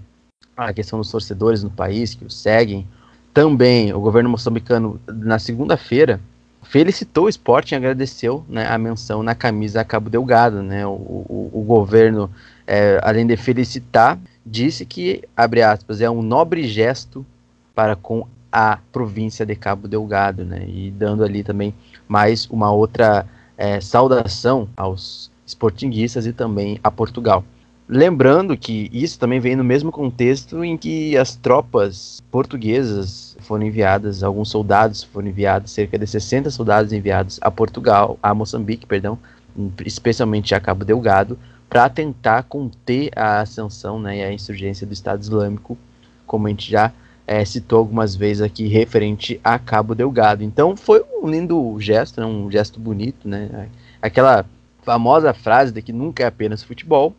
a questão dos torcedores no país que o seguem, também, o governo moçambicano, na segunda-feira, felicitou o Sporting agradeceu né, a menção na camisa a Cabo Delgado. Né? O, o, o governo, é, além de felicitar, disse que, abre aspas, é um nobre gesto para com a província de Cabo Delgado, né? E dando ali também mais uma outra é, saudação aos sportinguistas e também a Portugal. Lembrando que isso também vem no mesmo contexto em que as tropas portuguesas foram enviadas, alguns soldados foram enviados, cerca de 60 soldados enviados a Portugal, a Moçambique, perdão, especialmente a Cabo Delgado, para tentar conter a ascensão né, e a insurgência do Estado Islâmico, como a gente já é, citou algumas vezes aqui, referente a Cabo Delgado. Então foi um lindo gesto, né, um gesto bonito, né? Aquela famosa frase de que nunca é apenas futebol,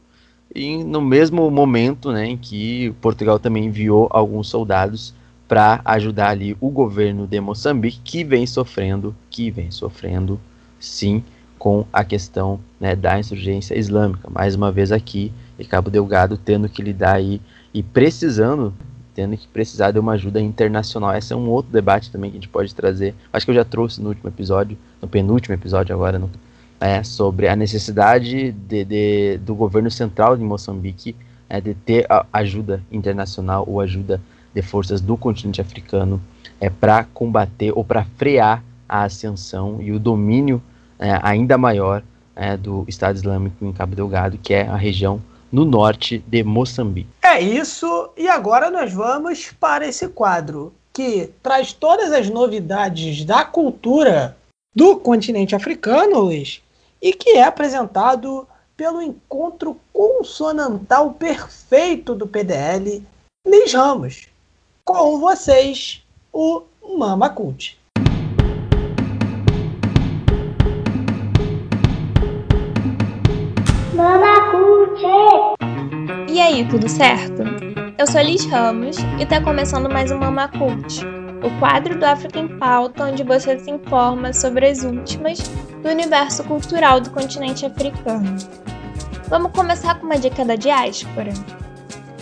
e no mesmo momento né, em que Portugal também enviou alguns soldados para ajudar ali o governo de Moçambique, que vem sofrendo, que vem sofrendo, sim, com a questão né, da insurgência islâmica. Mais uma vez aqui, Cabo Delgado tendo que lidar aí e precisando, tendo que precisar de uma ajuda internacional. Esse é um outro debate também que a gente pode trazer. Acho que eu já trouxe no último episódio, no penúltimo episódio agora, no é, sobre a necessidade de, de, do governo central de Moçambique é, de ter ajuda internacional ou ajuda de forças do continente africano é, para combater ou para frear a ascensão e o domínio é, ainda maior é, do Estado Islâmico em Cabo Delgado, que é a região no norte de Moçambique. É isso, e agora nós vamos para esse quadro que traz todas as novidades da cultura do continente africano, Luiz, e que é apresentado pelo encontro consonantal perfeito do PDL, Liz Ramos. Com vocês, o Mama Cult. Mama Cult! E aí, tudo certo? Eu sou Liz Ramos e está começando mais um Mama Cult o quadro do África em Pauta, onde você se informa sobre as últimas do universo cultural do continente africano. Vamos começar com uma dica da diáspora.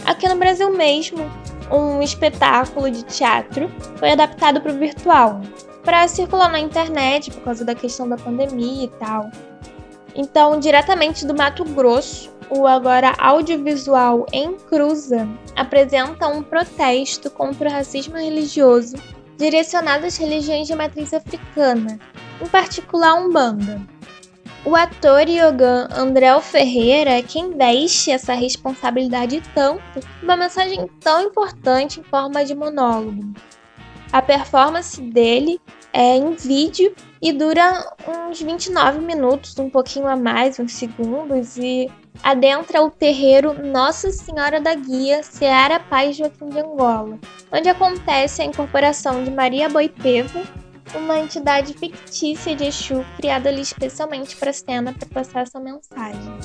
Aqui no Brasil mesmo, um espetáculo de teatro foi adaptado para o virtual. para circular na internet por causa da questão da pandemia e tal. Então, diretamente do Mato Grosso, o agora audiovisual em Cruza apresenta um protesto contra o racismo religioso direcionado às religiões de matriz africana, em particular a Umbanda. O ator Yogan André Ferreira é quem veste essa responsabilidade tanto uma mensagem tão importante em forma de monólogo. A performance dele é em vídeo e dura uns 29 minutos, um pouquinho a mais, uns segundos, e adentra o terreiro Nossa Senhora da Guia Seara Paz Joaquim de Angola, onde acontece a incorporação de Maria Boipeva, uma entidade fictícia de Exu criada ali especialmente para a cena para passar essa mensagem.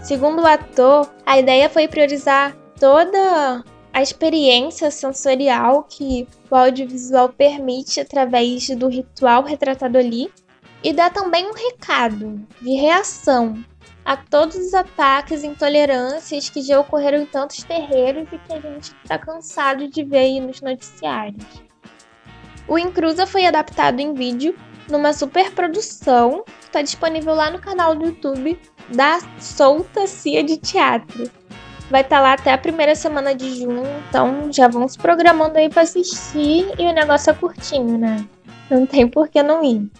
Segundo o ator, a ideia foi priorizar toda a experiência sensorial que o audiovisual permite através do ritual retratado ali e dá também um recado de reação a todos os ataques e intolerâncias que já ocorreram em tantos terreiros e que a gente está cansado de ver aí nos noticiários. O Incruza foi adaptado em vídeo numa superprodução que está disponível lá no canal do YouTube da Solta Cia de Teatro vai estar tá lá até a primeira semana de junho, então já vão se programando aí para assistir e o negócio é curtinho, né? Não tem por que não ir.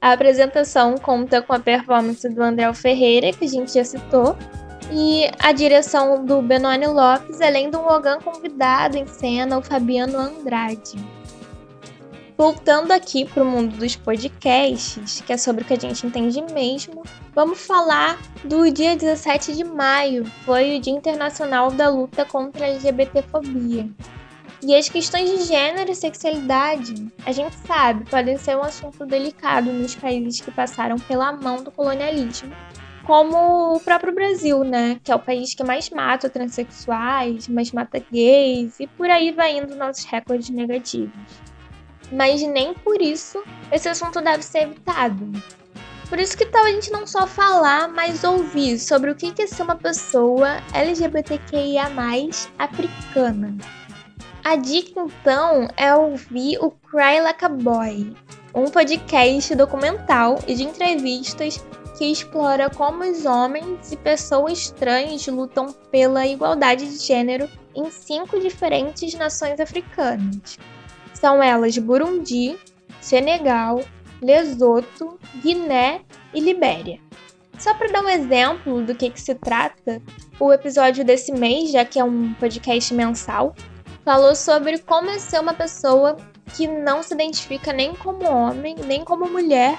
A apresentação conta com a performance do André Ferreira, que a gente já citou, e a direção do Benoni Lopes, além do Logan convidado em cena, o Fabiano Andrade. Voltando aqui para o mundo dos podcasts, que é sobre o que a gente entende mesmo, vamos falar do dia 17 de maio, foi o Dia Internacional da Luta contra a LGBTfobia. E as questões de gênero e sexualidade, a gente sabe, podem ser um assunto delicado nos países que passaram pela mão do colonialismo, como o próprio Brasil, né? Que é o país que mais mata transexuais, mais mata gays, e por aí vai indo nossos recordes negativos mas nem por isso esse assunto deve ser evitado. Por isso que tal a gente não só falar, mas ouvir sobre o que é ser uma pessoa LGBTQIA+, africana. A dica então é ouvir o Cry Like a Boy, um podcast documental e de entrevistas que explora como os homens e pessoas trans lutam pela igualdade de gênero em cinco diferentes nações africanas. São elas Burundi, Senegal, Lesoto, Guiné e Libéria. Só para dar um exemplo do que, que se trata, o episódio desse mês, já que é um podcast mensal, falou sobre como é ser uma pessoa que não se identifica nem como homem, nem como mulher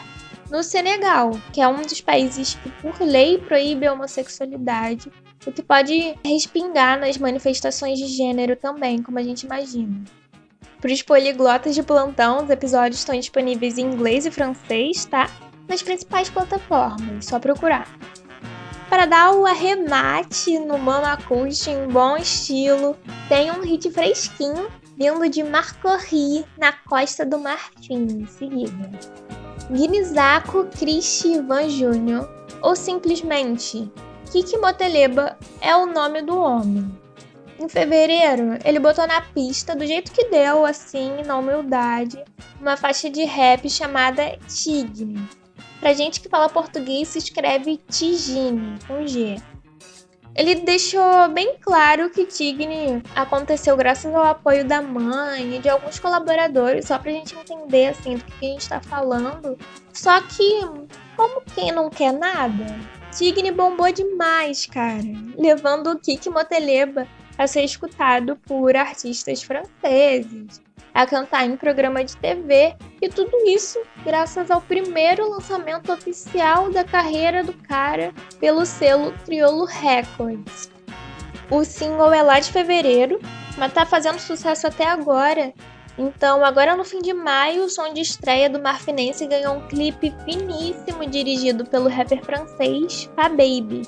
no Senegal, que é um dos países que, por lei, proíbe a homossexualidade, o que pode respingar nas manifestações de gênero também, como a gente imagina. Para os poliglotas de plantão, os episódios estão disponíveis em inglês e francês, tá? Nas principais plataformas, só procurar. Para dar o arremate no Mama Acústico em bom estilo, tem um hit fresquinho vindo de Marcorri, na costa do Martim. Se liga. Guinizako Cristi Ivan Jr., ou simplesmente Kiki Moteleba é o nome do homem. Em fevereiro, ele botou na pista, do jeito que deu, assim, na humildade, uma faixa de rap chamada Tigre. Pra gente que fala português, se escreve Tigine, com G. Ele deixou bem claro que Tigre aconteceu graças ao apoio da mãe e de alguns colaboradores, só pra gente entender assim do que a gente tá falando. Só que, como quem não quer nada, Tigre bombou demais, cara, levando o Kiki Moteleba a ser escutado por artistas franceses, a cantar em programa de TV e tudo isso graças ao primeiro lançamento oficial da carreira do cara pelo selo Criolo Records. O single é lá de fevereiro, mas tá fazendo sucesso até agora. Então, agora no fim de maio, o som de estreia do Marfinense ganhou um clipe finíssimo dirigido pelo rapper francês Fa Baby.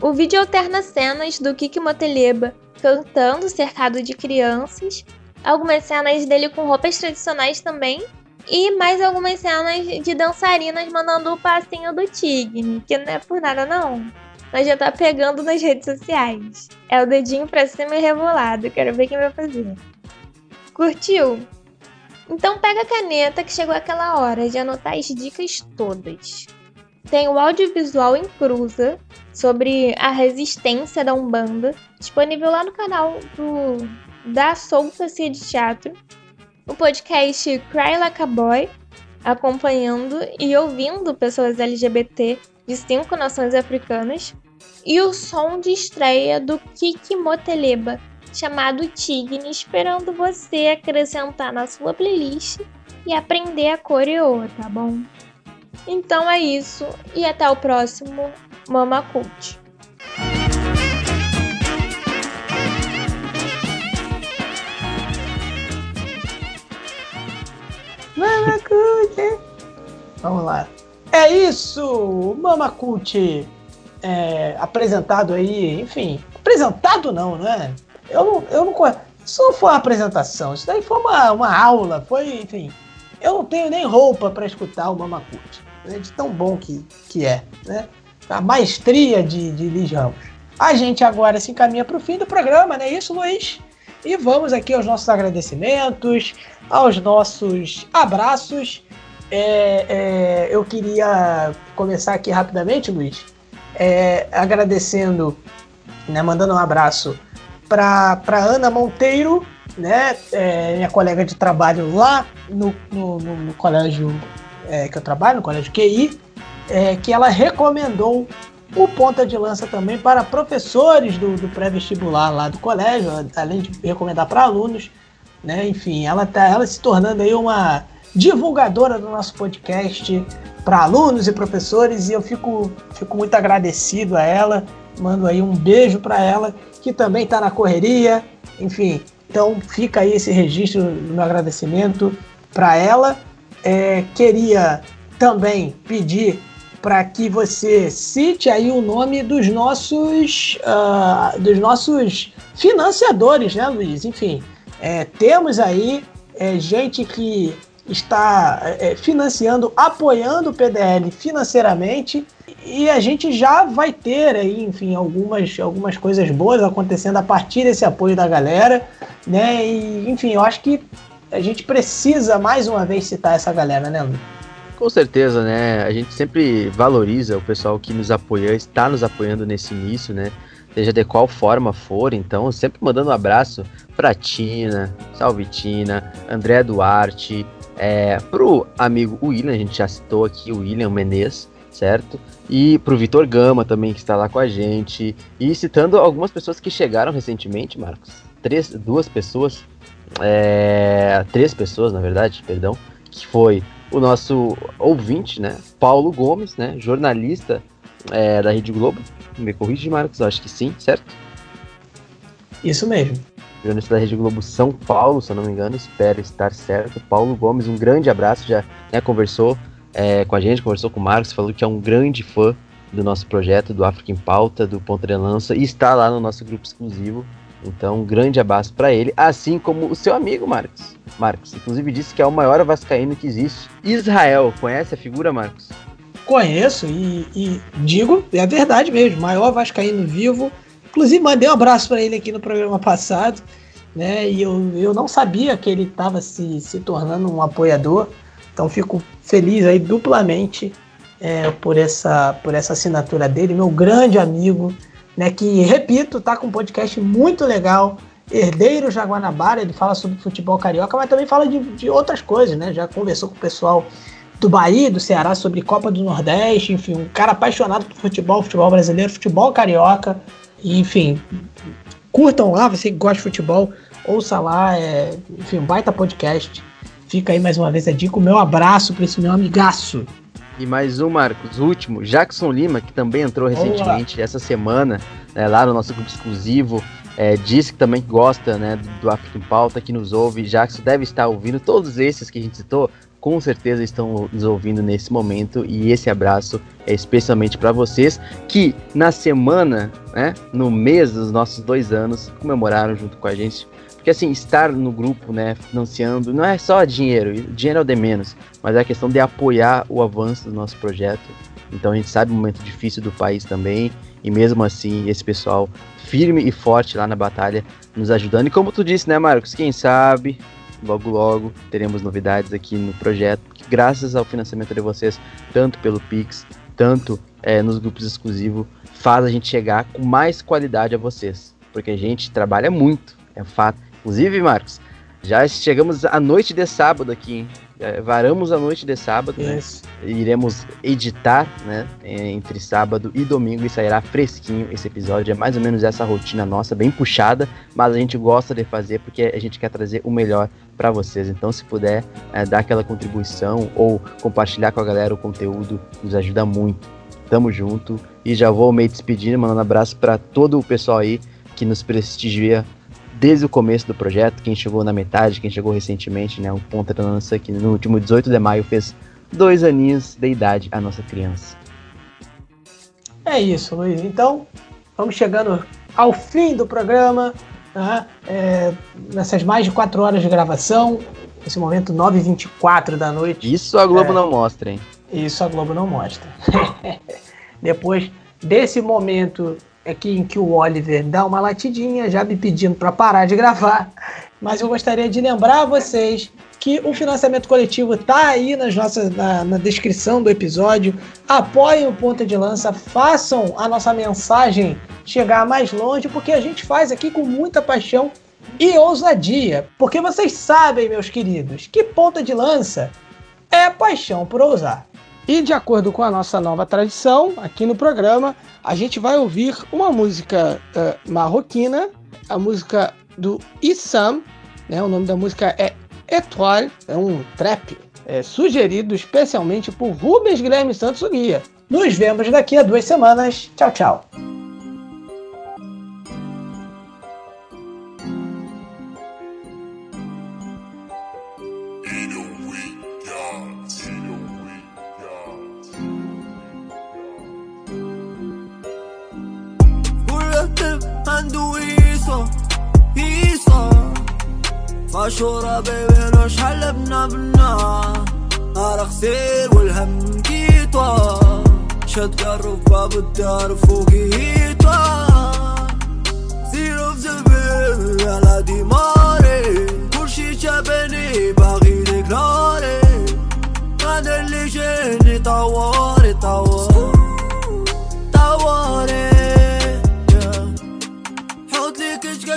O vídeo alterna cenas do Kiki Moteleba cantando, cercado de crianças, algumas cenas dele com roupas tradicionais também, e mais algumas cenas de dançarinas mandando o passinho do Tigre, que não é por nada não. Mas já tá pegando nas redes sociais. É o dedinho pra cima e rebolado, quero ver quem vai fazer. Curtiu? Então pega a caneta que chegou aquela hora de anotar as dicas todas. Tem o audiovisual em cruza sobre a resistência da Umbanda, disponível lá no canal do da Soltacia de Teatro. O podcast Cry Like a Boy, acompanhando e ouvindo pessoas LGBT de cinco nações africanas. E o som de estreia do Kiki Moteleba, chamado Tigni, esperando você acrescentar na sua playlist e aprender a coreô, tá bom? Então é isso e até o próximo Mama Cult. Mama Cult! Vamos lá. É isso! Mama Cult é, apresentado aí, enfim. Apresentado não, né? Eu não, eu não Isso não foi uma apresentação, isso daí foi uma, uma aula, foi, enfim. Eu não tenho nem roupa para escutar o Mama Cult né, de tão bom que, que é, né? A maestria de, de Liz Ramos. A gente agora se encaminha para o fim do programa, não é isso, Luiz? E vamos aqui aos nossos agradecimentos, aos nossos abraços. É, é, eu queria começar aqui rapidamente, Luiz, é, agradecendo, né, mandando um abraço para Ana Monteiro, né, é, minha colega de trabalho lá no, no, no, no colégio é, que eu trabalho, no Colégio QI, é, que ela recomendou o ponta de lança também para professores do, do pré-vestibular lá do colégio, além de recomendar para alunos. Né? Enfim, ela está ela se tornando aí uma divulgadora do nosso podcast para alunos e professores e eu fico, fico muito agradecido a ela. Mando aí um beijo para ela, que também está na correria. Enfim, então fica aí esse registro do meu agradecimento para ela é, queria também pedir para que você cite aí o nome dos nossos, uh, dos nossos financiadores, né, Luiz? Enfim, é, temos aí é, gente que está é, financiando, apoiando o PDL financeiramente e a gente já vai ter aí, enfim, algumas, algumas coisas boas acontecendo a partir desse apoio da galera, né? E, enfim, eu acho que a gente precisa mais uma vez citar essa galera, né, Lu? Com certeza, né? A gente sempre valoriza o pessoal que nos apoia, está nos apoiando nesse início, né? Seja de qual forma for, então, sempre mandando um abraço pra Tina, salve Tina, André Duarte, é, pro amigo William, a gente já citou aqui o William Menezes, certo? E pro Vitor Gama também, que está lá com a gente. E citando algumas pessoas que chegaram recentemente, Marcos. Três, duas pessoas é, três pessoas, na verdade, perdão, que foi o nosso ouvinte, né, Paulo Gomes, né, jornalista é, da Rede Globo. Me corrige, Marcos, acho que sim, certo? Isso mesmo. Jornalista da Rede Globo São Paulo, se eu não me engano, espero estar certo. Paulo Gomes, um grande abraço, já né, conversou é, com a gente, conversou com o Marcos, falou que é um grande fã do nosso projeto, do África em Pauta, do Ponta de Lança, e está lá no nosso grupo exclusivo então, um grande abraço para ele, assim como o seu amigo Marcos. Marcos, inclusive, disse que é o maior vascaíno que existe. Israel, conhece a figura, Marcos? Conheço e, e digo, é verdade mesmo, maior vascaíno vivo. Inclusive, mandei um abraço para ele aqui no programa passado, né? E eu, eu não sabia que ele estava se, se tornando um apoiador. Então, fico feliz aí duplamente é, por, essa, por essa assinatura dele, meu grande amigo né? Que, repito, tá com um podcast muito legal. Herdeiro Jaguanabara, ele fala sobre futebol carioca, mas também fala de, de outras coisas, né? Já conversou com o pessoal do Bahia, do Ceará, sobre Copa do Nordeste, enfim, um cara apaixonado por futebol, futebol brasileiro, futebol carioca, enfim, curtam lá, você que gosta de futebol, ouça lá, é, enfim, um baita podcast. Fica aí mais uma vez a dica, o meu abraço para esse meu amigaço. E mais um, Marcos, último, Jackson Lima, que também entrou recentemente Olá. essa semana, né, lá no nosso grupo exclusivo, é, disse que também gosta né, do África em Pauta, que nos ouve. Jackson deve estar ouvindo, todos esses que a gente citou, com certeza estão nos ouvindo nesse momento. E esse abraço é especialmente para vocês que na semana, né, no mês dos nossos dois anos, comemoraram junto com a gente porque assim, estar no grupo, né, financiando, não é só dinheiro, dinheiro é o de menos, mas é a questão de apoiar o avanço do nosso projeto. Então a gente sabe o momento difícil do país também, e mesmo assim, esse pessoal firme e forte lá na batalha, nos ajudando. E como tu disse, né, Marcos, quem sabe logo logo teremos novidades aqui no projeto, que graças ao financiamento de vocês, tanto pelo Pix, tanto é, nos grupos exclusivos, faz a gente chegar com mais qualidade a vocês, porque a gente trabalha muito, é fato. Inclusive, Marcos, já chegamos à noite de sábado aqui, hein? É, varamos a noite de sábado, né? Iremos editar, né? Entre sábado e domingo e sairá fresquinho esse episódio. É mais ou menos essa rotina nossa, bem puxada, mas a gente gosta de fazer porque a gente quer trazer o melhor para vocês. Então, se puder é, dar aquela contribuição ou compartilhar com a galera o conteúdo, nos ajuda muito. Tamo junto e já vou meio despedindo, mandando um abraço para todo o pessoal aí que nos prestigia desde o começo do projeto, quem chegou na metade, quem chegou recentemente, né, um ponta de lança que no último 18 de maio fez dois aninhos de idade a nossa criança. É isso, Luiz. Então, vamos chegando ao fim do programa, né? é, nessas mais de quatro horas de gravação, nesse momento 9h24 da noite. Isso a Globo é, não mostra, hein? Isso a Globo não mostra. Depois desse momento aqui em que o Oliver dá uma latidinha, já me pedindo para parar de gravar, mas eu gostaria de lembrar a vocês que o financiamento coletivo está aí nas nossas, na, na, descrição do episódio. Apoiem o Ponta de Lança, façam a nossa mensagem chegar mais longe, porque a gente faz aqui com muita paixão e ousadia. Porque vocês sabem, meus queridos, que Ponta de Lança é paixão por ousar. E de acordo com a nossa nova tradição, aqui no programa, a gente vai ouvir uma música uh, marroquina, a música do Issam, né? o nome da música é Etoile, é um trap é, sugerido especialmente por Rubens Guilherme Santos Guia. Nos vemos daqui a duas semanas. Tchau, tchau. عنده قيصة قيصة مشهورة بيبي نوش حل بنبنا نار خسير والهم جيطة شد قرف باب الدار فوقي هيطة زيرو في زبيب على ماري كل شي شابني باغي نكراري أنا اللي جيني طوالي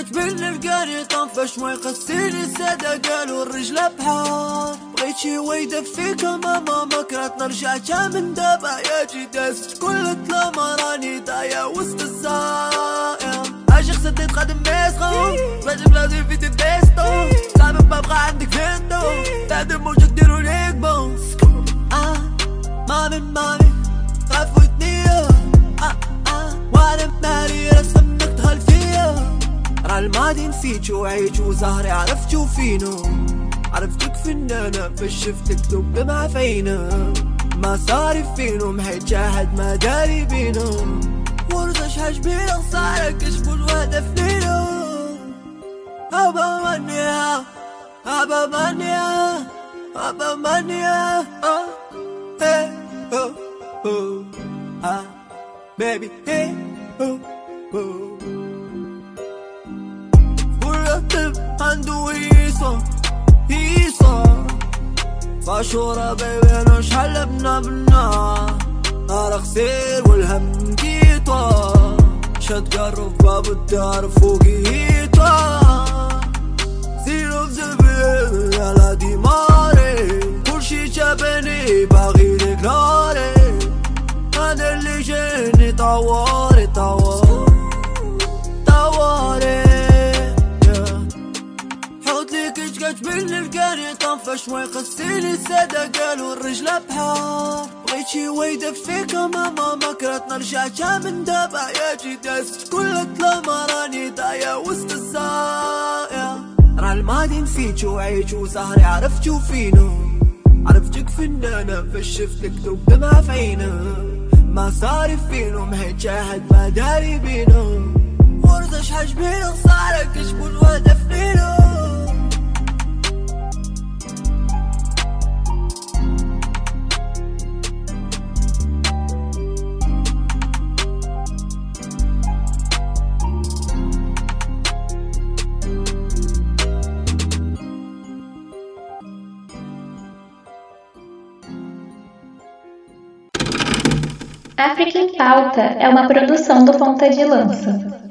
كش بالنفقاني طنفش ما يقسيني السادة؟ قالوا الرجل بحار. بغيت شي ويدفيك ماما ما كرهت نرجع من دابا يا جي دازت كل تلامة راني دايا وسط الزايا عاشق سديت قدم ميسخو بلادي بلادي في تبيستو صعب ما بقى عندك فيندو بعد موجود ديرو ليك بون آه مامي مامي خافوتني آه آه وأنا مالي فيا راه الماضي نسيتو عيتو زهري عرفتو فينو عرفتك فنانة فش شفتك دب مع فينا ما صاري فينو محيت شاهد ما داري بينو ورد شحال بينا صارك كشفو الوهدة فنينو أبا مانيا أبا مانيا أبا مانيا أه إيه أه أه أه بيبي إيه طبطب عنده هيصة هيصة فاشورة بيبي نشحل بنا نار خسير والهم جيطة شد قرف باب الدار فوقي هيطة زيرو زبيل يلا دي ماري. كل شي جابني باغي لك ناري أنا اللي جيني طوالي خرج من القرية طفش ويخسيني السادة قالوا الرجلة بحار. بغيت شي ويدك فيك ماما مكرتنا الشاشة من دابا يا جي داست كل الظلام راني دايا وسط الزايا را الماضي نسيتو عيتو سهري عرفتو فينو عرفتك فنانة فاش شفتك ذوب دمعة في عينو ما صار فينو مهيت شاهد ما داري بينو ورزش حجبينو صارك شكون فينو África em Pauta é uma produção do Ponta de Lança.